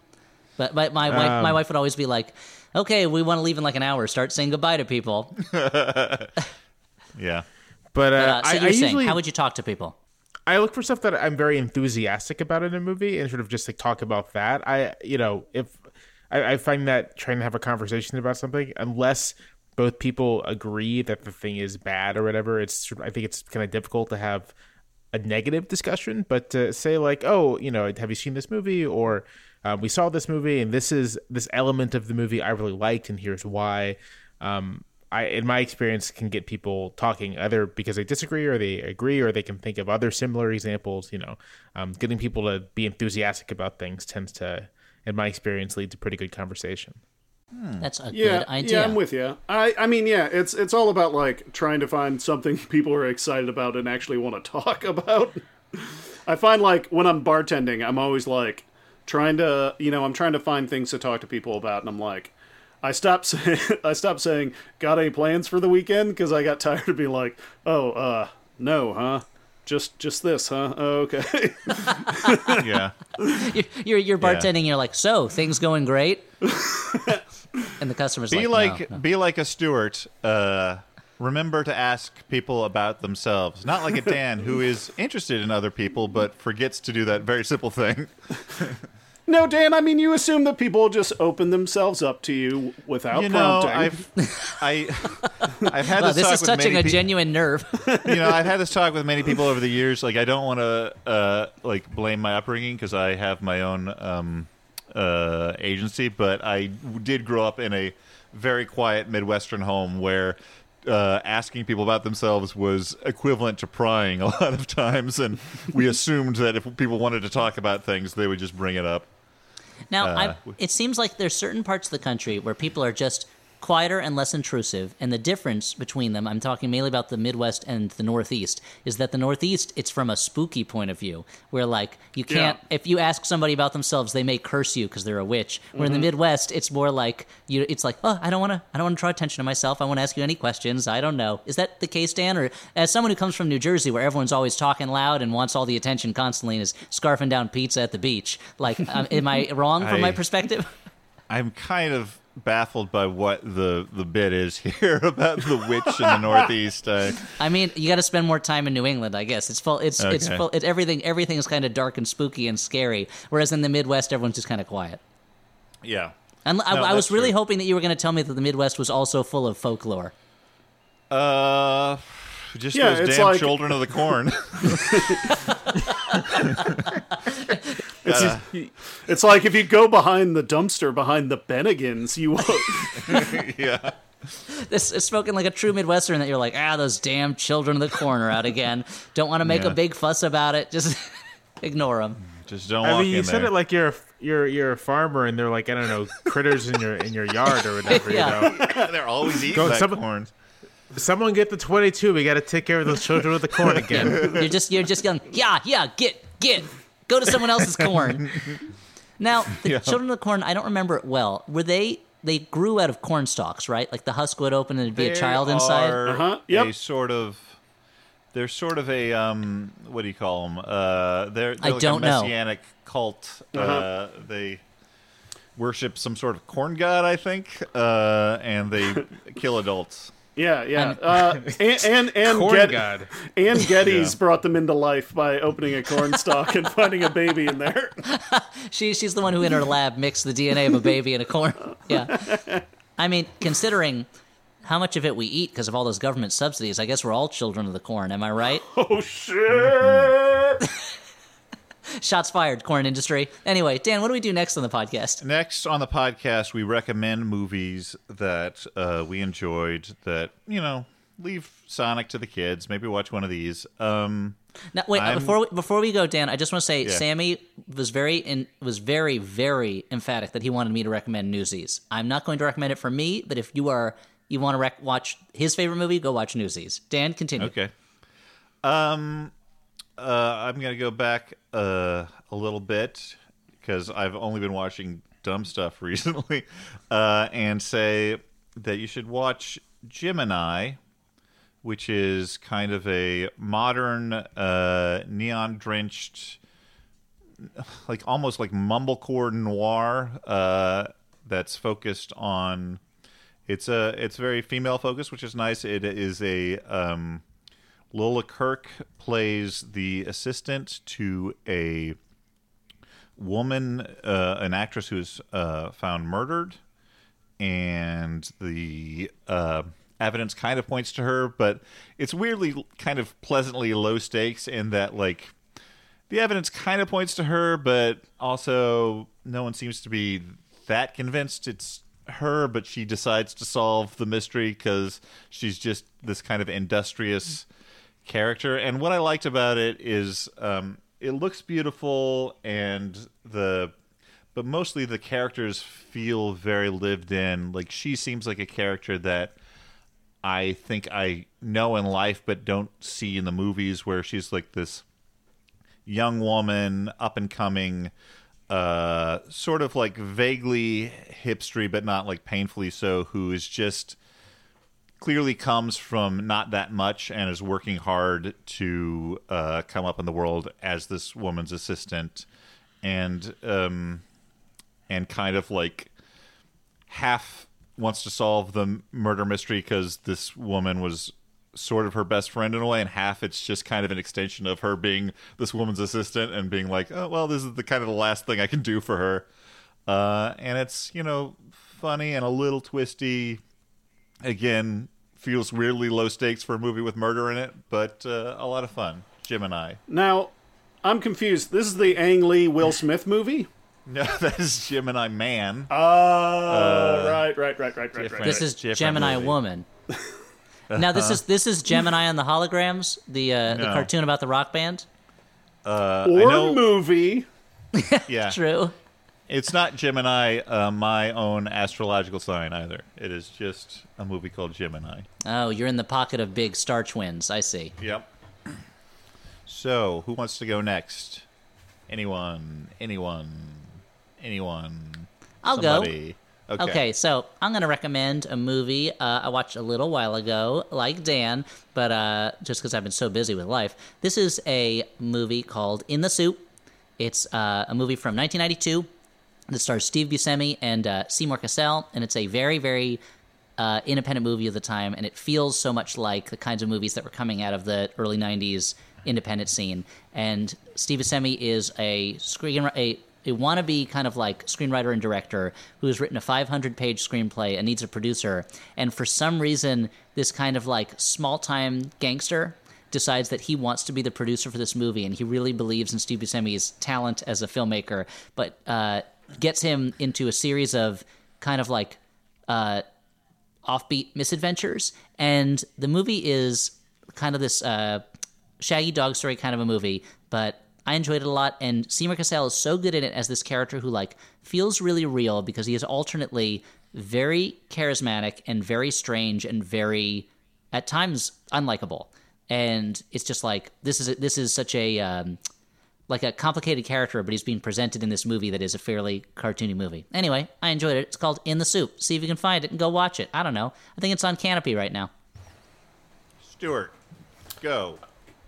But my my wife, Um, my wife would always be like, "Okay, we want to leave in like an hour. Start saying goodbye to people." <laughs> yeah. But, But uh, uh, so I, I saying, usually how would you talk to people? I look for stuff that I'm very enthusiastic about in a movie and sort of just like talk about that. I, you know, if I, I find that trying to have a conversation about something, unless both people agree that the thing is bad or whatever, it's I think it's kind of difficult to have a negative discussion. But to say like, oh, you know, have you seen this movie or uh, we saw this movie and this is this element of the movie I really liked and here's why. Um, I, in my experience, can get people talking either because they disagree or they agree or they can think of other similar examples. You know, um, getting people to be enthusiastic about things tends to, in my experience, lead to pretty good conversation. That's a Yeah, good idea. yeah, I'm with you. I, I mean, yeah, it's it's all about like trying to find something <laughs> people are excited about and actually want to talk <laughs> about. I find like when I'm bartending, I'm always like trying to, you know, I'm trying to find things to talk to people about, and I'm like, I stopped <laughs> saying, I stopped saying, got any plans for the weekend? Because I got <laughs> tired of being like, oh, uh, no, huh? Just just this, huh? Oh, okay. <laughs> Yeah. You're, you're, you're bartending. You're like, so things going great, and the customer's Be like, like "No, no." be like a Stuart. Uh, remember to ask people about themselves. Not like a Dan who is interested in other people but forgets to do that very simple thing. <laughs> no, Dan. I mean, you assume that people just open themselves up to you without you know, prompting. I've I <laughs> I've had Wow, this, this talk is with touching many a pe- genuine nerve. <laughs> you know, I've had this talk with many people over the years. Like, I don't want to uh, like blame my upbringing because I have my own um, uh, agency, but I did grow up in a very quiet Midwestern home where. Uh, asking people about themselves was equivalent to prying <laughs> a lot of times, and we <laughs> assumed that if people wanted to talk about things, they would just bring it up. Now, Uh, it seems like there's certain parts of the country where people are just quieter and less intrusive, and the difference between them, I'm talking mainly about the Midwest and the Northeast, is that the Northeast, it's from a spooky point of view, where like you can't, if you ask somebody about themselves, they may curse you because they're a witch. Where in the Midwest, it's more like you, it's like, oh, I don't want to, I don't want to draw attention to myself. I want to ask you any questions. I don't know. Is that the case, Dan? Or as someone who comes from New Jersey, where everyone's always talking loud and wants all the attention constantly and is scarfing down pizza at the beach, like, um, am I <laughs> wrong from my perspective? I'm kind of baffled by what the the bit is <laughs> here about the witch in the Northeast. Uh, <laughs> I mean, you got to spend more time in New England, I guess. It's full. It's it's full. It's everything. Everything is kind of dark and spooky and scary. Whereas in the Midwest, everyone's just kind of quiet. yeah. And I, No, I was really true. hoping that you were going to tell me that the Midwest was also full of folklore. Uh, just Yeah, those damn like- children of the corn. <laughs> It's, it's like if you go behind the dumpster behind the Bennigans, you won't. <laughs> <laughs> yeah. This is spoken like a true Midwestern that you're like, ah, those damn children of the corn are out again. Don't want to make Yeah. a big fuss about it. Just <laughs> ignore them. Just don't I walk mean, you in said there. it like you're you're you're a farmer, and they're like I don't know critters in your in your yard or whatever. Yeah. You know, They're always eating Go- that some- corn. someone get the twenty two. We got to take care of those children with the corn again. You're just you're just going, yeah, yeah, get get go to someone else's corn. <laughs> Now, the Yeah. children of the corn, I don't remember it well. Were they they grew out of corn stalks, right? Like the husk would open and there'd be a They child inside. are Uh-huh, yep. A sort of. They're sort of a um. What do you call them? Uh, they're, they're I like don't a know. messianic cult. uh Uh-huh. they worship some sort of corn god, I think, uh, and they <laughs> kill adults. Yeah, yeah. Uh, <laughs> and and, and, Corn Get- god. and Getty's Yeah. brought them into life by opening a corn <laughs> stalk and finding a baby in there. <laughs> She she's the one who in her lab mixed the DNA of a baby and a corn. Yeah. I mean, considering how much of it we eat because of all those government subsidies, I guess we're all children of the corn. Am I right? Oh shit! <laughs> Shots fired, corn industry. Anyway, Dan, what do we do next on the podcast? Next on the podcast, we recommend movies that uh, we enjoyed. That you know, leave Sonic to the kids. Maybe watch one of these. Um, Now, wait, I'm- before we, before we go, Dan, I just want to say Yeah. Sammy was very in, was very very emphatic that he wanted me to recommend Newsies. I'm not going to recommend it for me, but if you are you want to rec- watch his favorite movie, go watch Newsies. Dan, continue. Okay. Um, uh, I'm gonna go back uh, a little bit because I've only been watching dumb stuff <laughs> recently, uh, and say that you should watch Gemini, which is kind of a modern, uh, neon drenched, like almost like mumblecore noir uh, that's focused on. It's a it's very female focused, which is nice. It is a um, Lola Kirke plays the assistant to a woman, uh, an actress who is uh, found murdered, and the uh, evidence kind of points to her, but it's weirdly kind of pleasantly low stakes in that like the evidence kind of points to her, but also no one seems to be that convinced it's her, but she decides to solve the mystery because she's just this kind of industrious character. And what I liked about it is um, it looks beautiful, and the but mostly the characters feel very lived in. Like she seems like a character that I think I know in life, but don't see in the movies, where she's like this young woman, up and coming, uh, sort of like vaguely hipstery, but not like painfully so, who is just clearly comes from not that much and is working hard to uh, come up in the world as this woman's assistant, and um, and kind of like half wants to solve the murder mystery because this woman was sort of her best friend in a way, and half it's just kind of an extension of her being this woman's assistant and being like, oh well, this is the kind of the last thing I can do for her. Uh, and it's you know funny and a little twisty. Again, feels weirdly low stakes for a movie with murder in it, but uh, a lot of fun. Gemini. Now, I'm confused. This is the Ang Lee Will Smith movie. <laughs> No, that is Gemini Man. Oh, right, right, right, right, right, right. This is different Gemini movie. Woman. <laughs> now this is this is Gemini and the Holograms, the uh, the cartoon about the rock band. Uh, I Or know, movie. <laughs> yeah, True. It's not Gemini, uh, my own astrological sign either. It is just a movie called Gemini. Oh, you're in the pocket of big star twins. I see. Yep. So, who wants to go next? Anyone? Anyone? Anyone? I'll go. Okay. Okay, so I'm going to recommend a movie uh, I watched a little while ago, like Dan, but uh, just because I've been so busy with life. This is a movie called In the Soup. It's uh, a movie from 1992 that stars Steve Buscemi and uh, Seymour Cassel, and it's a very, very uh, independent movie of the time, and it feels so much like the kinds of movies that were coming out of the early '90s independent scene. And Steve Buscemi is a screen a, a wannabe kind of like screenwriter and director who has written a 500-page screenplay and needs a producer. And for some reason, this kind of like small-time gangster decides that he wants to be the producer for this movie, and he really believes in Steve Buscemi's talent as a filmmaker, but uh, gets him into a series of kind of like uh, offbeat misadventures. And the movie is kind of this uh, shaggy dog story kind of a movie, but I enjoyed it a lot. And Seymour Cassel is so good in it as this character who like feels really real because he is alternately very charismatic and very strange and very at times unlikable. And it's just like this is this is such a um, like a complicated character, but he's being presented in this movie that is a fairly cartoony movie. Anyway, I enjoyed it. It's called In the Soup. See if you can find it and go watch it. I don't know. I think it's on Kanopy right now. Stuart, go.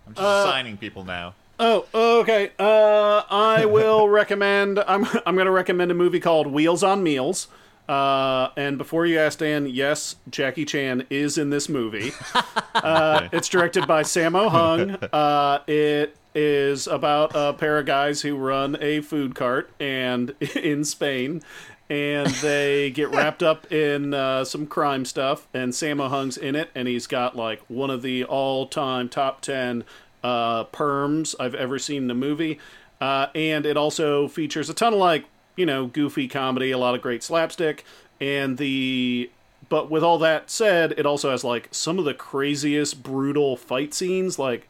I'm just signing people now. Oh, okay. Uh, I will <laughs> recommend. I'm I'm going to recommend a movie called Wheels on Meals. Uh, and before you ask Dan, yes, Jackie Chan is in this movie. <laughs> Uh, it's directed by Sammo Hung. <laughs> Uh, it is about a pair of guys who run a food cart and <laughs> in Spain, and they get wrapped up in uh, some crime stuff. And Sammo Hung's in it, and he's got like one of the all-time top ten uh, perms I've ever seen in a movie. Uh, and it also features a ton of like you know goofy comedy, a lot of great slapstick, and the but with all that said, it also has like some of the craziest brutal fight scenes, like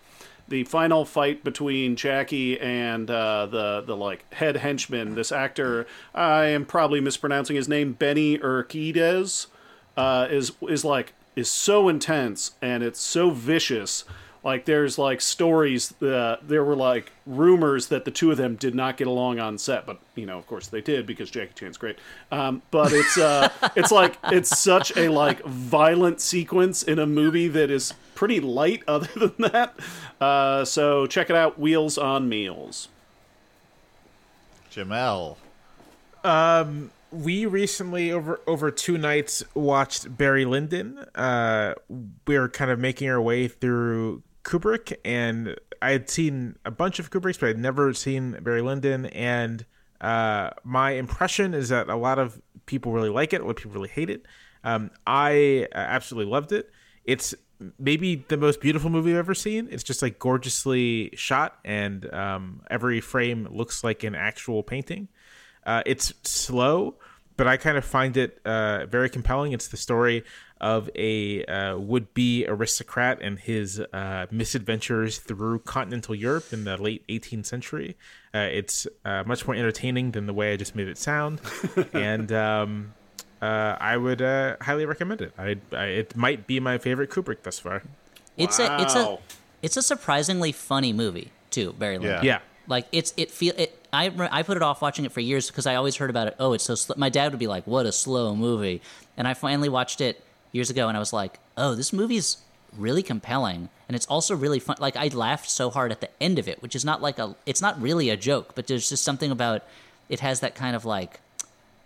the final fight between Jackie and uh, the the like head henchman. This actor, I am probably mispronouncing his name, Benny Urquidez, uh, is is like is so intense and it's so vicious. Like there's like stories that there were like rumors that the two of them did not get along on set, but you know, of course they did because Jackie Chan's great. Um, but it's uh, it's like it's such a like violent sequence in a movie that is pretty light <laughs> other than that. Uh, so check it out, Wheels on Meals. Jamelle. Um, we recently over over two nights watched Barry Lyndon. Uh, we were kind of making our way through Kubrick, and I had seen a bunch of Kubrick's, but I'd never seen Barry Lyndon. And uh, my impression is that a lot of people really like it, a lot of people really hate it. Um, I uh, absolutely loved it. It's maybe the most beautiful movie I've ever seen. It's just like gorgeously shot, and um, every frame looks like an actual painting. Uh, it's slow, but I kind of find it uh, very compelling. It's the story of a uh, would-be aristocrat and his uh, misadventures through continental Europe in the late 18th century. Uh, it's uh, much more entertaining than the way I just made it sound, <laughs> and um, uh, I would uh, highly recommend it. I, I, it might be my favorite Kubrick thus far. It's a it's a it's a surprisingly funny movie too. Barry Lyndon. Yeah. Yeah. Like it's it feel it. I I put it off watching it for years because I always heard about it. Oh, it's so slow. My dad would be like, "What a slow movie," and I finally watched it years ago, and I was like, "Oh, this movie's really compelling." And it's also really fun. Like I laughed so hard at the end of it, which is not like a. It's not really a joke, but there's just something about it has that kind of like,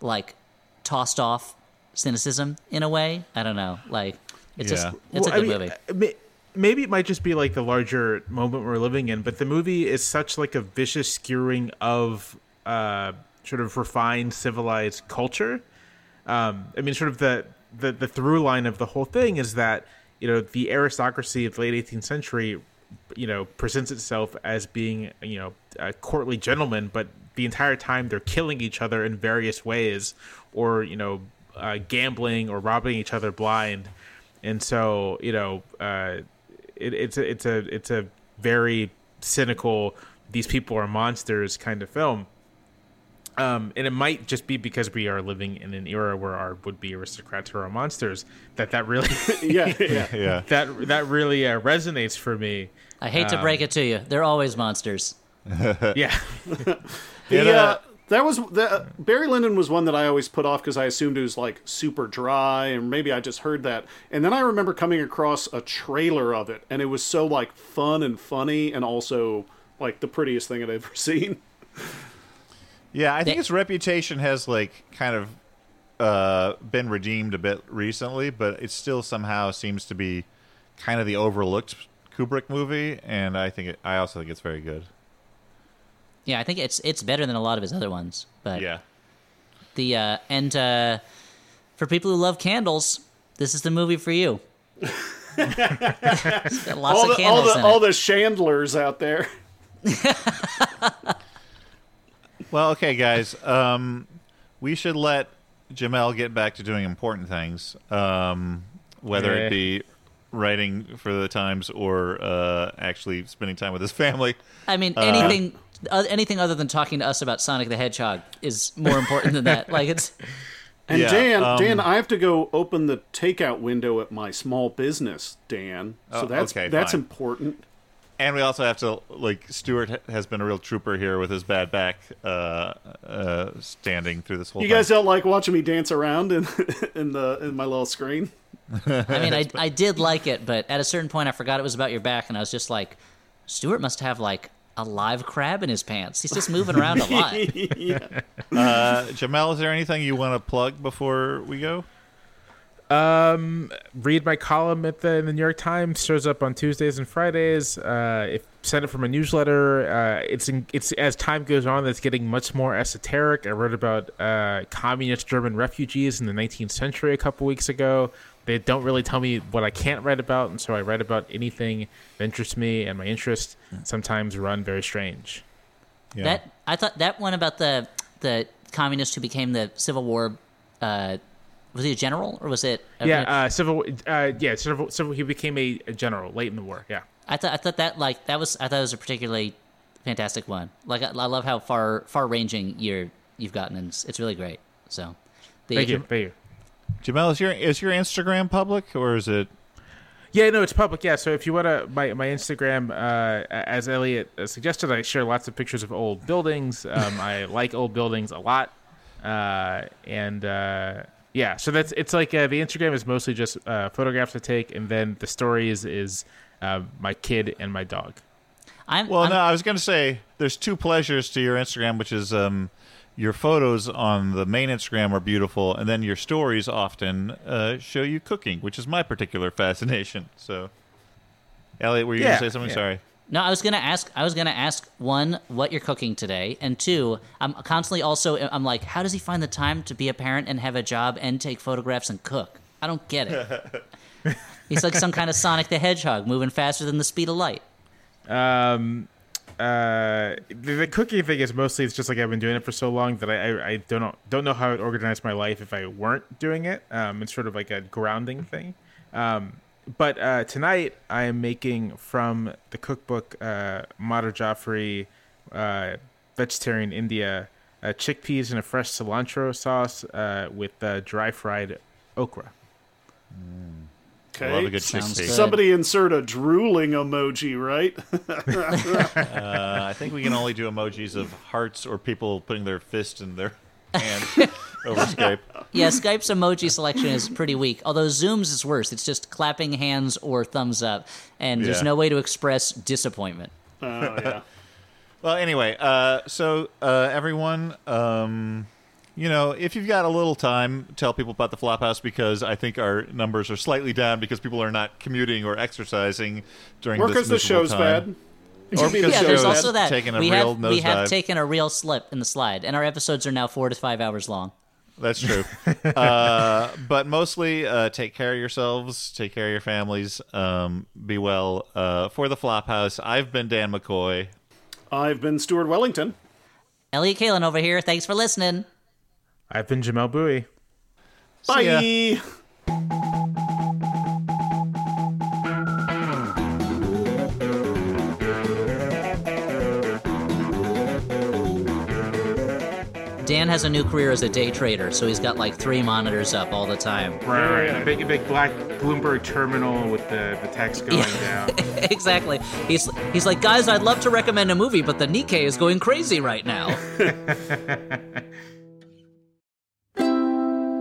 like, tossed off cynicism in a way. I don't know. Like it's Yeah. just it's Well, a I good mean, movie. uh, may- Maybe it might just be like the larger moment we're living in, but the movie is such like a vicious skewering of uh, sort of refined, civilized culture. Um, I mean, sort of the, the the through line of the whole thing is that you know the aristocracy of the late 18th century, you know, presents itself as being you know a courtly gentleman but the entire time they're killing each other in various ways, or you know, uh, gambling or robbing each other blind and so you know uh, it, it's a it's a it's a very cynical these people are monsters kind of film um, and it might just be because we are living in an era where our would-be aristocrats are monsters that that really <laughs> Yeah, yeah. <laughs> Yeah. that that really uh, resonates for me I hate to break it to you, they're always monsters. <laughs> yeah The, uh, that was the Barry Lyndon was one that I always put off because I assumed it was like super dry, and maybe I just heard that. And then I remember coming across a trailer of it, and it was so like fun and funny, and also like the prettiest thing I'd ever <laughs> seen. Yeah, I think They- its reputation has like kind of uh, been redeemed a bit recently, but it still somehow seems to be kind of the overlooked Kubrick movie, and I think it, I also think it's very good. Yeah, I think it's it's better than a lot of his other ones. But Yeah, the uh, and uh, for people who love candles, this is the movie for you. <laughs> Lots all of the all the in all it. the chandlers out there. <laughs> Well, okay, guys. Um, we should let Jamelle get back to doing important things, um, whether Yeah. it be writing for the Times or uh, actually spending time with his family. I mean, anything uh, anything other than talking to us about Sonic the Hedgehog is more important than that. Like it's <laughs> And Yeah, Dan, um, Dan, I have to go open the takeout window at my small business, Dan. So Oh, that's okay, that's fine. important. And we also have to like Stuart has been a real trooper here with his bad back, uh, uh, standing through this whole. You thing. guys don't like watching me dance around in <laughs> in the in my little screen. I mean, <laughs> I I did like it, but at a certain point, I forgot it was about your back, and I was just like, Stuart must have like a live crab in his pants. He's just moving around a lot. <laughs> Uh, Jamelle, is there anything you want to plug before we go? read my column at the, in the New York Times. Shows up on Tuesdays and Fridays. Uh, if send it from a newsletter. Uh, it's in, it's as time goes on, it's getting much more esoteric. I wrote about uh, communist German refugees in the 19th century a couple weeks ago. They don't really tell me what I can't write about, and so I write about anything that interests me, and my interests sometimes run very strange. Yeah. That I thought that one about the the communist who became the Civil War. Uh, was he a general or was it? a- Yeah, uh, civil. Uh, yeah, civil, civil. He became a, a general late in the war. Yeah. I thought I thought that like that was I thought it was a particularly fantastic one. Like I, I love how far far ranging you're you've gotten, and it's, it's really great. So, the, Thank you. Thank you. Jamelle, is your is your Instagram public or is it? Yeah, no, it's public. Yeah, so if you want to, my my Instagram, uh, as Elliott uh, suggested, I share lots of pictures of old buildings. <laughs> Um, I like old buildings a lot, uh, and uh, yeah, so that's it's like uh, the Instagram is mostly just uh, photographs I take, and then the stories is is uh, my kid and my dog. I'm Well, I'm- no, I was going to say there's two pleasures to your Instagram, which is um, your photos on the main Instagram are beautiful, and then your stories often uh, show you cooking, which is my particular fascination. <laughs> So, Elliott, were you Yeah, going to say something? yeah. Sorry. No, I was gonna ask. I was gonna ask one, what you're cooking today, and two, I'm constantly also. I'm like, how does he find the time to be a parent and have a job and take photographs and cook? I don't get it. <laughs> He's like some kind of Sonic the Hedgehog, moving faster than the speed of light. Um, uh, the, the cooking thing is mostly it's just like I've been doing it for so long that I I, I don't know don't know how I'd organize my life if I weren't doing it. Um, it's sort of like a grounding thing. Um, but uh, tonight I am making from the cookbook uh, Madhur Jaffrey, uh, vegetarian India, uh, chickpeas in a fresh cilantro sauce uh, with uh, dry fried okra. Okay. Love a good Sounds chickpea. good. Somebody insert a drooling emoji, right? <laughs> <laughs> Uh, I think we can only do emojis of hearts or people putting their fist in their <laughs> hand over Skype. Yeah, Skype's emoji selection is pretty weak. Although Zoom's is worse. It's just clapping hands or thumbs up, and there's Yeah. no way to express disappointment. oh yeah. Well, anyway, uh, so uh, everyone, um, you know, if you've got a little time, tell people about the Flophouse because I think our numbers are slightly down because people are not commuting or exercising during Or this because the show's time. bad. Or because Yeah, the there's show's also that. taking a we real have we have nosedive. taken a real slip in the slide, and our episodes are now four to five hours long. That's true. <laughs> uh, but mostly, uh, take care of yourselves, take care of your families, um, be well. Uh, for the Flophouse, I've been Dan McCoy. I've been Stuart Wellington. Elliott Kalan over here. Thanks for listening. I've been Jamelle Bouie. See. Bye. Dan has a new career as a day trader, so he's got like three monitors up all the time. Right, right. A big, big black Bloomberg terminal with the, the text going down. <laughs> exactly. He's he's like, guys, I'd love to recommend a movie, but the Nikkei is going crazy right now. <laughs>